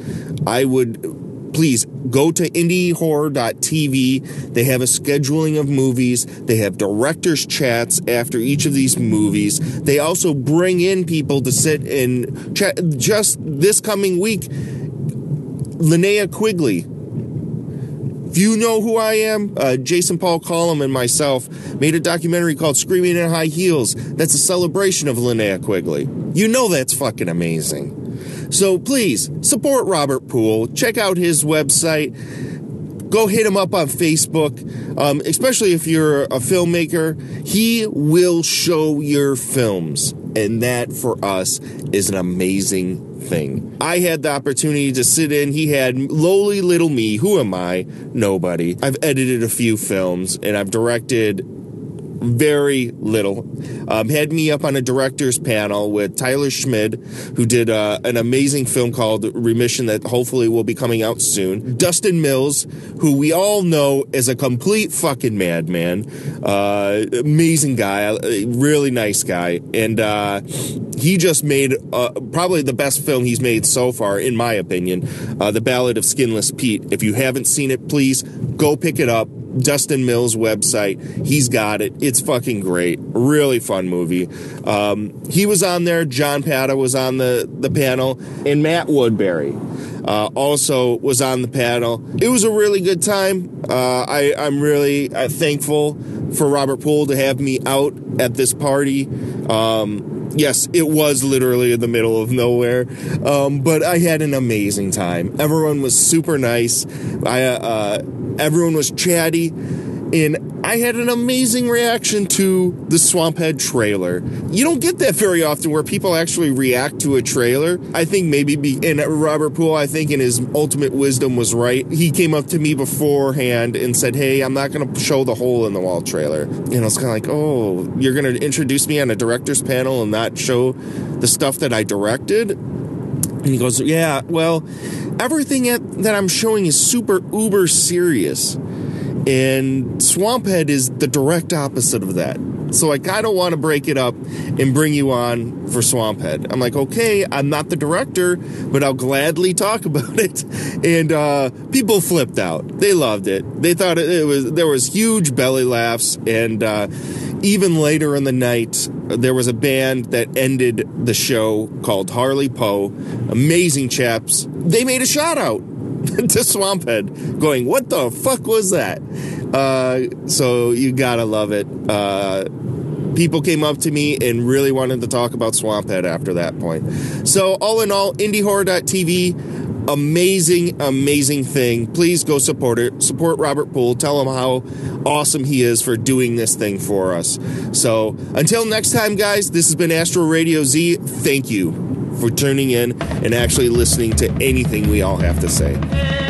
I would please go to indiehorror.tv. They have a scheduling of movies. They have directors chats after each of these movies. They also bring in people to sit and chat. Just this coming week, Linnea Quigley If you know who I am, uh, Jason Paul Collum and myself made a documentary called Screaming in High Heels. That's a celebration of Linnea Quigley. You know that's fucking amazing. So please support Robert Poole. Check out his website. Go hit him up on Facebook, um, especially if you're a filmmaker. He will show your films. And that for us is an amazing thing. I had the opportunity to sit in. He had lowly little me. Who am I? Nobody. I've edited a few films and I've directed very little. Um, had me up on a director's panel with Tyler Schmid, who did uh, an amazing film called Remission that hopefully will be coming out soon. Dustin Mills, who we all know is a complete fucking madman. Uh, amazing guy, really nice guy. And uh, he just made uh, probably the best film he's made so far, in my opinion, uh, The Ballad of Skinless Pete. If you haven't seen it, please go pick it up. Dustin Mills website. He's got it. It's fucking great. Really fun movie. Um, he was on there. John Pata was on the, the panel. And Matt Woodbury uh, also was on the panel. It was a really good time. Uh, I, I'm really uh, thankful for Robert Poole to have me out at this party. Um, yes, it was literally in the middle of nowhere, um, but I had an amazing time. Everyone was super nice. I, uh, everyone was chatty, and I had an amazing reaction to the Swamphead trailer. You don't get that very often where people actually react to a trailer. I think maybe, be, and Robert Poole, I think in his ultimate wisdom was right. He came up to me beforehand and said, Hey, I'm not going to show the hole in the wall trailer. And I was kind of like, Oh, you're going to introduce me on a director's panel and not show the stuff that I directed? And he goes, Yeah, well, everything that I'm showing is super uber serious. And Swamphead is the direct opposite of that. So I kind of want to break it up and bring you on for Swamphead. I'm like, okay, I'm not the director, but I'll gladly talk <laughs> about it. And uh, people flipped out. They loved it. They thought it, it was there was huge belly laughs, and uh, even later in the night, there was a band that ended the show called Harley Poe. Amazing chaps. They made a shout out <laughs> to Swamphead, going, "What the fuck was that?" Uh, so you gotta love it. Uh, people came up to me and really wanted to talk about Swamphead after that point. So all in all, IndieHorror.tv, amazing, amazing thing. Please go support it. Support Robert Poole. Tell him how awesome he is for doing this thing for us. So until next time, guys, this has been Astro Radio Z. Thank you for tuning in and actually listening to anything we all have to say.